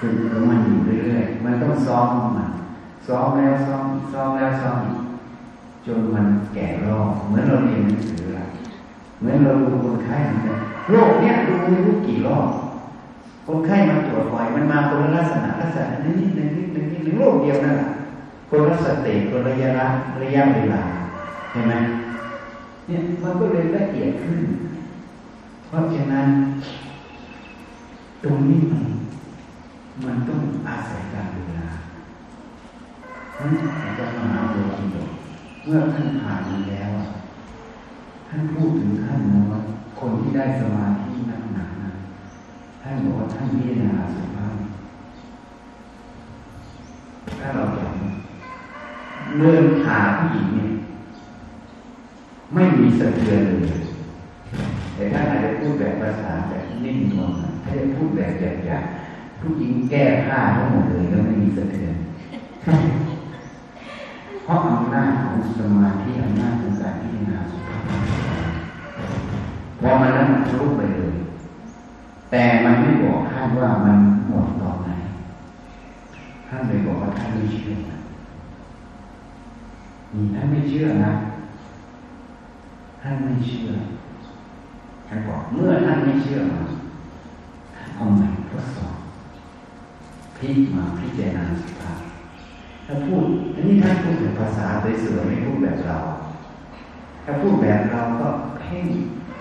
ฝึกของมันอยู่เรื่อยๆมันต้องซ้อมของมันซ้อมแล้วซ้อมอีกซ้อมแล้วซ้อมอีก จนมันแก่รอบเหมือนเราเรียนหนังสืออะเหมือนเราดูคนไข้เหมือนกันโรคเนี้ยดูไม่รู้กี่รอบคนไข้มาตรวจบ่อยมันมาคนละลักษณะลักษณะนิดนิดนิดนิดนิดนิดหรือโรคเดียวนั่นแหละคนละสเตจคนระยะระยะเวลาเห็นไหมเนี่ยมันก็เลยละเอียดขึ้น เพราะฉะนั้น ตรงนี้มันมันต้องอาศัยการเวลานั้นอาจารย์มหาโพธิดก เมื่อท่านผ่านมาแล้วอะท่านพูดถึงท่านนะว่าคนที่ได้สมาธินักหนานะท่านบอกว่าท่านพิจารณาสุภาพถ้าเราจำเดินขาผู้หญิงเนี่ยไม่มีสะเทือนเลยแต่ถ้าอาจจะพูดแบบภาษาแบบนิ่งนวลถ้าจะพูดแบบหยาบๆผู้หญิงแก้ผ้าทั้งหมดเลยแล้วไม่มีสะเทือน เพราะอำนาจของสมาธิอำนาจของการพิจารณาสุภาพพอมันนั้นมันทะลุไปเลย แต่มันไม่บอกท่านว่ามันหมดตอนไหน ท่านเลยบอกว่าท่านไม่เชื่อนะนี่ท่านไม่เชื่อนะ ท่านไม่เชื่อท่านบอกเมื่อท่านไม่เชื่อมาเอาใหม่ทดสอบพลิกมาพิจารณาสภาพ ถ้าพูดอันนี้ท่านพูดแบบภาษาสวยๆไม่พูดแบบเรา ถ้าพูดแบบเราก็เพ่ง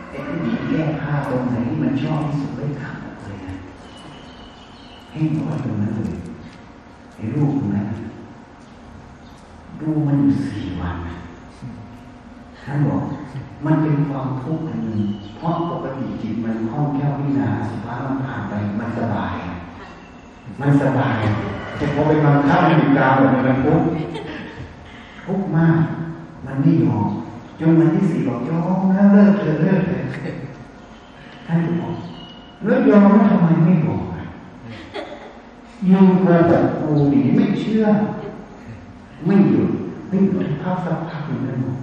ไอ้ผู้หญิงแก้ผ้าตรงไหนที่มันชอบที่สุดเลยขับเลยนะเพ่งเอาไว้ตรงนั้นเลยไอ้รูปตรงนั้นดูมันอยู่สี่วันท่านบอกมันเป็นความทุกข์อันหนึ่งเพราะปกติจิตมันคล่องแคล่ววินาสิพามันผ่านไปมันสบาย มันสบาย แต่พอไปบังคับให้อยู่กางแบบมันทุกข์ทุกข์มาก มันไม่ยอมจนวันที่สี่บอกยอมแล้วเลิกเถอเลิกเถอท่านบอกแล้วยอมแล้วทำไมไม่บอกอยูโกหกกูหนีไม่เชื่อ ไม่หยุดไม่หยุดพักสักพักหนึ่งแล้วบอก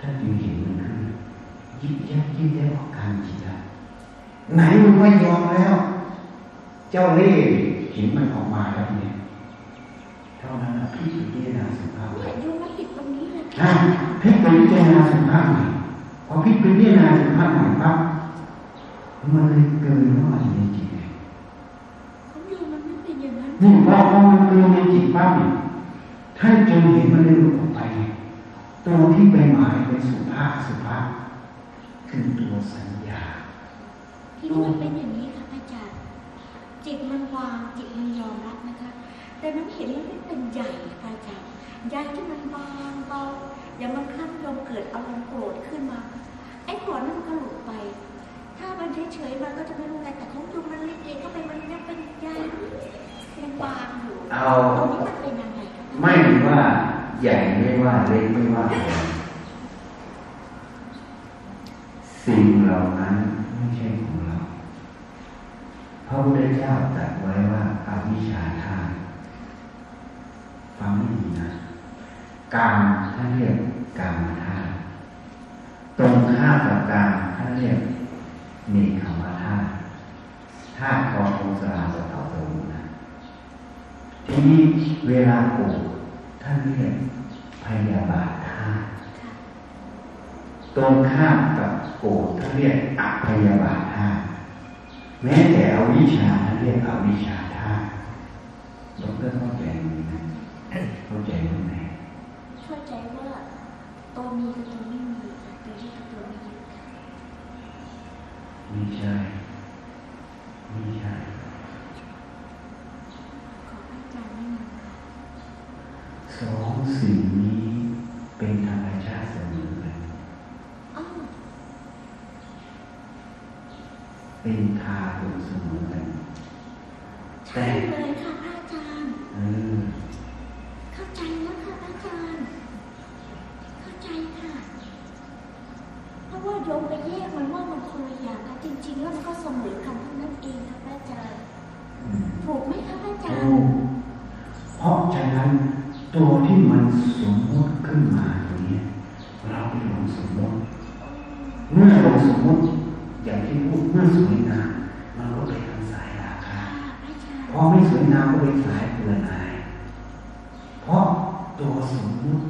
ท่านจึงเห็นมันขึ้นยิบยับยิบยับออกการจิตอะไหนมึงไม่ยอมแล้ว เจ้าเล่ห์ เห็นมันออกมาแล้วเนี่ยเท่านั้นนะพี่พิจารณาสุภาพเนี่ยโยมมาติดตรงนี้เลยอะพี่ไปพิจารณาสุภาพใหม่พอพี่ไปพิจารณาสุภาพใหม่ปั๊บมันเลยเกินเข้ามาในจิตเลยของโยมมันไม่เป็นอย่างนั้นนี่พอพอมันเกินในจิตปั๊บเนี่ยท่านจนเห็นมันเลยหลุดออกไปไงตัวที่ไปหมายเป็นสุภาพสุภาพคือตัวสัญญาทีนี้มันเป็นอย่างนี้ค่ะอาจารย์ จิตมันวางจิตมันยอมรับนะคะ แต่มันเห็นมันไม่เป็นใหญ่ค่ะอาจารย์ใหญ่ที่มันบางเบาอย่างบางครั้งโยมเกิดอารมณ์โกรธขึ้นมา ไอ้โกรธนั่นก็หลุดไป ถ้ามันเฉยๆมันก็จะไม่รู้ไงแต่ของโยมมันเล็กๆก็ไปมันยังเป็นใหญ่ยังบางอยู่เอาตรงนี้มันเป็นยังไงไม่ว่าใหญ่ไม่ว่าเล็กไม่ว่าอะไรสิ่งเหล่านั้นไม่ใช่ของเรา พระพุทธเจ้าตรัสไว้ว่าอาวิชชาทานฟังไม่ดีนะการท่านเรียกการมาทานตรงข้ามกับการท่านเรียกเนคขมาทานธาตุกององศาสถาสมุนะทีนี้เวลาปลูกท่านเรียกพยาบาทธาตุตรงข้ามกับโกดกท่านเรียกอพยาบาทธาตุ แม้แต่อวิชาเรียกอวิชาธาตุก็เข้าใจไหมนะเข้าใจตรงไหนเข้าใจว่าตัวมีกับตัวไม่มีตัวที่กับตัวไม่ยึดไม่ใช่ไม่ใช่สองสิ่งนี้เป็นธรรมชาติเสมอ เป็นคาอยู่เสมอกันแต่เลยค่ะอาจารย์เข้าใจแล้วค่ะอาจารย์ เข้าใจค่ะ เพราะว่าโยมไปแยกมันว่ามันคนละอย่างจริงๆแล้วมันก็เสมอกันทั้งนั้นเองค่ะอาจารย์ถูกไหมคะพรอาจารย์ถูกเพราะฉะนั้นตัวที่มันสมมติขึ้นมาอย่งนี้เราไปลองสมมติ เมื่อลงสมมติอย่างที่พูดเมื่อสม นางก็เป็นสายเบื่อหน่าย เพราะตัวสมมติ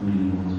reading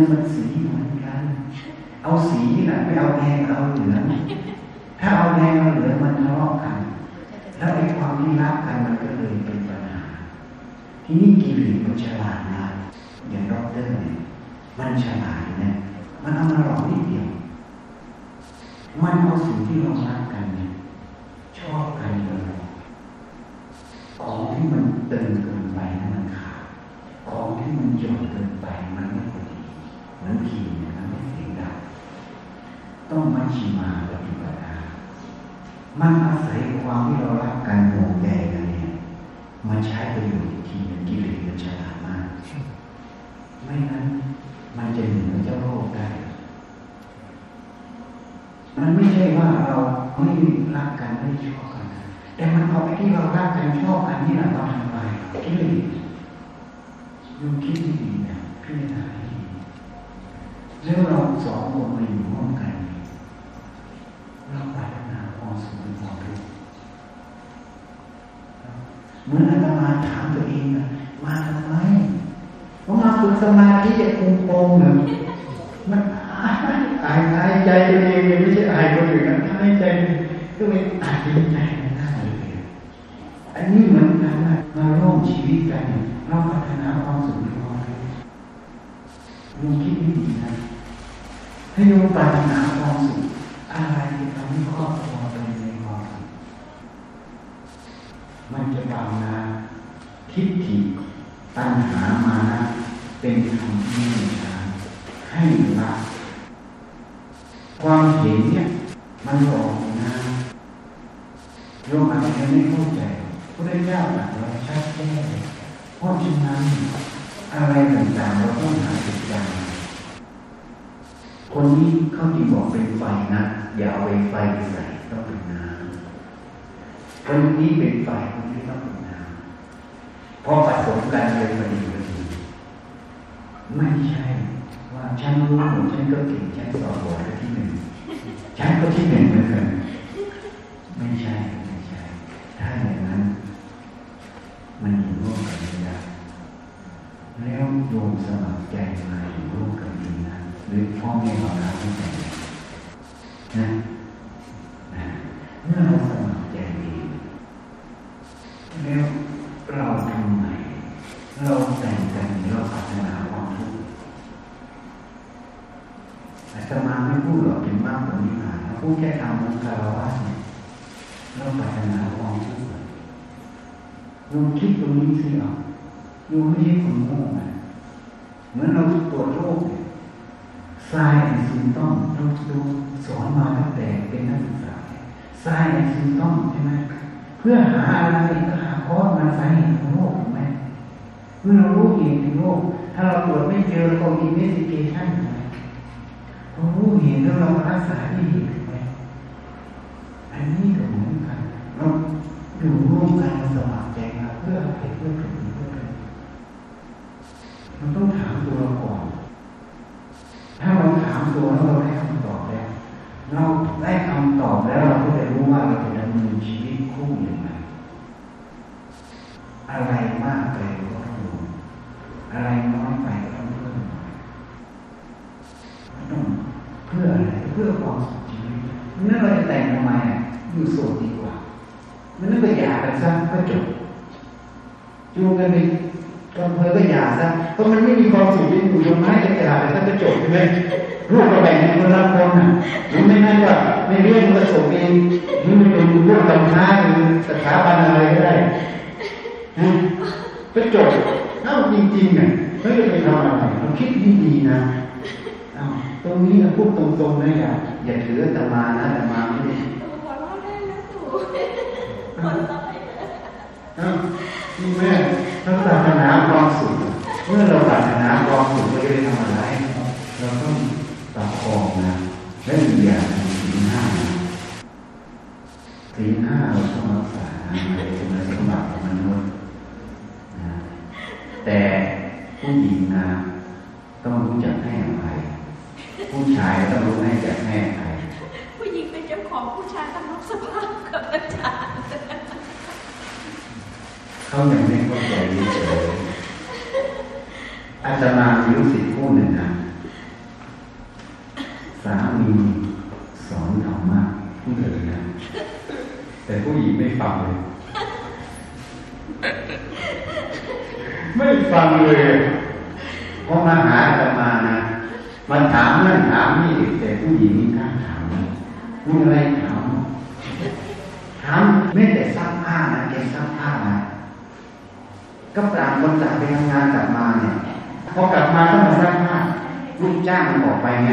Amén. คนสองคนมาอยู่ร่วมกันเราปรารถนาความสุขหรือความทุกข์เมื่ออาตมาถามตัวเองมาทำไมเพราะมาฝึกสมาธิจะคงโปงเหรอมันอายอายใจตัวเองไม่ใช่อายคนอื่นนะอายใจก็เป็นอายใจมันน่าเลยอันนี้เหมือนกันนะมาร่วมชีวิตกันเราพัฒนาความสุขของเราลองคิดดีนะ ถนาความสุขอะไรที่ทำให้ครอบครัวเป็นในความสุขมันจะบางนะทิฏฐิตัณหามานะเป็นคำที่มีทาให้ละความเห็นเนี่ย มันหลอกนะโยมอาจจะไม่เข้าใจพระเจ้าตรัสไว้ชัดแจ้งเพราะฉะนั้น อะไรต่างๆเราต้องหาจุดกลางคนนี้เขาที่บอกเป็นไฟนะอย่า ไปไฟไปใส่ต้องเป็นน้ำคนนี้เป็นไฟคนนี้ต้องเป็นน้ำพอผสมกันเลยพอดีพอดีไม่ใช่ว่าฉันรู้หมดฉันก็เก่งฉันสอบหัวที่หนึ่งฉันก็ที่หนึ่งเหมือนกันไม่ใช่ไม่ใช่ถ้าอย่างนั้นมันอยู่ร่วมกันไม่ได้แล้วโยมสมัครใจมาอยู่ร่วมกันดีนะหรือพ่อแม่เรารักไม่ใจนนะเมื่อเราสมัครใจดีแล้วเราทำไมเราแต่งกันเราพัฒนาความทุกข์อาตมาไม่พูดหรอกถึงมากกว่านี้มาพูดแคารวะเนี่ยเราพัฒนาความทุกข์ลองคิดตรงนี้สิเอาโยมไม่ใช่คนโง่นะเหมือนเราตรวจโรคเนี่ยทรายแอนซิมต้องเราดูสอนมาตั้งแต่เป็นนักศึกษาทรายแอนซิมต้องใช่ไหมเพื่อหาอะไรก็หาคอสมาสาเหตุของโรคถูกไหมเมื่อเรารู้เหตุของโรคถ้าเราตรวจไม่เจอเราก็มีเวสิเกชันถูกไหมพอรู้เหตุแล้วเรารักษาที่เหตุ อันนี้ก็เหมือนกันเราอยู่ร่วมกันสมัครใจมาเพื่อให้เพื่อผลเพื่อผลมันต้องถามตัวเราก่อน ถ้าเราถามตัวแล้วเราได้คำตอบแล้ว เราได้คำตอบแล้วเราก็จะรู้ว่าเราจะดำเนินชีวิตคู่อย่างไรอะไรมากไปก็ต้องลดอะไรน้อยไปก็ต้องเพิ่มหน่อยต้องเพื่ออะไรเพื่อความสุขชีวิตนั่นเราจะแต่งทำไมอะอยู่โสดดีกว่ามันนั่นก็หย่ากัน ซะก็จบจูงกันไปก็เพอก็หย่าซะเพราะมันไม่มีความสุขที่อยู่ตรงไหนจะหย่าษซะก็จบใช่ไหมลูกราแบ่งกันคนละคนน่ะหรือไม่นั่นก็ไม่เรียกมาส่งเองหรือมันเป็นพวกกำท้าหรือสถาบันอะไรก็ได้นะก็จบเอ้าจริงๆเนี่ยไม่จะไปทำอะไรเราคิดดีๆนะเอ้าตรงนี้เราพูดตรงๆนะอย่าอย่าถืออาตมานะอาตมาไม่ได้หัวเราได้แล้วตู่หัวเราะได้แล้วอ้าว นี่แม่ถ้าปรารถนาความสุขเมื่อเราปรารถนาความสุขเราจะได้ทำอะไร เราต้องประคองนะและอีกอย่างหนึ่งศีลห้านะศีลห้าเราต้องรักษานะมันเป็นสมบัติของมนุษย์นะแต่ผู้หญิงนะต้องรู้จักให้อภัยผู้ชายต้องรู้ให้จักให้อภัยผู้หญิงเป็นเจ้าของผู้ชายต้องรับสภาพกับอาจารย์ เขายังไม่เข้าใจเฉยอาจารย์มีลูกศิษย์คู่หนึ่งนะสามีสอนธรรมะผู้เดินนะแต่ผู้หญิงไม่ฟังเลย ไม่ฟังเลยเพอมาหาอาตมานะมาถามนั่นถามนี่แต่ผู้หญิงไม่กล้าถามเลยพูดอะไรถามถามไม่แต่ซักผ้านะแกซักผ้ ก็ต่างคนต่างไปทำงานกลับมาเนี่ยพอกลับมาต้องมาซักผ้าลูกจ้างมันออกไปไง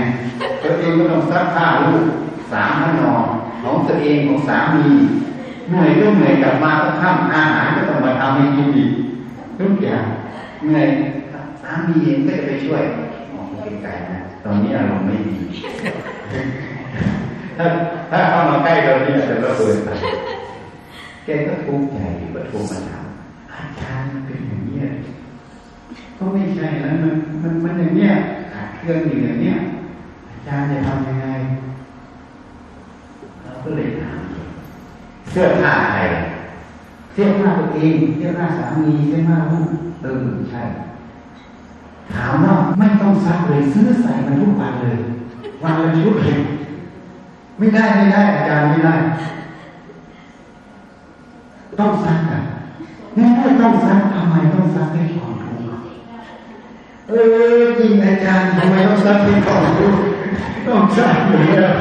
ตัวเองก็ต้องซักผ้าลูกสามพนอของตัวเองของสามีเหนื่อยก็เหนื่อยกลับมาก็ทำอาหารก็ต้องมาทำให้กินอีกทุกอย่างเหนื่อยสามีเองก็จะไปช่วยมองไกลๆนะตอนนี้อารมณ์ไม่ดีถ้าถ้าเข้ามาใกล้เราเนี่ยจะระเบิดไปแกก็ทุกข์ใจก็โทรมาถาม อาจารย์มันเป็นอย่างนี้ยก็ไม่ใช่แล้วมันมันมันอย่างเนี้ยขาดเครื่องอยู่อย่างเนี้ยอาจารย์จะทำยังไงเราก็เลยถามเสื้อผ้าใครเสื้อผ้าตัวเองเสื้อผ้าสามีเสื้อผ้าลูกเออใช่ถามว่าไม่ต้องซักเลยซื้อใส่มันทุกวันเลยวันละชุดเลยไม่ได้ไม่ได้อาจารย์ไม่ได้ ต้องซักอะงั้ นถ้าต้องซักทำไมต้องซักให้ความทุกข์เออจริงอาจารย์ทำไมต้องซักให้ความทุกข์ต้องสร้างอยู่แล้ว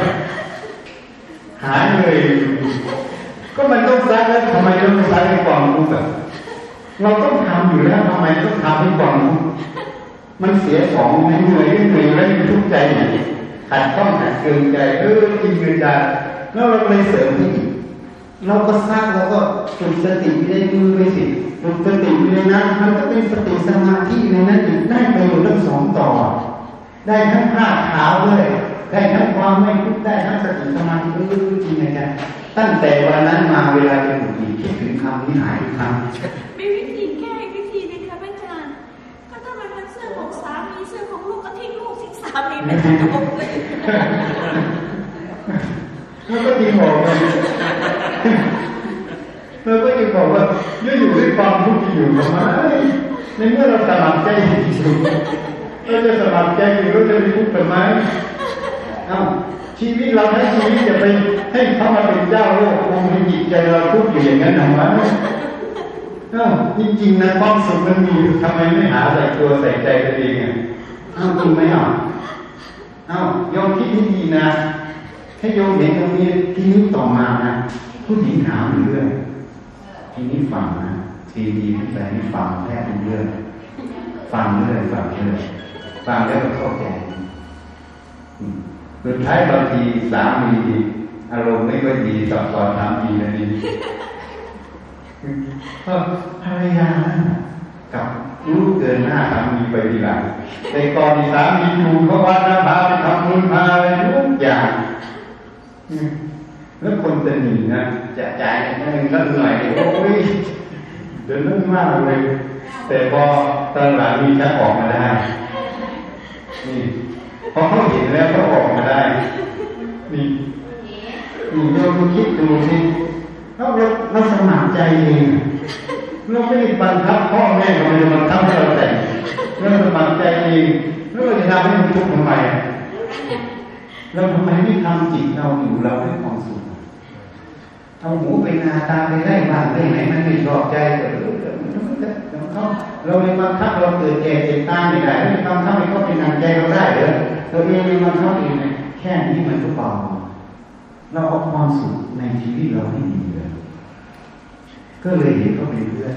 หายเลยก็มันต้องสร้างแล้วทำไมต้องสร้างให้ความรู้แบบเราต้องทำอยู่แล้วทำไมต้องทำให้ความรู้มันเสียของในเหนื่อยเหนื่อยแล้วทุกข์ใจไหนขัดข้องขัดเกินใจเออจริงเกินใจแล้วเราเลยเสริมที่อีก เราก็สร้างเราก็ฝึกสติไปในมือไปสิฝึกสติไปในนั้นมันก็เป็นสติสมาธิในนั้นอีกได้ประโยชน์ทั้งสองต่อ ได้ทั้งผ้าขาวด้วยได้ทั้งความไม่ทุกข์ได้ทั้งสติสมาธิเออจริงนะจ๊ะตั้งแต่วันนั้นมาเวลาจะหงุดหงิดคิดถึงคำนี้หายทุกครั้งมีวิธีแก้อีกวิธีหนึงค่ะอาจารย์ก็ถ้ามันเป็นเสื้อของสามีเสื้อของลูกก็ทิ้งลูกสิสามีไม่ต้องจบเลย แล้วก็ยิงบอกเลยแล้วก็ยิงบอกว่าอยู่อยู่ด้วยความทุกข์อยู่ทำไมในเมื่อเราสมัครใจอยู่เราจะสมัครใจอยู่เราจะไปทุกข์ทำไมเอ้าชีวิตเราทั้งชีวิตจะไปให้เขามาเป็นเจ้าโลกคงให้จิตใจเราทุกข์อยู่อย่างนั้นทำไมเอ้าจริงๆนะความสุขมันมีทำไมไม่หาใส่ตัวใส่ใจตัวเองอะอ้าจริงไหมอะเอ้าวยอมคิดดีนะ ให้โยมเห็นตรงนี้ทีนี้ต่อมานะผู้หญิงถามเรื่องทีนี้ฟังนะทีดีที่แฟนนี่ฟังแทบทุกเรื่องฟังเรื่อยฟังเรื่อยฟังแล้วก็เข้าใจอืมสุดท้ายบางทีสามีอารมณ์ไม่ค่อยดีสอบสอนสามีนะนี่ก็ภรรยากับรู้เกินหน้าสามีไปทีหลังแต่ก่อนที่สามีอยู่เขาวัดนะพาไปทำบุญพาอะไรทุกอย่าง แล้วคนจะหนีนะจะจ่ายเงินสักหน่อยโอ้ยเดินเรื่องมากเลย แต่พอตอนหลังมีชักออกมาได้นี่พอเขาเห็นแล้วเขาออกมาได้นี่นี่โยมคิดดูสิเราเราเราสมัครใจเองเราไม่ได้บังคับพ่อแม่เราไม่ได้บังคับให้เราแต่งเราสมัครใจเองแล้วเราจะทำให้มันทุกข์ทำไม เราทำไมไม่ทำจิตเราอยู่เราด้วยความสุขเอาหมูไปนาตาไปไร่บ้านได้ไหนมันไม่ชอบใจเออเขาเราไม่บังคับเราเกิดแก่เจ็บตายไม่ได้ไม่บังคับให้เขาเป็นนางใจเราได้เหรอตัวเองไม่บังคับเองนะแค่นี้มันก็เบาเราเอาความสุขในชีวิตเราให้ดีเลยก็เลยเห็นเขาเป็นเพื่อน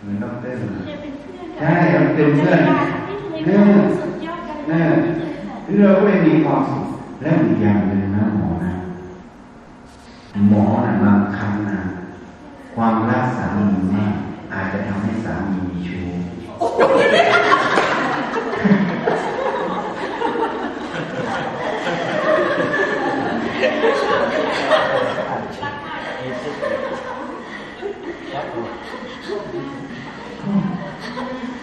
เหมือนดอกเตอร์นะเนี่ยเป็นเพื่อนกัใช่เราเป็นเพื่อนไม่เคยมีความสุดยอดกันเลเอยอ เราก็เลยมีความสุขและอีกอย่างหนึ่งนะหมอนะหมอนะบางครั้งนะความรักสามีมากอาจจะทำให้สามีมีชู้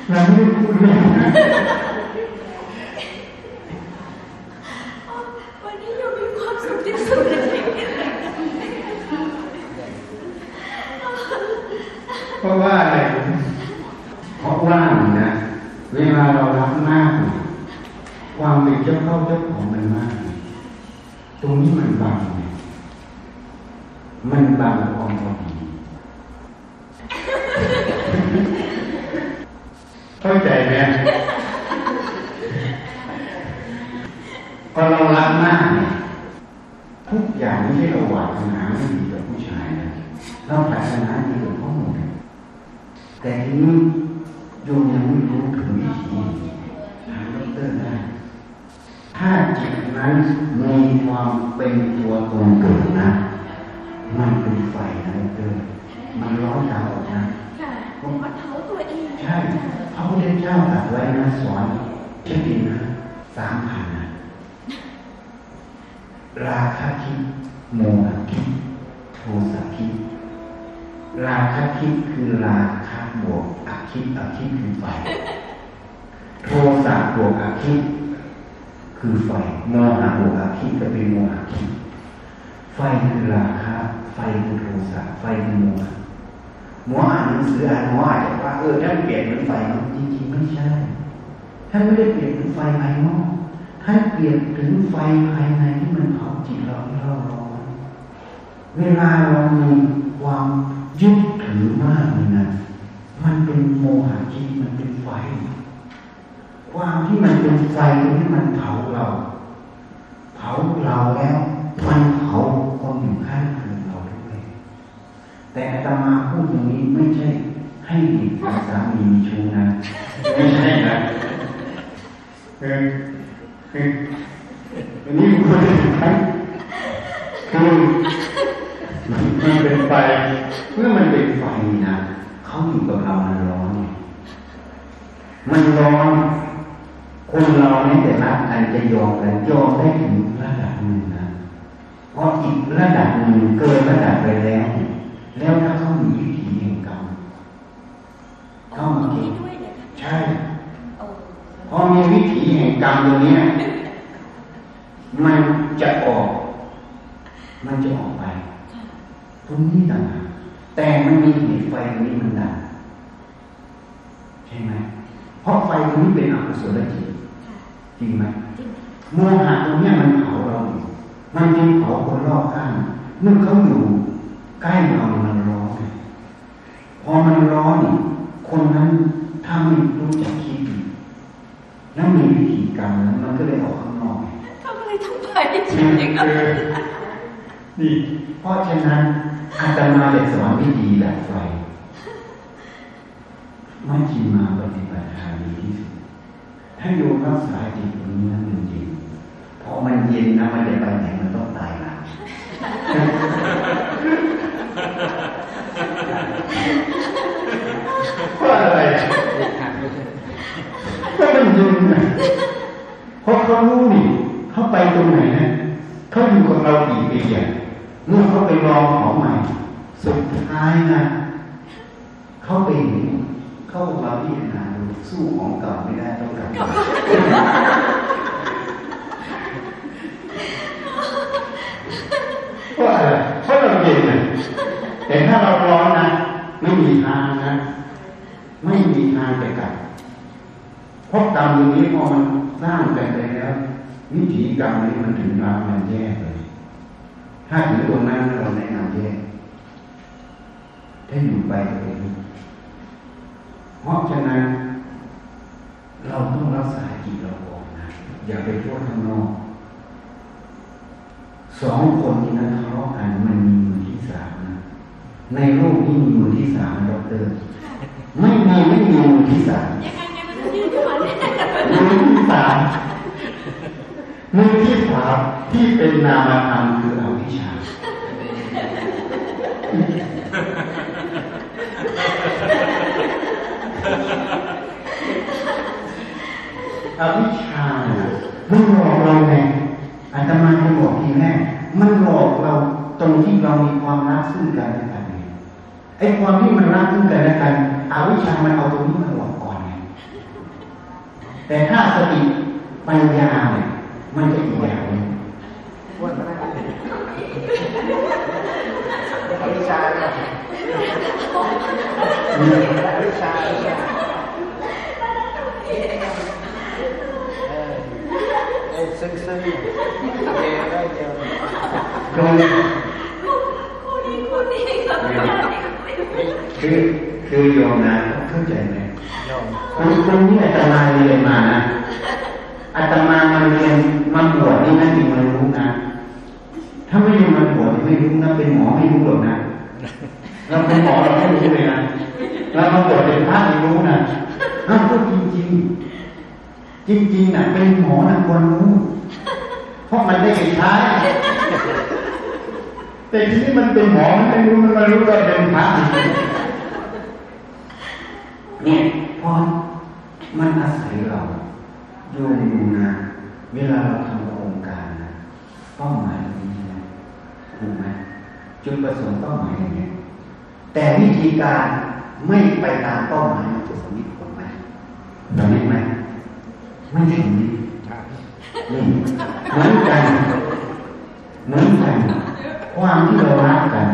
เราไม่ได้พูดเรื่องนะ วันนี้อยู่มีความสุขที่สุดในชีวิตเลย เพราะว่าอะไรเพราะว่านะ เวลาเรารักมากเนี่ยความเป็นเจ้าเข้าเจ้าของมันมาก ตรงนี้ มันบังมันบังความพอดี เข้าใจไหมพอเรารักมากเนี่ยทุกอย่างไม่ใช่เราหวาดนาไม่ดีกับผู้ชายนะเราปรารถนาดีกับเขาหมดแต่ทีนี้โยมยังไม่รู้ถึงวิธีถามดอกเตอร์ได้ ถ้าจิตนั้นมีความเป็นตัวตนเกิดนะ มันเป็นไฟนะดอกเตอร์มันร้อนตามออกนะ ค่ะมันเผาตัวเอง ใช่พระพุทธเจ้าตรัสไว้นะสอนเช่นนี้นะสามพันนะราคะคิด โมหะคิดโทสะคิดราคะคิดคือราคะบวกอคิดอคิดคือไฟโทสะบวกอคิดคือไฟโมหะบวกอคิดก็เป็นโมหะคิดไฟคือราคะไฟคือโทสะไฟคือโมหะหมออ่านหนังสืออ่านหมออาจจะว่าเออท่านเปลี่ยนเป็นไฟเนจริงๆไม่ใช่ท่านไม่ได้เปลี่ยนเป็นไฟภายนอกท่านเปลี่ยนถึงไฟภายในที่มันเผาจิตเราที่เราร้อน เวลาเรามีความยึดถือมากเลยนะมันเป็นโมหะจิตมันเป็นไฟ ความที่มันเป็นไฟที่มันเผาเรา เผาเราแล้วมันเผาคนอยู่ข้างเคียงเราด้วยแต่อาตมาพูดอย่างนี้ไม่ใช่ให้ดีกับสามีมีชู้นะไม่ใช่นะคือคือนนี้มันเป็นคือ มันเป็นไฟ เมื่อมันเป็นไฟนะเขาอยู่กับเรามันร้อนไงมันร้อนคนเราเนี่ยแต่รักกันจะยอมกันยอมได้ถึงระดับหนึ่งนะเพราะอีกระดับหนึ่งเกินระดับไปแล้ว แล้วถ้าเขามีวิถีแห่งกรรมอ๋อมีด้วยเหรอคะใช่โอ้พอมีวิถีแห่งกรรมตัวเนี้ยมันจะออก มันจะออกไปค่ะ ตรงนี้ต่างหากแต่มันมีเหตุไฟตรงนี้มันดับใช่ไหมเพราะไฟตรงนี้เป็นอกุศลจิตค่ะจริงไหมจริงโมหะตรงเนี้ยมันเผาเราอยู่มันยังเผาคนรอบข้างเมื่อเขาอยู่ใกล้เรามันร้อนไงพอมันร้อนนี่คนนั้นถ้าไม่รู้จักคิดดีแล้วมีวิธีกรรมนั้นมันก็เลยออกข้างนอกไงทำอะไรทั้งไปจนี่ริงๆคือนี่เพราะฉะนั้น อาตมาเด็กสอนที่ดีดับไฟไม่ชินมาปฏิบัติธรรมดีที่สุดถ้าโยมรักษาจิตตรงนี้มันเย็นพอมันเย็นนะมันจะไปไหนมันต้องตายละเพราะอะไรเด็กขาดไม่ใช่ก็มันเย็นนะเพราะเขารู้นี่เขาไปตรงไหนนะเขาอยู่กับเรากี่ปีอ่ะเมื่อเขาไปลองของใหม่ สุดท้ายนะเขาไปเห็นเขาบอกเราพิจารณาดูสู้ของเก่าไม่ได้ต้องกลับมาเพราอะไรเพราะเราเย็นนะแต่ถ้าเราร้อนนะไม่มีทางนะ ไม่มีทางจะกลับเพราะกรรมอย่างนี้พอมันสร้างไปแล้ววิถีกรรมนี้มันถึงรามันแยกเลย ถ้าถึงตรงนั้นเราแนะนำแยกถ้าอยู่ไปตัวเองเพราะฉะนั้น เราต้องรักษาจิตเราก่อนนะ อย่าไปโทษข้างนอกสองคนนี้นะทะเลาะกันมันมีมือที่สามนะในโลกนี้มีมือที่สามนะดอกเตอรไม่มีไม่มีมือที่สามยังไงเนี่ยมันจะยืดขึ้นมาเนี่ยมือที่สามมือที่สามที่เป็นนามธรรมคืออวิชชา อวิชชาเนี่ยมันหลอกเราไงอาตมาจะบอกทีแรกมันหลอกเราตรงที่เรามีความรักซึ่งกันและกันไงไอ้ความที่มันรักซึ่งกันและกันอวิชชามันเอาตรงนี้มาหลอกก่อนไงแต่ถ้าสติปัญญาเนี่ยมันจะอีกอย่างหนึงอ้วนไม่ได้อวิชาเนี่ยอวิชาเนี่ยเออ เออซึ้งซึ้งเดียวได้เดียวตรงคู่นี้คู่นี้กับคู่นี้คือคือโยมนะเข้าใจไหมยอมตรงตรงนี้อาตมาเรียนมานะอาตมามาเรียนมาบวชนี่นะจริงมันรู้นะถ้าไม่เรียนมาบวชไม่รู้นะเป็นหมอไม่รู้หรอกนะเราเป็นหมอเราไม่รู้เลยนะเรามาบวชเป็นพระไม่รู้นะอ้าวพูดจริงๆ จริงๆนะเป็นหมอนะควรรู้เพราะมันได้ใช้แต่ทีนี้มันเป็นหมอมันไม่รู้มันไม่รู้ว่าเป็นพระเนี่ยเพราะมันอาศัยเราโยมดูนะเวลาเราทำโครงการนะเป้าหมายตรงนี้นะถูกไหมจุดประสงค์เป้าหมายอย่างเงี้ยแต่วิธีการไม่ไปตามเป้าหมายมันจะสำเร็จผลไหมสำเร็จไหม ไม่เร็จใช่นี่เหมือนกันเหมือนกันความที่เรารักกัน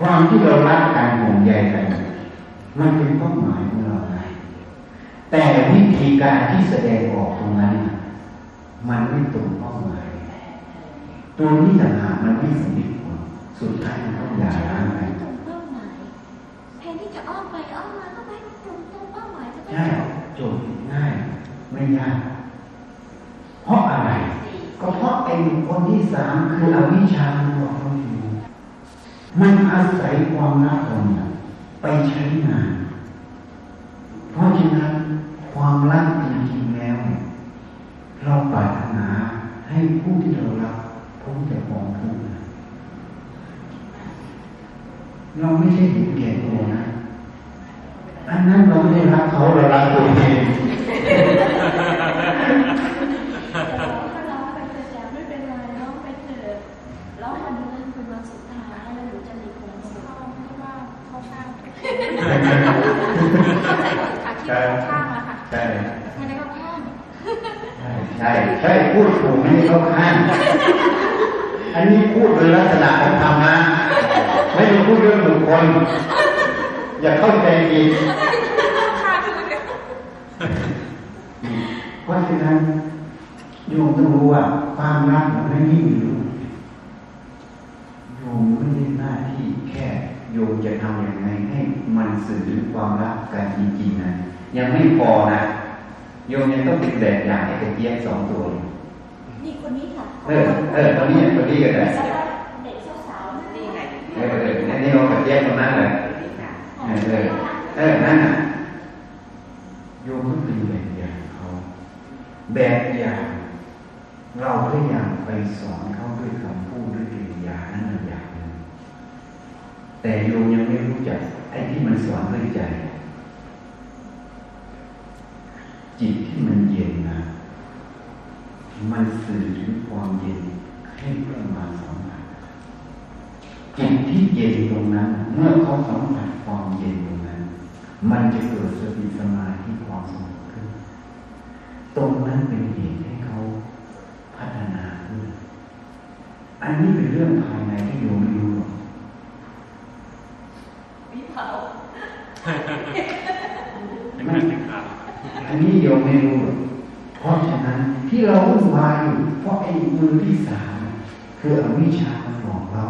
ความที่เรารักกันห่วงใยกัน มันเป็นเป้าหมายของเราไงแต่วิธีการที่แสดงออกตรงนั้น มันไม่ตรงเป้าหมาย ตัวนี้ต่างหากมันไม่สำเร็จผลสุดท้ายมันต้องหย่าร้างกันตรงเป้าหมายแทนที่จะอ้อมไปอ้อมมาก็ไปตรงตรงเป้าหมายก็ไป จทย์ง่ายไม่ยากเพราะอะไร ก็เพราะไอ้คนที่สามคืออวิชชามันบอกเราอยู่มันอาศัยความรักเราเนี่ยไปใช้งาน เพราะฉะนั้นความรักจริงๆแล้ว เราปรารถนาให้ผู้ที่เรารักพ้นจากความทุกข์เราไม่ใช่เห็นแก่ตัวนะ อันนั้นเราไม่ได้รักเขาเรารักตัวเองก็ร้องไปเถอะจ้ะไม่เป็นไรร้องไปเถอะร้องวันนี้นั่นเป็นวันสุดท้ายแล้วหนูจะหลีกหลงเข้าไม่ว่าเข้าข้างเข้าใจค่ะที่เข้าข้างอะค่ะใช่ไม่ได้เข้าข้างใช่ใช่พูดถูกไม่ได้เข้าข้างอันนี้พูดโดยลักษณะของธรรมะไม่ได้พูดเรื่องบุคคล อย่าเข้าใจผิดข้างคือเพราะฉะนั้นโยมต้องรู้ว่าความรักมันไม่ยิ่งอยู่โยมไม่ได้หน้าที่แค่โยมจะทำอย่างไรให้มันสื่อถึงความรักกันจริงๆนะยังไม่พอนะโยมยังต้องเป็นแบบอย่างให้กับเจี๊ยบสองตัวอยู่นี่คนนี้ค่ะเออเออตอนนี้ตอนนี้ก็ได้แล้วก็เด็กสาวๆนี่ไงเออเอออันนี้เรากับเจี๊ยบตรงนั้นเลย เออเออเออนั่นน่ะโยมต้องเป็นแบบอย่างเขาแบบอย่างเราพยายามไปสอนเขาด้วยคำพูดด้วยกิริยานั่นอย่างหนึ่งแต่โยมยังไม่รู้จักไอ้ที่มันสอนด้วยใจ จิตที่มันเย็นนะ มันสื่อถึงความเย็นให้เพื่อนมาสมผัสจิตที่เย็ นตรงนั้น เมื่อเขาสัมผัสความเย็นตรงนั้น มันจะเกิดสติสมาธิความสงบขึ้น ตรงนั้นเป็นเหตุให้เขาพัฒนาขึ้น อันนี้เป็นเรื่องภายในที่โยมไม่รู้หรอกพี่เผาเป็นการแข่งขันอันนี้โยมไม่รู้หรอกเพราะฉะนั้นที่เราวุ่นวายอยู่เพราะไอ้มือที่สามคืออวิชชามันหลอกเรา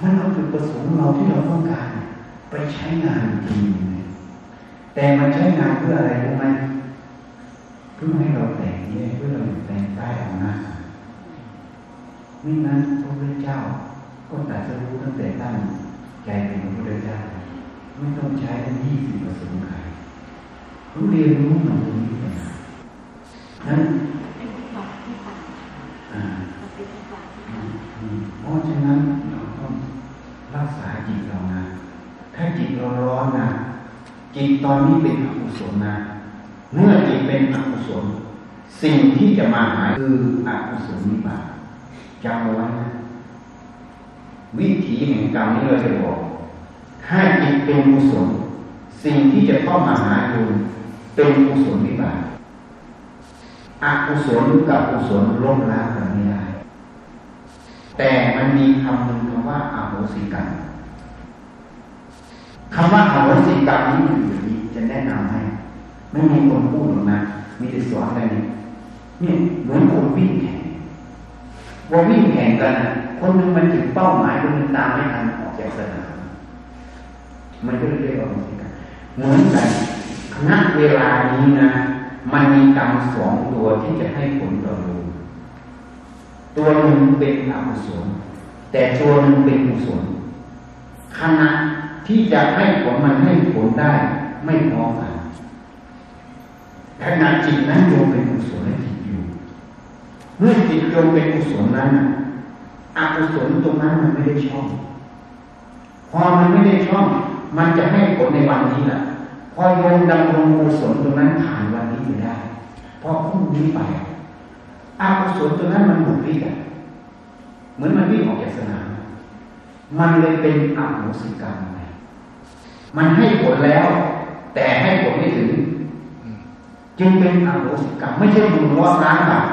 มันเอาจุดประสงค์เราที่เราต้องการ ไปใช้งานจริงเลยแต่มันใช้งานเพื่ออะไรรู้ไหมเพื่อให้เราแต่งแยกเพื่อเราอยู่แต่งใต้อำนาจไม่นั้นพระพุทธเจ้า ก็ตรัสรู้ตั้งแต่ตั้งใจเป็นพระพุทธเจ้าไม่ต้องใช้ทั้งยี่สิบประสงค์ใครรู้เรียนรู้มันตรงนี้เลยนะนั้นเป็นที่ปากที่ปากอ่ามันเป็นที่ปากที่อืปากมอืมเพราะฉะนั้นเรักษาจิตเรานะ ถ้าจิตเราร้อนนะจิตตอนนี้เป็นอกุศลนะ เมื่อจิตเป็นอกุศล สิ่งที่จะมาหาคืออกุศลนิบาตจำเอาไว้นะวิถีแห่งกรรมนี้เราจะบอก ถ้าจิตเป็นกุศลสิ่งที่จะเข้ามาหาโยมเป็นกุศลนิบาตอกุศลกับกุศลล้มล้างกันไม่ได้ แต่มันมีคำหนึ่งคำว่าอาโหสิกรรมคำว่าอาโหสิกรรมนี้มันอยู่นี้จะแนะนำให้ ไม่มีคนพูดหรอกนะมีแต่สอนอะไรนี่เนี่ยเหมือนคนวิ่งแข่งว่าวิ่งแข่งกันนะคนหนึงมันถึงเป้าหมายคนหนึงตามไม่ทันออกจากสนามมันก็เลยเรียกว่าอาโหสิกรรมเหมือนกันณเวลานี้นะ มันมีกรรมสองตัวที่จะให้ผลต่อเรา ตัวหนึ่งเป็นอกุศลแต่ตัวหนึ่งเป็นกุศลขณะที่จะให้ผลมันให้ผลได้ไม่พร้อมกันขณะจิตนั้นโยมเป็นกุศลและจิตอยู่เมื่อจิตโยมเป็นกุศลนั้นอกุศลตรงนั้นมันไม่ได้ช่องพอมันไม่ได้ช่อง มันจะให้ผลในวันนี้แหละพอโยมดำรงกุศลตรงนั้นผ่านวันนี้ไปได้พอพรุ่งนี้ไป อากุศลตัวนั้นมันหมดฤทธิ์อะเหมือนมันวิ่งออกจากสนามมันเลยเป็นอโหสิกรรมไปมันให้ผลแล้ว แต่ให้ผลไม่ถึง จึงเป็นอโหสิกรรมไม่ใช่บุญล้อล้างบาป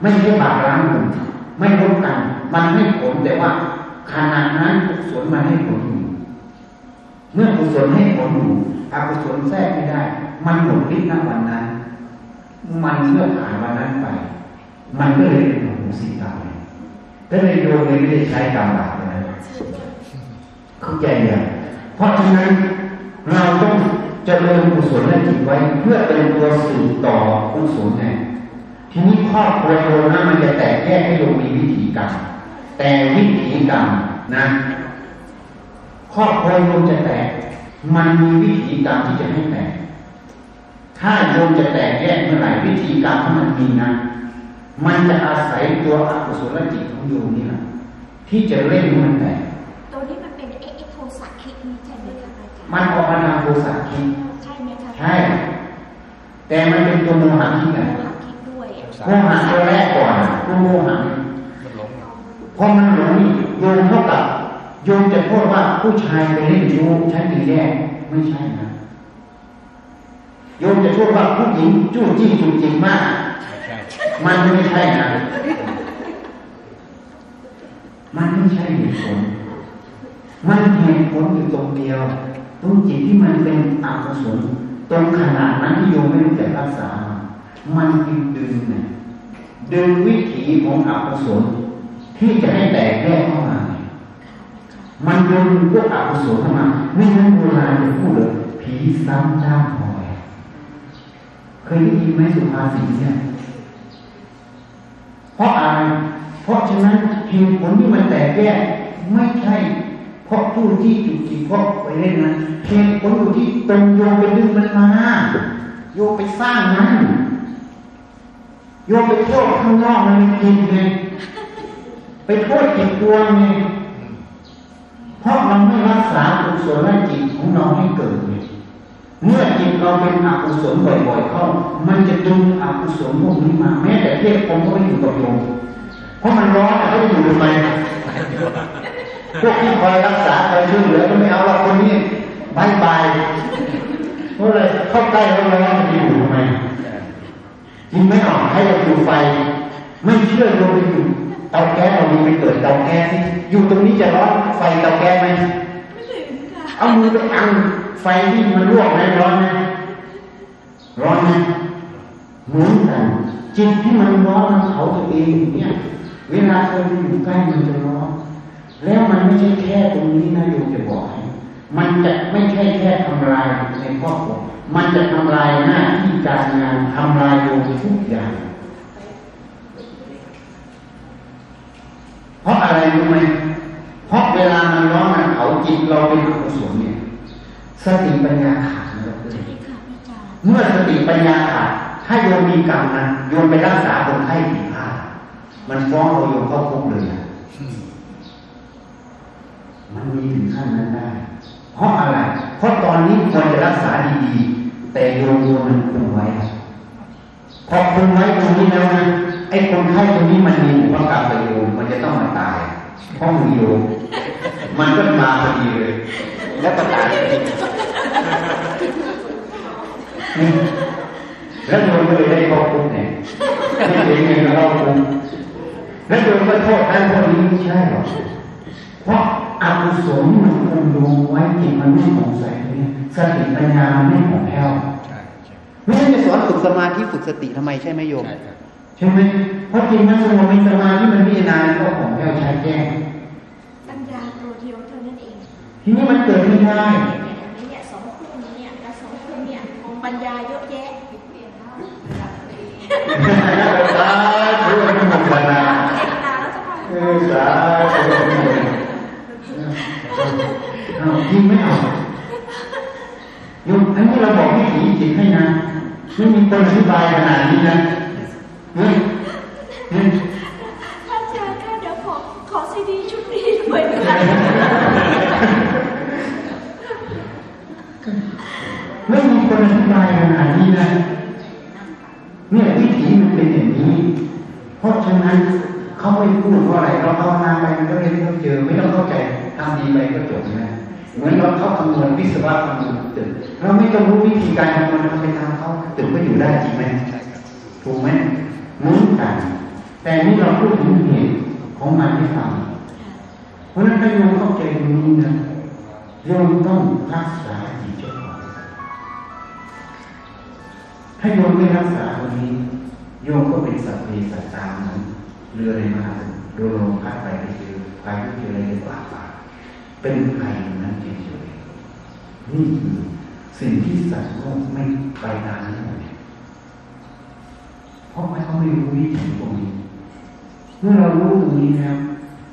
ไม่ใช่บาปล้างบุญไม่ลดกัน มันให้ผลแต่ว่าขณะนั้นกุศลมันให้ผลอยู่เมื่อกุศลให้ผลอยู่อกุศลแทรกไม่ได้ มันหมดฤทธิ์ณวันนั้น มันเมื่อผ่านวันนั้นไป มันก็เลยเป็นของสิกรรมเลยก็เลยโยมเลยไม่ได้ใช้กรรมบาปเลยเข้าใจยังเพราะฉะนั้นเราต้องจเจริญกุศลและจิตไว้ เพื่อเป็นตัวสื่อต่อกุศลไงทีนี้ขรอบครัวโยมนะมันจะแตกแยกให้โยมมีวิธีกรรมแต่วิธีกรรมนะครอบครัวโยมจะแตก มันมีวิธีกรรมที่จะให้แตกถ้าโยมจะแตกแยกเมื่อไหร่วิธีกรรมมันมีนะ มันจะอาศัยตัวอกุศลจิตของโยมนี่แหละที่จะเล่นให้มันแตกตัวนี้มันเป็นเอ็กโทสะคิดนี่ใช่ไหมคะอาจารย์มันออกมาทางโทสะคิดใช่ไหมคะใช่ แต่มันเป็นตัวโมหะคิดไงโมหะคิดด้วยโมหะตัวแรกก่อนตัวโมหะมันหลงพอมันหลงนี่โยมเท่ากับโยมจะพูดว่าผู้ชายไปเล่นชู้ฉันถึงแย่ไม่ใช่นะโยมจะพูดว่าผู้หญิงจู้จี้จุกจิกมากใช่ มันไม่ใช่นะมันไม่ใช่เหตุผล มันเหตุผลอยู่ตรงเดียว ตรงจิตที่มันเป็นอกุศลตรงขนาดนั้นที่โยมไม่รู้จักรักษา มันดึงดึงเนี่ยดึงวิถีของอกุศลที่จะให้แตกแยกเข้ามา มันดึงพวกอกุศลเข้ามาไม่งั้นโบราณจะพูดเลยผีซ้ำจ้างพลอย เคยได้ยินไหมสุภาษิตเนี่ย เพราะอะไรเพราะฉะนั้นเหตุผลที่มันแตกแยกไม่ใช่ เพราะผู้ที่จุดจิตเพราะไปเล่นนะเหตุผลอยู่ที่ตรงโยไปดึงมันมาโยไปสร้างมันโยไปโทษข้างนอกมันจริงไงไปโทษจิตตัวไงเพราะเราไม่รักษากุศลจิตของเราให้เกิดไง เมื่อจิตเราเป็นอกุศลบ่อยๆเข้า มันจะดึงอกุศลพวกนี้มา แม้แต่เทพผมก็ไม่อยู่กับโยมเพราะมันร้อนอะเขาจะอยู่ทำไมพวกที่คอยรักษาคอยช่วยเหลือก็ไม่เอาเราคนนี้บายบายเพราะอะไรเข้าใกล้แล้วร้อนมันจะอยู่ทำไมจริงไหมอะให้เราอยู่ไฟ ไม่เชื่อเราไปอยู่เตาแก๊สเรามีไปเกิดเตาแก๊สที่อยู่ตรงนี้จะร้อนไฟเตาแก๊สไหมไม่ถึงค่ะเอามือไปอัง ไฟที่มันลวกไหมร้อนไหมร้อนไหมเหมือนกัน จิตที่มันร้อนมันเผาตัวเองเนี่ย เวลาคนอยู่ใกล้มันจะร้อนแล้วมันไม่ใช่แค่ตรงนี้นะโยมจะบอกให้มันจะไม่ใช่แค่ทำลายในครอบครัวมันจะทำลายหน้าที่การงานทำลายโยมทุกอย่าง เพราะอะไรรู้ไหมเพราะเวลามันร้อนมันเผาจิตเราเป็นอกุศลเนี่ย สติปัญญาขาดนะใช่ค่ะอาจารย์เมื่อสติปัญญาขาดถ้าโยมมีกรรมนะโยมไปรักษาคนไข้ผิดพลาดมันฟ้องเราโยมเข้าคุกเลยนะมันมีถึงขั้นนั้นได้ เพราะอะไร เพราะตอนนี้ควรจะรักษาดีๆ แต่โยมโยมมันคุมไว้พอคุมไว้ตรงนี้แล้วนะไอ้คนไข้ตรงนี้มันมีหัวกรรมไปโยมมันจะต้องมาตายเพราะมือโยมมันก็มาพอดีเลย แล้วก็ตายจริงแล้วโยมก็เลยได้เข้าคุกเนี่ยไม่เห็นเงินเข้าคุกแล้วโยมก็โทษท่านพวกนี้ไม่ใช่หรอกเพราะอกุศลมันคงดูไว้จิตมันไม่ของใสเนี่ยสติปัญญามันไม่ของแผ้วใช่ใช่ไม่ใช่จะสอนฝึกสมาธิฝึกสติทำไมใช่ไหมโยมใช่ครับใช่ไหมเพราะจริงนะสมาธิสมาธิมันพิจารณาก็ของแผ้วใช้แจ้ง ปัญญาตัวเดียวเท่านั้นเอง ทีนี้มันเกิดไม่ได้เนี่ยอันนี้เนี่ยสองคู่นี้เนี่ยและสองคู่เนี่ยปัญญาเยอะแยะสาธุอนุโมทนาเอกตาแล้วจะทำเออสาธุอนุโมทนายิงไมเอาโยมอันนี้เราบอกวิถีจิตให้นะไม่มีคนอธิบายขนาดนี้นะเฮ้ยเฮ้ยอาจารย์คะเดี๋ยวขอขอซีดีชุดนี้ด้วยนะคะ ไม่มีคนอธิบายขนาดนี้นะเนี่ยวิถีมันเป็นอย่างนี้ เพราะฉะนั้นเขาไม่พูดเพราะอะไรเราภาวนาไปมันก็เรียนต้องเจอไม่ต้องเข้าใจทำดีไปก็จบนะเหมือนเราเข้าคำนวณวิศวะคำนวณตึกเราไม่ต้องรู้วิธีการคำนวณทำไปตามเขาตึกก็อยู่ได้จริงไหมถูกไหมเหมือนกันแต่นี่เราพูดถึงเหตุของมันให้ฟังเพราะฉะนั้นถ้าโยมเข้าใจตรงนี้นะโยมต้องรักษาจิต ถ้าโยมไม่รักษาตรงนี้ โยมก็เป็นสัตว์ปีสัตว์ตามนั้นเรือในมหาสมุทรโดนลมพัดไปไปเจอพายุเจออะไรก็ว่าไปเป็นภัยนั้นเฉยๆนี่คือสิ่งที่สัตว์โลกไม่ไปนานนี้หมดเพราะว่าเขาไม่รู้วิถีตรงนี้เมื่อเรารู้ตรงนี้แล้ว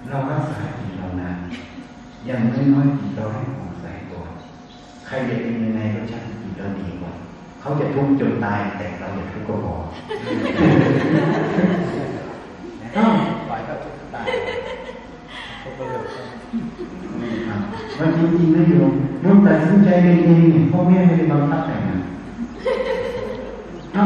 เรารักษาจิตเรานะอย่างน้อยๆจิตเราให้ผ่องใสก่อนใครจะเป็นยังไงก็ช่างจิตเราดีกว่า เขาจะทุกข์จนตายแต่เราอย่าทุกข์ก็พอเอ้าปล่อยเขาทุกข์ตายเขาก็เลิกกันมันจริงๆนะโยมโยมตัดสินใจเองเนี่ยพ่อแม่ไม่ได้บังคับแต่งงานเอ้า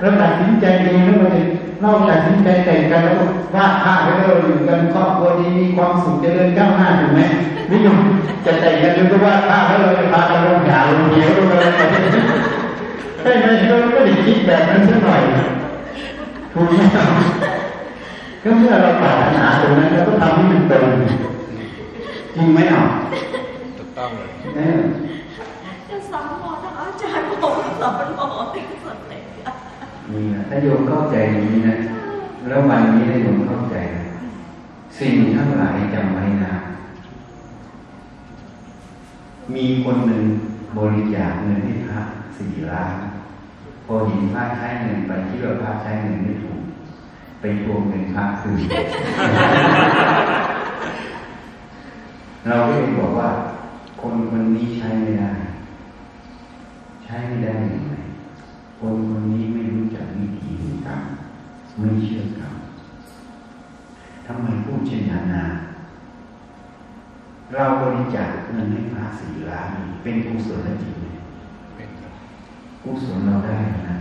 เราตัดสินใจเองแล้วเราจะเราตัดสินใจแต่งกันแล้วก็วาดภาพไว้แล้วเราอยู่กันครอบครัวดีมีความสุขเจริญก้าวหน้าถูกไหมนิยมจะแต่งกันแล้วก็วาดภาพแล้วเราจะพากันลงหยาลงเหวลงอะไรไปใช่ไหมเราไม่ได้คิดแบบนั้นสักหน่อยถูกไหมก็เมื่อเราปรารถนาตรงนั้นเราก็ทำให้มันตรงจริงไหมอะถูกต้องเลยจะสอนหมอทั้งอาจารย์ผมสอนหมอที่สุดเลยอะ นี่นะถ้าโยมเข้าใจอย่างนี้นะ แล้ววันนี้ให้โยมเข้าใจ สิ่งทั้งหลายจำไว้นะ มีคนหนึ่งบริจาคเงินให้พระสี่ล้านพอเห็นพระใช้เงินไปที่ว่าพระใช้เงินไม่ถูก ไปทวงเงินพระคืนเราก็เลยบอกว่า คนคนนี้ใช้ไม่ได้ ใช้ไม่ได้ยังไง คนคนนี้ไม่รู้จักวิธีแห่งกรรมไม่เชื่อกรรมทำไมพูดเช่นนั้นนะเราบริจาคเงินให้พระสี่ล้านนี่เป็นกุศลจิตไหมเป็นครับกุศลเราได้นะ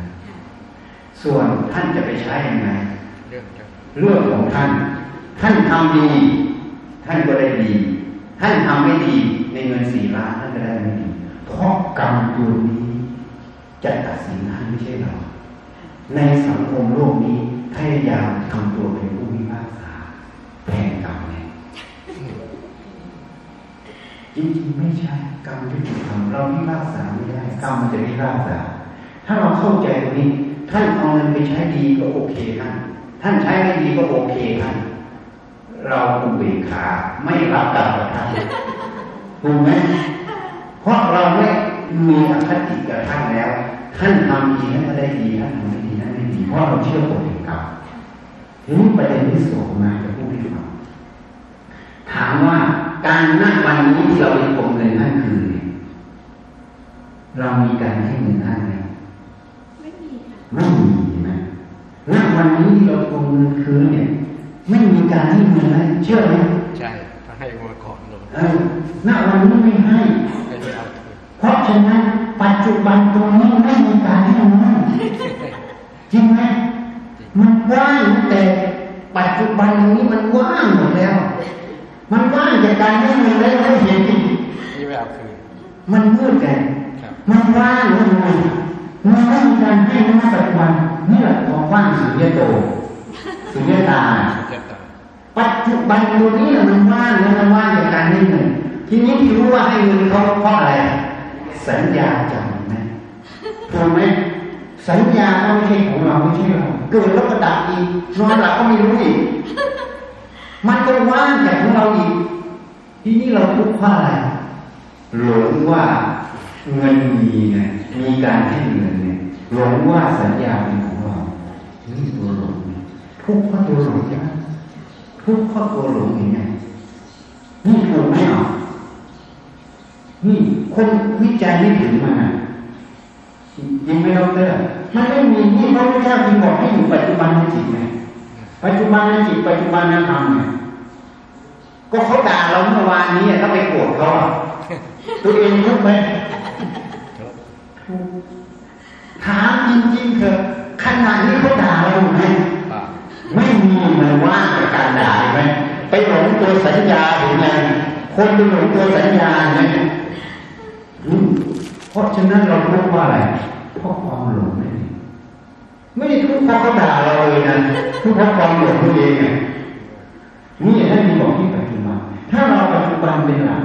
ส่วนท่านจะไปใช้ยังไงเรื่องจะเรื่องของท่าน ท่านทำดี ท่านก็ได้ดี ท่านทำไม่ดีในเงินสี่ล้านท่านก็ได้ไม่ดี เพราะกรรมตัวนี้ จะตัดสินท่านไม่ใช่เรา ในสังคมโลกนี้พยายามทำตัวเป็นผู้พิพากษาแทนกรรมไงจริงๆไม่ใช่กรรมที่ถูกทำเราพิพากษาไม่ได้กรรมมันจะพิพากษาถ้าเราเข้าใจตรงนี้ ท่านเอาเงินไปใช้ดีก็โอเคท่านท่านใช้ไม่ดีก็โอเคท่านเราอุเบกขาไม่รับกรรมกับท่านถูกไหมเพราะเราไม่มีอคติกับท่านแล้ว ท่านทำดีท่านก็ได้ดีท่านทำไม่ดีท่านไม่ดีเพราะเราเชื่อกฎแห่งกรรมทีนี้ประเด็นที่สองมาจะพูดให้ฟังถามว่าการนั่งวันนี้ที่เราไปทวงเงินท่านคืนเนี่ยเรามีการให้เงินท่านไหมไม่มีค่ะไม่มีเห็นไหมณวันนี้ที่เราทวงเงินคืนเนี่ย ไม่มีการให้เงินนะเชื่อไหมใช่ถ้าให้มาก่อนเลยเออณวันนี้ไม่ให้ไม่ได้เอาคืนเพราะฉะนั้น ปัจจุบันตรงนี้ไม่มีการให้เงินจริงไหมมันว่างแต่ปัจจุบันนี้มันว่างหมดแล้ว มันว่างจากการให้เงินแล้วไม่เห็นอีกนี่ไม่เอาคืนมันมืดแก่มันว่างมันไงมันไม่มีการให้ในปัจจุบันนี่แหละความว่างสุญญโตสุญญตาจะตายปัจจุบันตัวนี้มันว่างนะมันว่างจากการให้เงินทีนี้ที่รู้ว่าให้เงินเขาเพราะอะไร สัญญาจำนะถูกไหมสัญญาก็ไม่ใช่ของเราไม่ใช่เราเกิดแล้วก็ดับอีกนอนหลับก็ไม่รู้อีกมันก็ว่างจากของเราอีกทีนี้เราทุกข์เพราะอะไรหลงว่าเงินมีไงมีการให้เงินเนี่ยหลงว่าสัญญาเป็นของเรานี่ตัวหลงเนี่ยทุกข์เพราะตัวหลงใช่ไหมทุกข์เพราะตัวหลงเองไงนี่ถูกไหมอะ นี่คนวิจัยไม่ถึงมันอะยังไม่ต้องเลือกมันไม่มีนี่พระพุทธเจ้าจึงบอกให้อยู่ปัจจุบันในจิตไงปัจจุบันในจิตปัจจุบันในธรรมไงก็เขาด่าเราเมื่อวานนี้อะก็ไปโกรธเขาอะตัวเองทุกข์ไหมทุกข์ถามจริงๆเถอะขนาดนี้เขาด่าเราอยู่ไหมป่าไม่มีมันว่างจากการด่าเห็นไหมไปหลงตัวสัญญาเห็นไหม คนไปหลงตัวสัญญาเนไหมอืมเพราะฉะนั้นเราทุกข์เพราอะไรเพราะความหลงนี่ไม่ได้ทุกข์เพราะเขาด่าเราเลยนะทุกข์เพราะความหลงตัวเองไงนี่ท่านมีบอกที่ปัจจุบันถ้าเราปัจจุบันเป็นหลัก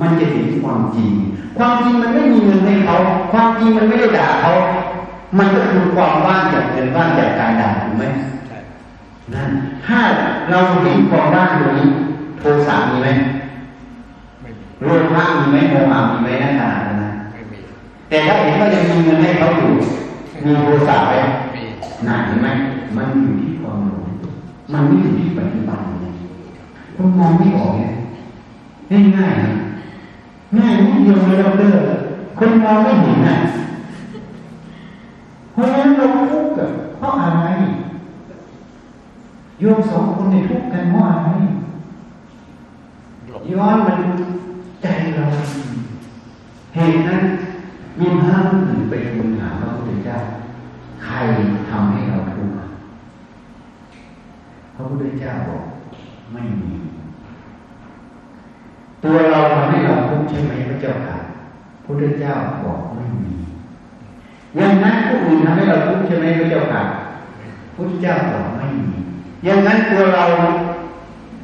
มันจะเห็นความจริง ความจริงมันไม่มีเงินให้เขา ความจริงมันไม่ได้ด่าเขา มันก็คือความว่างจากเงินว่างจากการด่าถูกไหมใช่นั่นถ้าเราเห็นความว่างตรงนี้ ทสะมีไหมไม่มีโลภะมีไหมโมหะมีไหมนั่นขนาดนั้นนะไม่มีแต่ถ้าเห็นว่ายังมีเงินให้เขาอยู่มีโทสะไหมมีหนักเห็นไหมมันอยู่ที่ความหลงมันไม่อยู่ที่ปัจจุบันเลยคุณมองไม่ออกเนี่ยง่ายๆนะง่ายนิดเดียวเลยเราเลิกคนมองไม่เห็นนะเพราะฉะนั้นเราทุกข์กับเพราะอะไรโยมสองคนในทุกข์กันเพราะอะไรหลง ย้อนมาดูใจเราเหตุนั้นมีพระผู้อื่นไปทูลถามพระพุทธเจ้า ใครทำให้เราทุกข์พระพุทธเจ้าบอกไม่มี ตัวเราทำให้เราทุกข์ใช่ไหมพระเจ้าค่ะพระพุทธเจ้าบอกไม่มีอย่างนั้นผู้อื่นทำให้เราทุกข์ใช่ไหมพระเจ้าค่ะพระพุทธเจ้าบอกไม่มีอย่างนั้นตัวเรา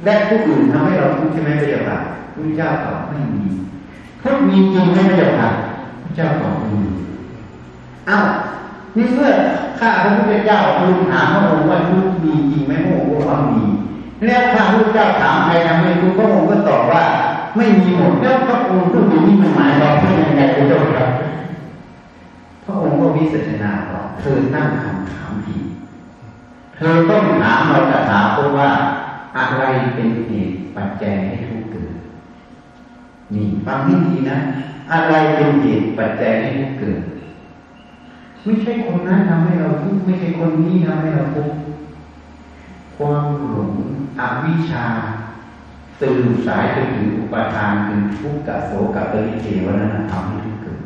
และผู้อื่นทำให้เราทุกข์ใช่ไหมพระเจ้าค่ะพระเจ้าตอบไม่มีทุกข์มีจริงไหมพระเจ้าค่ะพระเจ้าตอบไม่มีอ้าวนี่เมื่อข้าพระพุทธเจ้าทูลถามพระองค์ว่าทุกข์มีจริงไหมพระองค์บอกว่ามีแล้วข้าพระพุทธเจ้าถามใครทำให้ทุกพระองค์ก็ตอบว่า ไม่มีหมดแล้วพระองค์พูดอย่างนี้มันหมายความว่ายังไงพระเจ้าค่ะพระองค์ก็วิสัชนาต่อเธอตั้งคำถามผิดเธอต้องถามเราจะถามเพราะว่า อะไรเป็นเหตุปัจจัยให้ทุกข์เกิดนี่ฟังให้ดีนะ อะไรเป็นเหตุปัจจัยให้ทุกข์เกิด ไม่ใช่คนนั้นทำให้เราทุกข์ไม่ใช่คนนี้ทำให้เราทุกข์ความหลงอวิชชาตื่นสายจนถึงอุปทานคือทุกข์กับโสกับปริเทวนั้นทำให้ทุกข์เกิด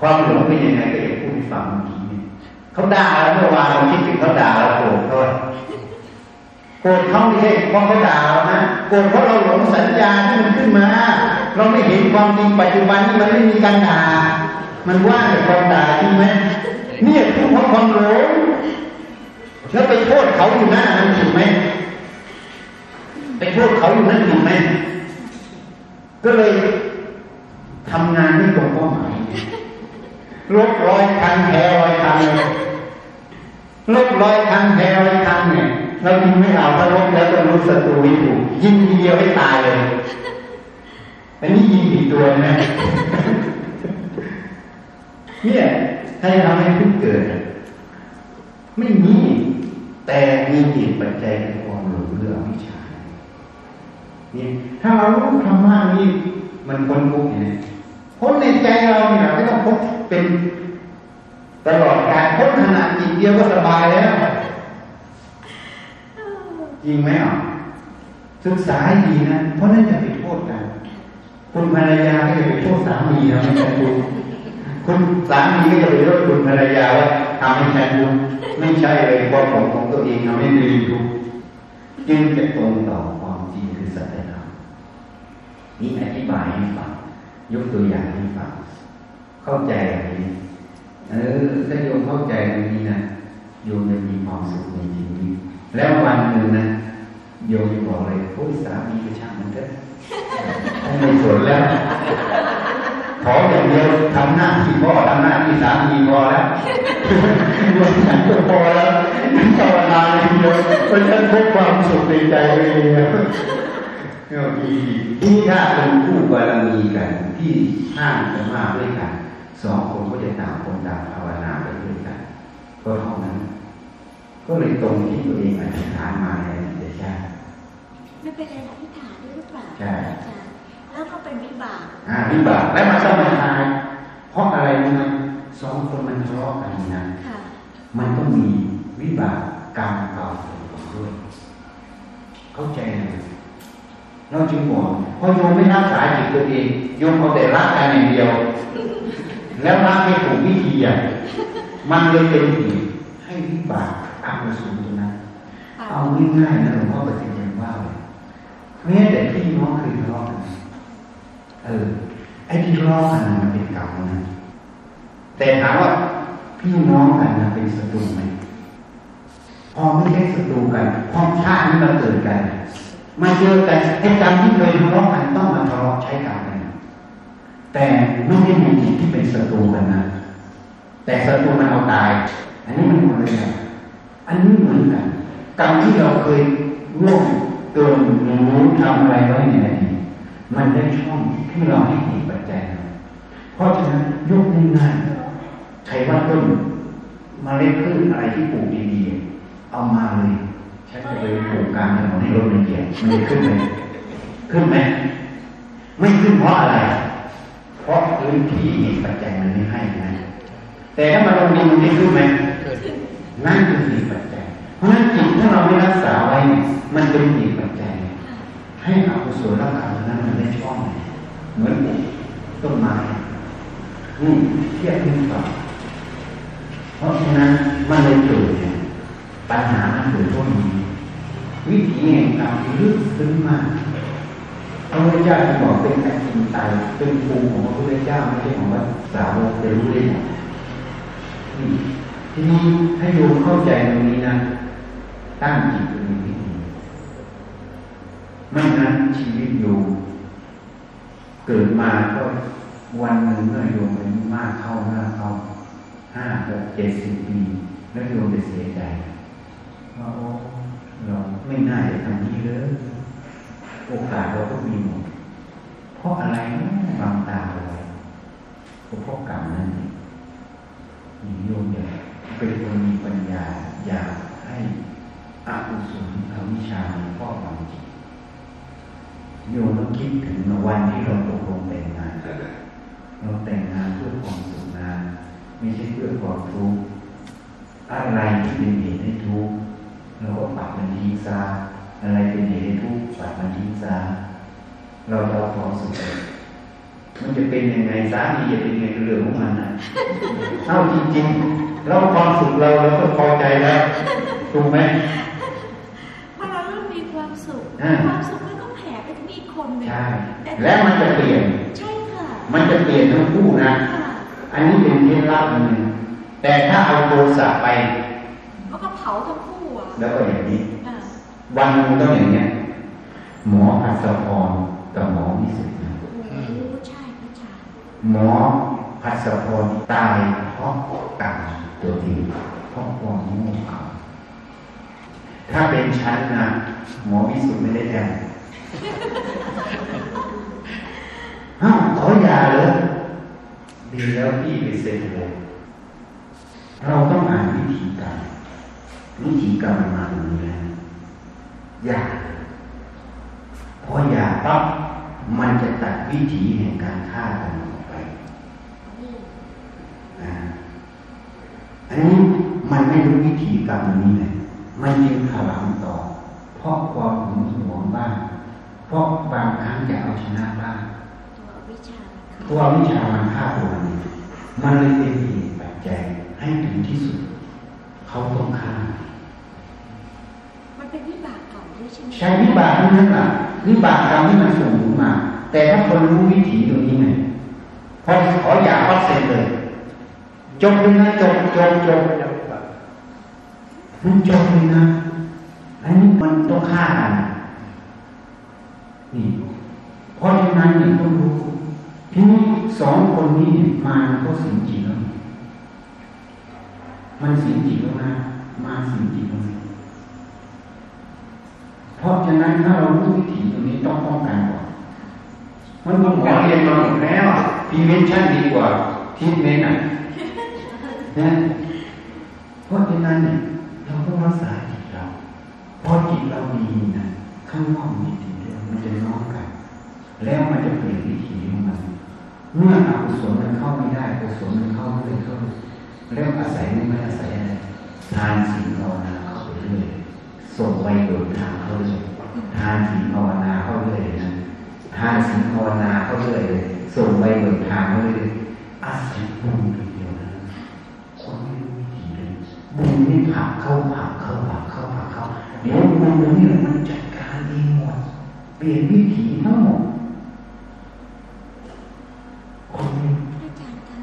ความหลงเป็นยังไงก็อย่าพูดให้ฟังเมื่อกี้เนี่ยเขาด่าเราเมื่อวานเราคิดถึงเขาด่าเราโกรธเขา รธเขาไม่ใช่เพราะเขาด่าเรานะโกรธเพราะเราหลงสัญญาที่มันขึ้นมา เราไม่เห็นความจริงปัจจุบันที่มันไม่มีการด่า มันว่างจากความด่าจริงไหมเนี่ยทุกข์เพราะความหลงแล้วไปโทษเขาอยู่นั่นมันถูกไหมไปโทษเขาอยู่นั่นถูกไหมก็เลยทำงานไม่ตรงเป้าหมายลบร้อยคันแพ้ร้อยคันเลยลบร้อยคันแพ้ร้อยคันเนี่ย เรายิงไม่เอาถ้าลบแล้วก็รู้ศัตรูไม่ถูกยิงทีเดียวให้ตายเลยอันนี้ยิงผิดตัวนะเนี่ยใครทำให้ทุกข์เกิด ไม่มี แต่มีเหตุปัจจัยในความหลงเรื่องวิชาเนี่ยถ้าเรารู้ธรรมะนี่มันพ้นทุกข์เนี่ยพ้นในใจเราเนี่ยไม่ต้องพ้นเป็นตลอดการพ้นขนาดจิตเดียวก็สบายแล้ว จริงไหมอะศึกษาให้ดีนะ เพราะนั่นจะไปโทษกัน คุณภรรยาก็จะไปโทษสามีนะไม่ใช่คุณคุณสามีก็จะไปโทษคุณภรรยาว่าทำให้ฉันทุกข์ไม่ใช่เลยเพราะผมของตัวเองทำให้ดีทุกข์จึงจะตรงต่อความจริงคือสัจธรรมนี่อธิบายให้ฟังยกตัวอย่างให้ฟังเข้าใจแบบนี้เออถ้าโยมเข้าใจตรงนี้นะโยมจะมีความสุขในชีวิต แล้ววันหนึ่งนะโยมจะบอกเลยโอ้ยสามีก็ช่างมันเถอะไม่สนแล้วขออย่างเดียวทำหน้าที่พ่อทำหน้าที่สามีพอแล้วโยมฉันก็พอแล้วภาวนาอย่างเดียวเพราะฉันพบความสุขในใจเองก็ดีที่ถ้าเป็นคู่บารมีกันที่ห้างจะมาด้วยกันสองคนก็จะต่างคนต่างภาวนาไปด้วยกัน ก็เท่านั้น ก็เลยตรงที่ตัวเองอธิษฐานมาในอดีตชาติไม่เป็นไรอธิษฐานด้วยหรือเปล่าใช่อาจารย์แล้วก็เป็นวิบากอ่าวิบากและมาสมาทานเพราะอะไรรู้ไหมสองคนมันทะเลาะกันนะค่ะมันต้องมีวิบากกรรมเก่าผลด้วย เข้าใจไหมเราจึงบอกพอโยมไม่รักษาจิตตัวเองโยมเอาแต่รักกันอย่างเดียว แล้วรักไม่ถูกวิธีอะมันเลยเป็นเหตุให้วิบาก อกุศลตรงนั้นค่ะเอาง่ายๆนะหลวงพ่อปฏิญาณว่าเลยแม้แต่พี่น้องเคยทะเลาะกันเออไอ้ที่ทะเลาะกันน่ะมันเป็นกรรมนะแต่ถามว่าพี่น้องกันนะเป็นศัตรูไหมพอไม่ใช่ศัตรูกันพอชาตินี้มาเกิดกันมาเจอกันไอ้กรรมที่เคยทะเลาะกันต้องมาทะเลาะใช้กรรมกันแต่ไม่ได้มีจิตที่เป็นศัตรูกันนะแต่ศัตรูมันเอาตาย อันนี้มันคนละอย่าง อันนี้เหมือนกันกรรมที่เราเคยร่วมเกินรู้ทำอะไรไว้ในอดีตมันได้ช่องที่เราให้เหตุปัจจัยเพราะฉะนั้นยกง่ายๆใครว่าต้นมเมล็ดพืชอะไรที่ปลูกดีๆเอามาเลยฉันจะไปปลูกกลางถนนให้รถมันเหยียบมันจะขึ้นไหมขึ้นไหมไม่ขึ้นเพราะอะไร เพราะพื้นที่ปัจจัยมันไม่ให้นะแต่ถ้ามันลงดินมันไม่ขึ้นไหม นั่นคือเหตุปัจจัย เพราะฉะนั้นจิตถ้าเราไม่รักษาไว้เนี่ยมันเป็นเหตุปัจจัย ให้อกุศลกรรมนั้นมันได้ช่องเหมือนปลูกต้นไม้นี่เทียบขึ้นต่อเพราะฉะนั้นมันเลยเกิดเนี่ยปัญหามันเกิดพวกนี้วิธีแห่งกรรมลึกซึ้งมากพระพุทธเจ้าที่บอกเป็นอจินไตเป็นภูมิของพระพุทธเจ้าไม่ใช่ของว่าสาวกจะรู้ได้หมดนี่ ทีนี้ให้โยมเข้าใจตรงนี้นะ ตั้งจิตตรงนี้ให้ดีไม่นั้นชีวิตโยมเกิดมาก็วันหนึ่งเมื่อโยมอายุมากเข้ามากเข้าห้าหกเจ็ดสิบปี แล้วโยมจะเสียใจว่าโอ้เราไม่น่าจะทำนี้เลยโอกาสเราก็มีหมดเพราะอะไรนะบางตาเอาไว้เพราะกรรมนั่นเองโยมอย่า เป็นคนมีปัญญาอย่าให้อกุศลอวิชชามันครอบงำจิตโยมต้องคิดถึงวันที่เราตกลงแต่งงานเราแต่งงานเพื่อความสุขงาน ไม่ใช่เพื่อความทุกข์อะไรที่เป็นเหตุให้ทุกข์เราก็ปัดมันทิ้งซะอะไรเป็นเหตุให้ทุกข์ปัดมันทิ้งซะเราเอาความสุขมันจะเป็นยังไงสามีจะเป็นยังไงเรื่องของมันนะเอาจริงๆ เราความสุขเราเราก็พอใจแล้วถูกไหมพอเราเริ่มมีความสุขอ่าความสุขมันก็แผ่ไปถึงอีกคนหนึ่งใช่แต่แล้วมันจะเปลี่ยนใช่ค่ะมันจะเปลี่ยนทั้งคู่นะค่ะอันนี้เป็นเคล็ดลับอันหนึ่งแต่ถ้าเอาโทรศัพท์ไปแล้วก็เผาทั้งคู่อะแล้วก็อย่างนี้อ่าวันหนึงต้องอย่างเนี้ยหมออัศพรกับหมอวิสุทธิ์นะโอ้โหใช่พระอาจารย์หมออัศพรตายเพราะกรรม ตัวเองเพราะความโง่เขาถ้าเป็นชั้นนะหมอวิสุทธิ์ไม่ได้แทนอ้าวขออยาเลยดีแล้วพี่ไปเซ็นเลยเราต้องอ่านวิธีการวิธีการมาตรงนี้นะอยาพออยาปั๊บมันจะตัดวิถีแห่งการฆ่ากันออกไปนี่ อ่าอันนี้มันไม่รู้วิธีกรรมอันนี้เลยมันจึงถลำต่อ เพราะความหึงหวงบ้างเพราะบางครั้งจะเอาชนะบ้างตัววิชาเพราะว่าวิชามันฆ่าตัวมันมันเลยเป็นเหตุปัจจัยให้ถึงที่สุด เขาต้องฆ่ามันเป็นวิบากเก่าด้วยใช่ไหมใช้วิบากทั้งนั้นล่ะวิบากกรรมที่มันส่งผลมา แต่ถ้าคนรู้วิถีตรงนี้ไงพอขออย่าพัดเสร็จเลย จบเลยนะจบจบจบมันจบเลยนะอันนี้มันต้องฆ่ากันนี่เพราะฉะนั้นเนี่ยต้องรู้ทีนี้สองคนนี้เนี่ยมาก็สิงจิตแล้วมันสิงจิตแล้วนะมาสิงจิตแล้วนเพราะฉะนั้นถ้าเรารู้วิถีตรงนี้ต้องป้องกันก่อนมันคุณหมอเรียนมาหมดแล้วพีเวนชั่นดีกว่าทีเมนอะ นะเพราะฉะนั้นเนี่ยเราต้องรักษาจิตเราเพราะจิตเราดีนะข้างนอกมีดีด้วมันจะน้อมกัน แล้วมันจะเปลี่ยนวิถีของมันเมื่ออกุศลมันเข้าไม่ได้กุศลมันเข้าไม่ได้เข้าแล้วอาศัยไม่ไม่อาศัยอะไรทานศีลภาวนาเข้าไปเรื่อยส่งไปโดดทางเข้าเรื่อยทานศีลภาวนาเข้าเรื่อยนะทานศีลภาวนาเข้าเรื่อยส่งไปโดดทางเข้าเรื่อยอาศัยบุญ บุญนี่ผลักเข้าผลักเข้าผลักเข้าผลักเข้าเดี๋ยวบุญตรงนี้มันจัดการเองหมดเปลี่ยนวิถีทั้งหมดคนไม่อาจารย์คะ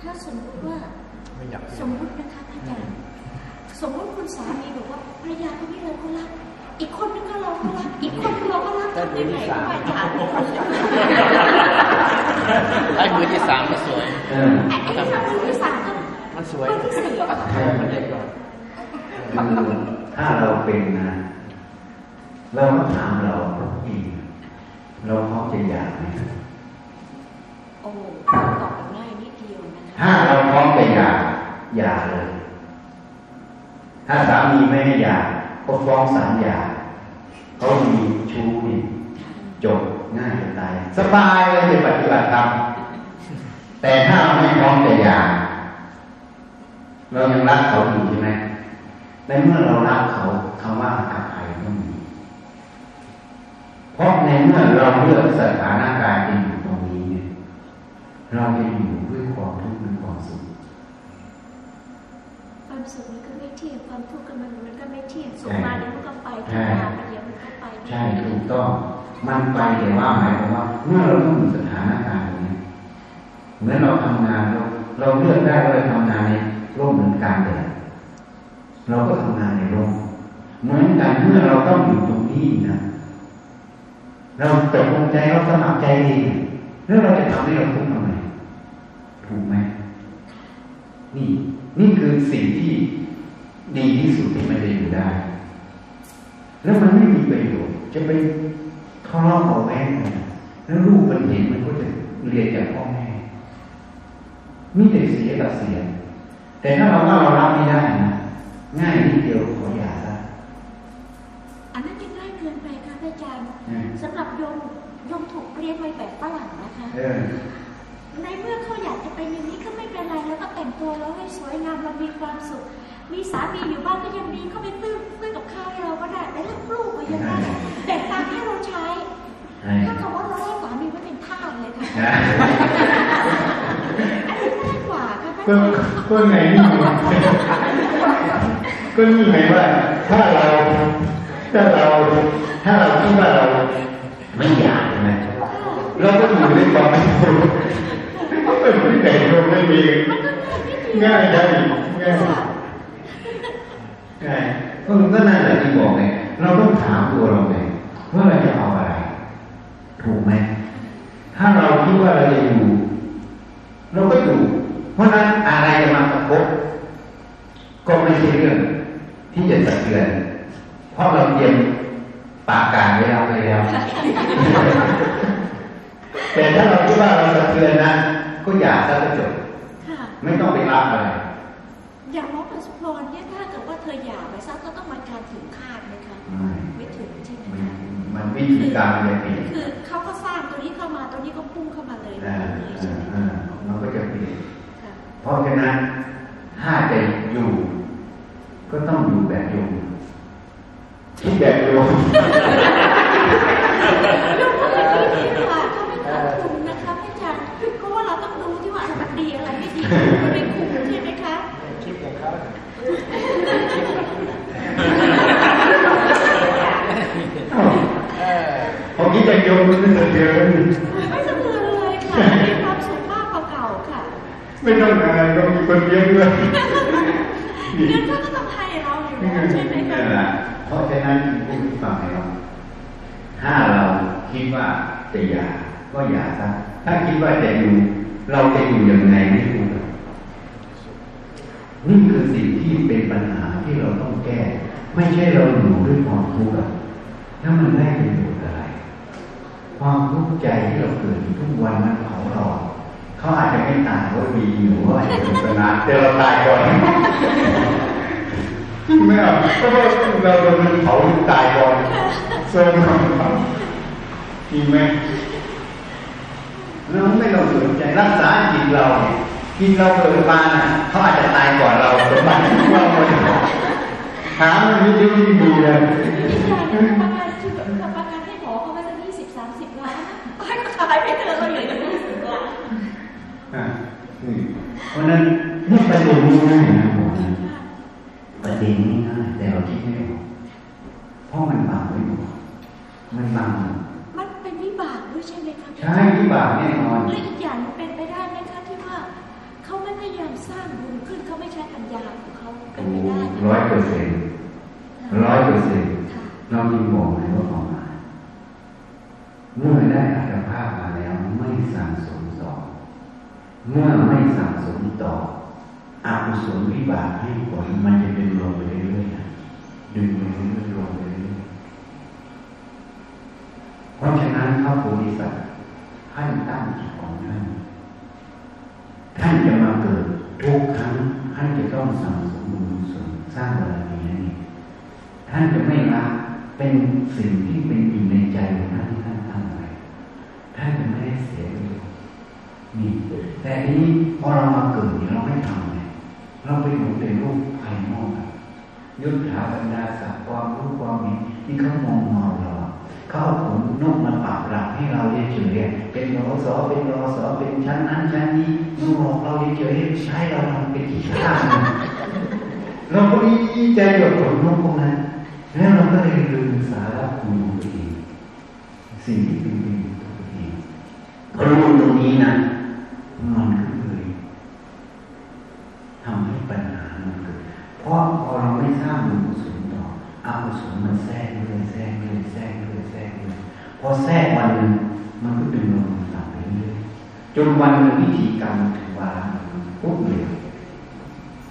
ถ้าสมมติว่าไม่อยากสมมตินะคะอาจารย์สมมติคุณสามีบอกว่าภรรยาคนนี้เราก็รักอีกคนนึงก็เราก็รักอีกคนนึงเราก็รักทำยังไงก็อาจารย์ไอ้มือที่สามก็สวยเออไอ้คำมือที่สามก็ มันสวยมือที่สี่อะเออมันเด็กก่อนคือถ้าเราเป็นนะเราก็ถามเราอีกเราพร้อมจะอยากไหมโอ้ตอบง่ายนิดเดียวนะคะถ้าเราพร้อมจะอยากอยากเลยอถ้าสามีไม่ให้หย่าก็ฟ้องศาลหย่าเขามีชู้นี่จบง่ายจะตายสบายเลยจะปฏิบัติธรรมแต่ถ้าเราไม่พร้อมจะหย่า เรายังรักเขาอยู่ใช่ไหมในเมื่อเรารักเขาคำว่าอภัยก็มีเพราะในเมื่อเราเลือกสถานการณ์ที่อยู่ตรงนี้เนี่ย เราจะอยู่ด้วยความทุกข์หรือความสุขความสุขมันก็ไม่เที่ยงความทุกข์ก็มันมันก็ไม่เที่ยงสุขใช่มาเดี๋ยวมันก็ไปใช่ทุกข์มาเดี๋ยวมันก็ไปใช่ถูกต้องมันไปแต่ว่าหมายความว่า เมื่อเราต้องอยู่สถานการณ์นี้เหมือนเราทำงานเราเราเลือกได้ว่าเราทำงานใน ร่มหรือกางแดดเราก็ทำงานในร่มเหมือนกันเมื่อเราต้องอยู่ตรงนี้นะเราตกลงใจเราสมัครใจเองแล้วเราจะทำให้เราทุกข์ทำไมถูกไหมนี่นี่คือสิ่งที่ดีที่สุดที่มันจะอยู่ได้ แล้วมันไม่มีประโยชน์จะไปทะเลาะเบาแว้งแล้วลูกมันเห็นมันก็จะเรียนจากพ่อแม่มีแต่เสียกับเสีย แต่ถ้าเราว่าเรารับไม่ได้นะง่ายนิดเดียวขออย่าซะอันนั้นจะง่ายเกินไปค่ะพระอาจารย์อืมสำหรับโยมโยมถูกเรียนไว้แบบฝรั่งนะคะเออในเมื่อเขาอยากจะเป็นอย่างนี้ก็ไม่เป็นไรแล้วก็แต่งตัวแล้วให้สวยงามเรามีความสุข มีสามีอยู่บ้านก็ยังมีเขาไปซื้อซื้อกับข้าวให้เราก็ได้ไปรับลูกก็ยังได้แต่งตังค์ให้เราใช้ใช่ถ้าคำว่าเราให้สามีไว้เป็นทาสเลยค่ะนะอันนี้ง่าย กว่าค่ะพระก็อย์ก็ไงนี่ก็นี่ไงว่าถ้าเรา ถ้าเรา ถ้าเราคิดว่าเราไม่อยากใช่ไหมเราก็อยู่ด้วยความไม่ถูกไม่มีแต่งตัวไม่มีมันก็ง่ายนิดเดีง่ายได้ง่ายง่ายก็มันก็นั่นแหละที่บอกไงเราต้องถามตัวเราไงว่าเราจะเอาอะไร ถูกไหมถ้าเราคิดว่าเราจะอยู่ เราก็อยู่ เพราะนั้นอะไรจะมากระทบ ก็ไม่ใช่เรื่องที่จะสะเทือน เพราะเราเตรียมปากการไว้แล้วไปแล้ว แต่ถ้าเราคิดว่าเราสะเทือนนะก็อย่าซะก็จบค่ะไม่ต้องไปรับอะไร อย่างน้องปัสพรเนี่ยถ้าเกิดว่าเธอหย่าไปซะก็ต้องมาการถึงคาดไหมคะไม่ไม่ถึงใช่ไหมมันคะมันวิธีการมันจะเปลี่ยนคือเขาก็สร้างตัวนี้เข้ามาตัวนี้ก็พุ่งเข้ามาเลยอ่าเลยใช่ไหมอ่าคะมันก็จะเปลี่ยนค่ะเพราะฉะนั้นถ้าจะอยู่ ก็ต้องอยู่แบบโยมคิดแบบโยมลูกก็ไม่ดีดีกว่าเขาไม่ขาดทุนนะคะอาจารย์เพราะว่าเราต้องดูที่ว่าอะไรมันดีอะไรไม่ดีมันไม่คุ้มใช่ไหมคะคิดกับเขาเออพอคิดแบบโยมมันไม่สะเทือนไม่สะเทือนเลยค่ะมีความสุขมากกว่าเก่าค่ะ ไม่ต้องอะไรก็มีคนเลี้ยงด้วยเงินเขาก็ต้อง ให้เราอยู่แล้วใช่ไหมนั่คะนแหละเพราะฉะนั้นพูดให้ฟังให้เราถ้าเราคิดว่าจะหย่าก็หย่าซะถ้าคิดว่าจะอยู่ เราจะอยู่ยังไงไม่รู้หรอกนี่คือสิ่งที่เป็นปัญหาที่เราต้องแก้ ไม่ใช่เราอยู่ด้วยความทุกข์อะแล้วมันได้ประโยชน์อะไร ความทุกข์ใจที่เราเกิดอยู่ทุกวันมันเผาเราเขาอาจจะไม่ตายว่ามีอยู่ว่าอาจจะเป็นปัญหาแต่เราตายก่อน ไม่เอาเพราะว่าเราโดนมันเผาตายก่อนโซนของเขาจริงไหมเราไม่ต้องสนใจรักษาจิตเราเนี่ยจิตเราเกิดมาน่ะเขาอาจจะตายก่อนเราสมบัติของเราหมดหามันไม่ยุ่งไม่ดีเลยพี่ชายเนี่ยประกันชีวิตประกันให้หมอเขาไว้ตั้งยี่สิบสามสิบล้านให้เขาตายไปเถอะเราเหลืออยู่ยี่สิบล้านอะอืมเพราะฉะนั้นนี่ประเด็นง่ายๆนะผมนะ ประเด็นง่ายๆแต่เราคิดไม่ออกเพราะมันบังไม่หมดมันบังมันเป็นวิบากด้วยใช่ไหมคะใช่วิบากแน่นอนและอีกอย่างเป็นไปได้ไหมคะที่ว่าเขาไม่พยายามสร้างบุญขึ้นเขาไม่ใช้ปัญญาของเขาเป็นไปได้ไหมร้อยเปอร์เซ็นต์ร้อยเปอร์เซ็นต์ค่ะเราจึงบอกเลยว่าความหมายเมื่อได้อัตภาพมาแล้วไม่สั่งสมต่อเมื่อไม่สั่งสมต่อ อากุศลวิบากให้ผลมันจะดึงลงไปเรื่อยๆดึงไปเรื่อยๆลงไปเรื่อยๆเพราะฉะนั้นพระโพธิสัตว์ท่านตั้งจิตของท่านท่านจะมาเกิดทุกครั้งท่านจะต้องสั่งสมบุญกุศลสร้างบารมีท่านจะไม่ละเป็นสิ่งที่เป็นอยู่ในใจของท่านที่ท่านทำไว้ท่านจะไม่ได้เสียเลยนี่แต่ทีนี้พอเรามาเกิดเนี่ยเราไม่ทำ เราไปหลงในรูปภายนอกอะยุทธาบรรดาศักดิ์ความรู้ความเห็นที่เขามองมองเราอะเขาเอาผลนกมาปรับหลักให้เราเฉยๆเป็นรอสอเป็นรอสอเป็นชั้นนั้นชั้นนี้มาบอกเราเฉยๆใช้เราทำเป็นขี้ข้าเราก็ดีใจกับผลนกพวกนั้นแล้วเราก็เลยลืมสาระคุณของตัวเองสิ่งที่เป็นประโยชน์ต่อตัวเองพอรู้ตรงนี้นะมันก็เลยทำให้ปัญหามันเกิด เพราะพอเราไม่สร้างบุญกุศลต่ออากุศลมันแทรกเลยแทรกเลยแทรกเลยแทรกเลยพอแทรกวันหนึงมันก็ดึงเราต่ำไปเรื่อยจนวันหนึงวิธีกรรมถึงวาปุ๊บเลย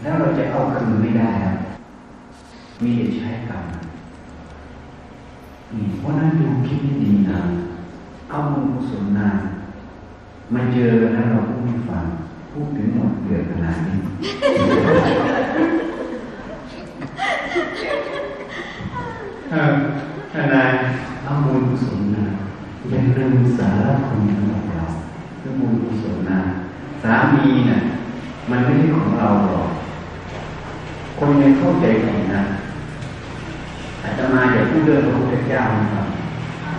แล้วเราจะเอาคืนไม่ได้ครับมีแต่ใช้กรรมนี่เพราะนั้นดูคิดให้ดีนะเอาบุญกุศลนามาเจอแล้วเราพูดให้ฟังพูดถึงหมดเดือดขนาดนี้ ทนายเอาบุญกุศลนาอย่าลืมสาระคุณของเราคือบุญกุศลนาสามีน่ะมันไม่ใช่ของเราหรอกคนยังเข้าใจผิดนะอาจจะมาจากผู้เรื่องพระพุทธเจ้านะครับ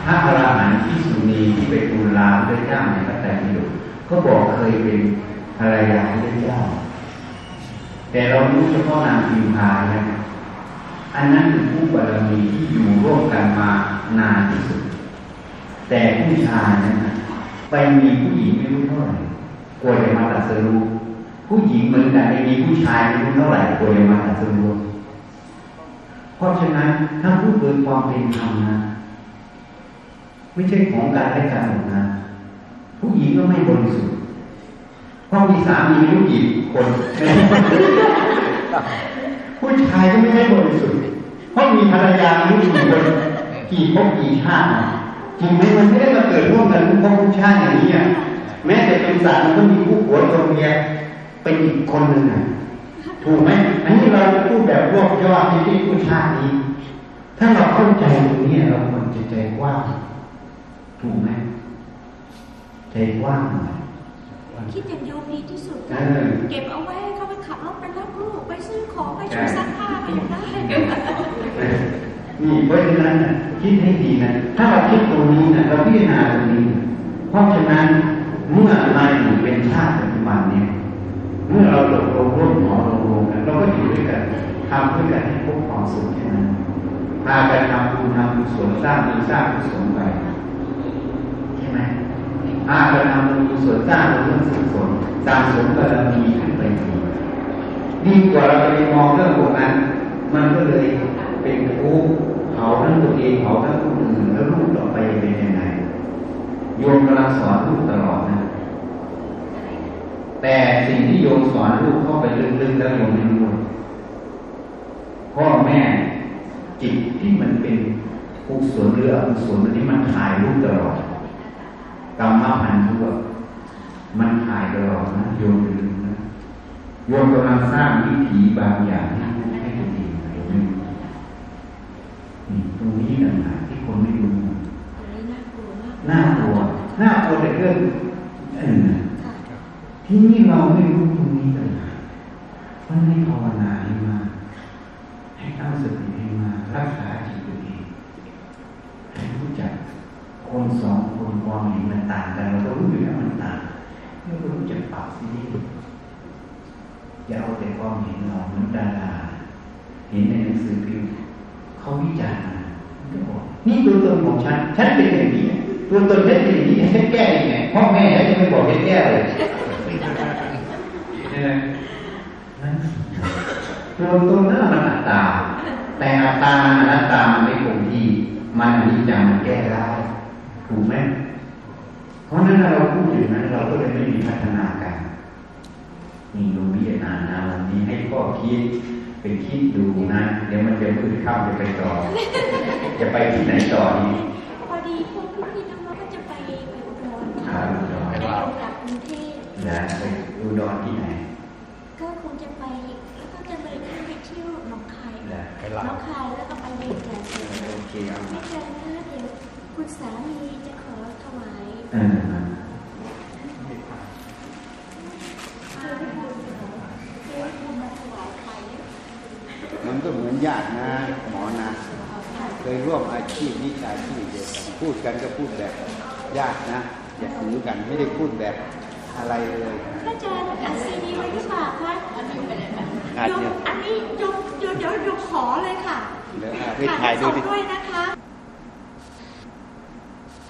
พระอรหันต์ที่สุนีที่ไปทูลลาพระเจ้าในพระไตรปิฎกก็บอกเคยเป็นภรรยาพระพุทธเจ้า แต่เรารู้เฉพาะนางพิมพานะ อันนั้นคือผู้บารมีที่อยู่ร่วมกันมานานที่สุด แต่ผู้ชายนั้นไปมีผู้หญิงไม่รู้เท่าไหร่กลัวจะมาตัดสรู้ผู้หญิงเหมือนกันไม่มีผู้ชายไม่รู้เท่าไหร่กลัวจะมาตัดสรู้เพราะฉะนั้นถ้าพูดโดยความเป็นธรรมนะไม่ใช่ของการและการหรอกนะผู้หญิงก็ไม่บริสุทธิ์เพราะมีสามีลูกหญิงคน ผู้ชายก็ไม่ได้บริสุทธิ์ เพราะมีภรรยาลูกหญิงคนกี่ภพกี่ชาติจริงไหมมันไม่ได้มาเกิดร่วมกันทุกภพทุกชาติอย่างนี้อะแม้แต่เป็นสัตว์มันก็มีผู้ผัวตัวเมียเป็นอีกคนหนึ่งอะถูกไหมอันนี้เราพูดแบบรวบยอดที่ที่ผู้ชาตินี้ ถ้าเราเข้าใจตรงนี้เราควรจะใจกว้างถูกไหมใจกว้างหน่อย คิดอย่างเดียวดีที่สุดเอค่ะอเก็บเอาไว้เขาไปขับรถไปรับลูกไปซื้อของไปช่วยซักผ้าก็ยังได้นี่เพราะฉะนั้นน่ะคิดให้ดีนะ ถ้าเราคิดตรงนี้นะเราพิจารณาตรงนี้นะเพราะฉะนั้นเมื่อมาอยู่เป็นชาติปัจจุบันเนี่ยเมื่อเราหลงลงร่วมหมอลงลงกันเราก็อยู่ด้วยกันทำด้วยกันให้พบความสุขแค่นั้นพากันทำบุญทำกุศลสร้างบุญสร้างกุศลไปใช่ไหม พากันทำบุญกุศลสร้างบุญกุศลสร้างสมบารมีขึ้นไปดีดีกว่าเราไปมองเรื่องพวกนั้น มันก็เลยเป็นทุกข์เผาทั้งตัวเองเผาทั้งคนอื่นแล้วลูกต่อไปเป็นยังไงโยมกำลังสอนลูกตลอดนะ แต่สิ่งที่โยมสอนลูกเข้าไปลึกๆแล้วโยมไม่รู้พ่อแม่จิตที่มันเป็นกุศลหรืออกุศลนนี้มันถ่ายรูปตลอด กรรมพันธุ์ทั่วมันถ่ายตลอดนะโยมอย่าลืมนะโยมกำลังสร้างวิถีบางอย่างให้ลูกให้ตัวเองนะโยมไม่รู้นี่ตรงนี้ต่างหากที่คนไม่รู้อันนี้น่ากลัวมากน่ากลัวน่ากลัวแต่เรื่องอื่นนะค่ะที่นี่เราไม่รู้ตรงนี้เลยมันให้ภาวนาให้มากให้ตั้งสติให้มากรักษาจิตตัวเองให้รู้จัก คนสองคนความเห็นมันต่างกันเราก็รู้อยู่แล้วมันต่างเราก็รู้จักปรับสิอย่าเอาแต่ความเห็นเราเหมือนดาราเห็นในหนังสือพิมพ์เขาวิจารณ์มามันก็บอกนี่ตัวตนของฉันฉันเป็นอย่างนี้ตัวตนฉันเป็นอย่างนี้ฉันแก้ยังไงพ่อแม่ฉันจะไม่บอกให้แก้เลยใช่ไหมตัวตนนั้นมันอัตตา แต่อัตตามันอนัตตามันไม่คงที่มันอนิจจังมันแก้ได้ ถูกไหมเพราะนั้นถ้าเราพูดถึงนั้นเราก็เลยไม่มีพัฒนาการนี่ดูวิจารณานะวันนี้ให้ข้อคิดไปคิดดูนะเดี๋ยวมันจะมืดค่ำจะไปต่อ จะไปที่ไหนต่อนี้พอดีพวกพี่ๆน้องๆก็จะไปไปอุดรครัค่ะบอุดรไปลงกลับกรุงเทพนะไปอุดรที่ไหน ก็คงจะไปแล้วก็จะเลยขึ้นไปเที่ยวหนองคายนะไปลลาน้องคายแล้วก็ไปเรียนแจกเสร็จโอเคเอาไม่เจอนะคะเดี๋ยว คุณสามีจะขอถวายเออเพื่อให้คุณเพื่อให้คุณมาถวายใครมันก็เหมือนญาตินะหมอนะเคยร่วมอาชีพวิชาชีพเดียวกันพูดกันก็พูดแบบญาตินะอย่าถือกันไม่ได้พูดแบบอะไรเลยพระอาจารย์อัดซีดีไว้หรือเปล่าคะอันนี้ไปเลยค่ะอาจยจะกอันนี้ยกเดี๋ยวเดี๋ยวเดี๋ยวขอเลยค่ะเดี๋ยวอะไปถ่ายถ่ายดูส่งดิด้วยนะคะ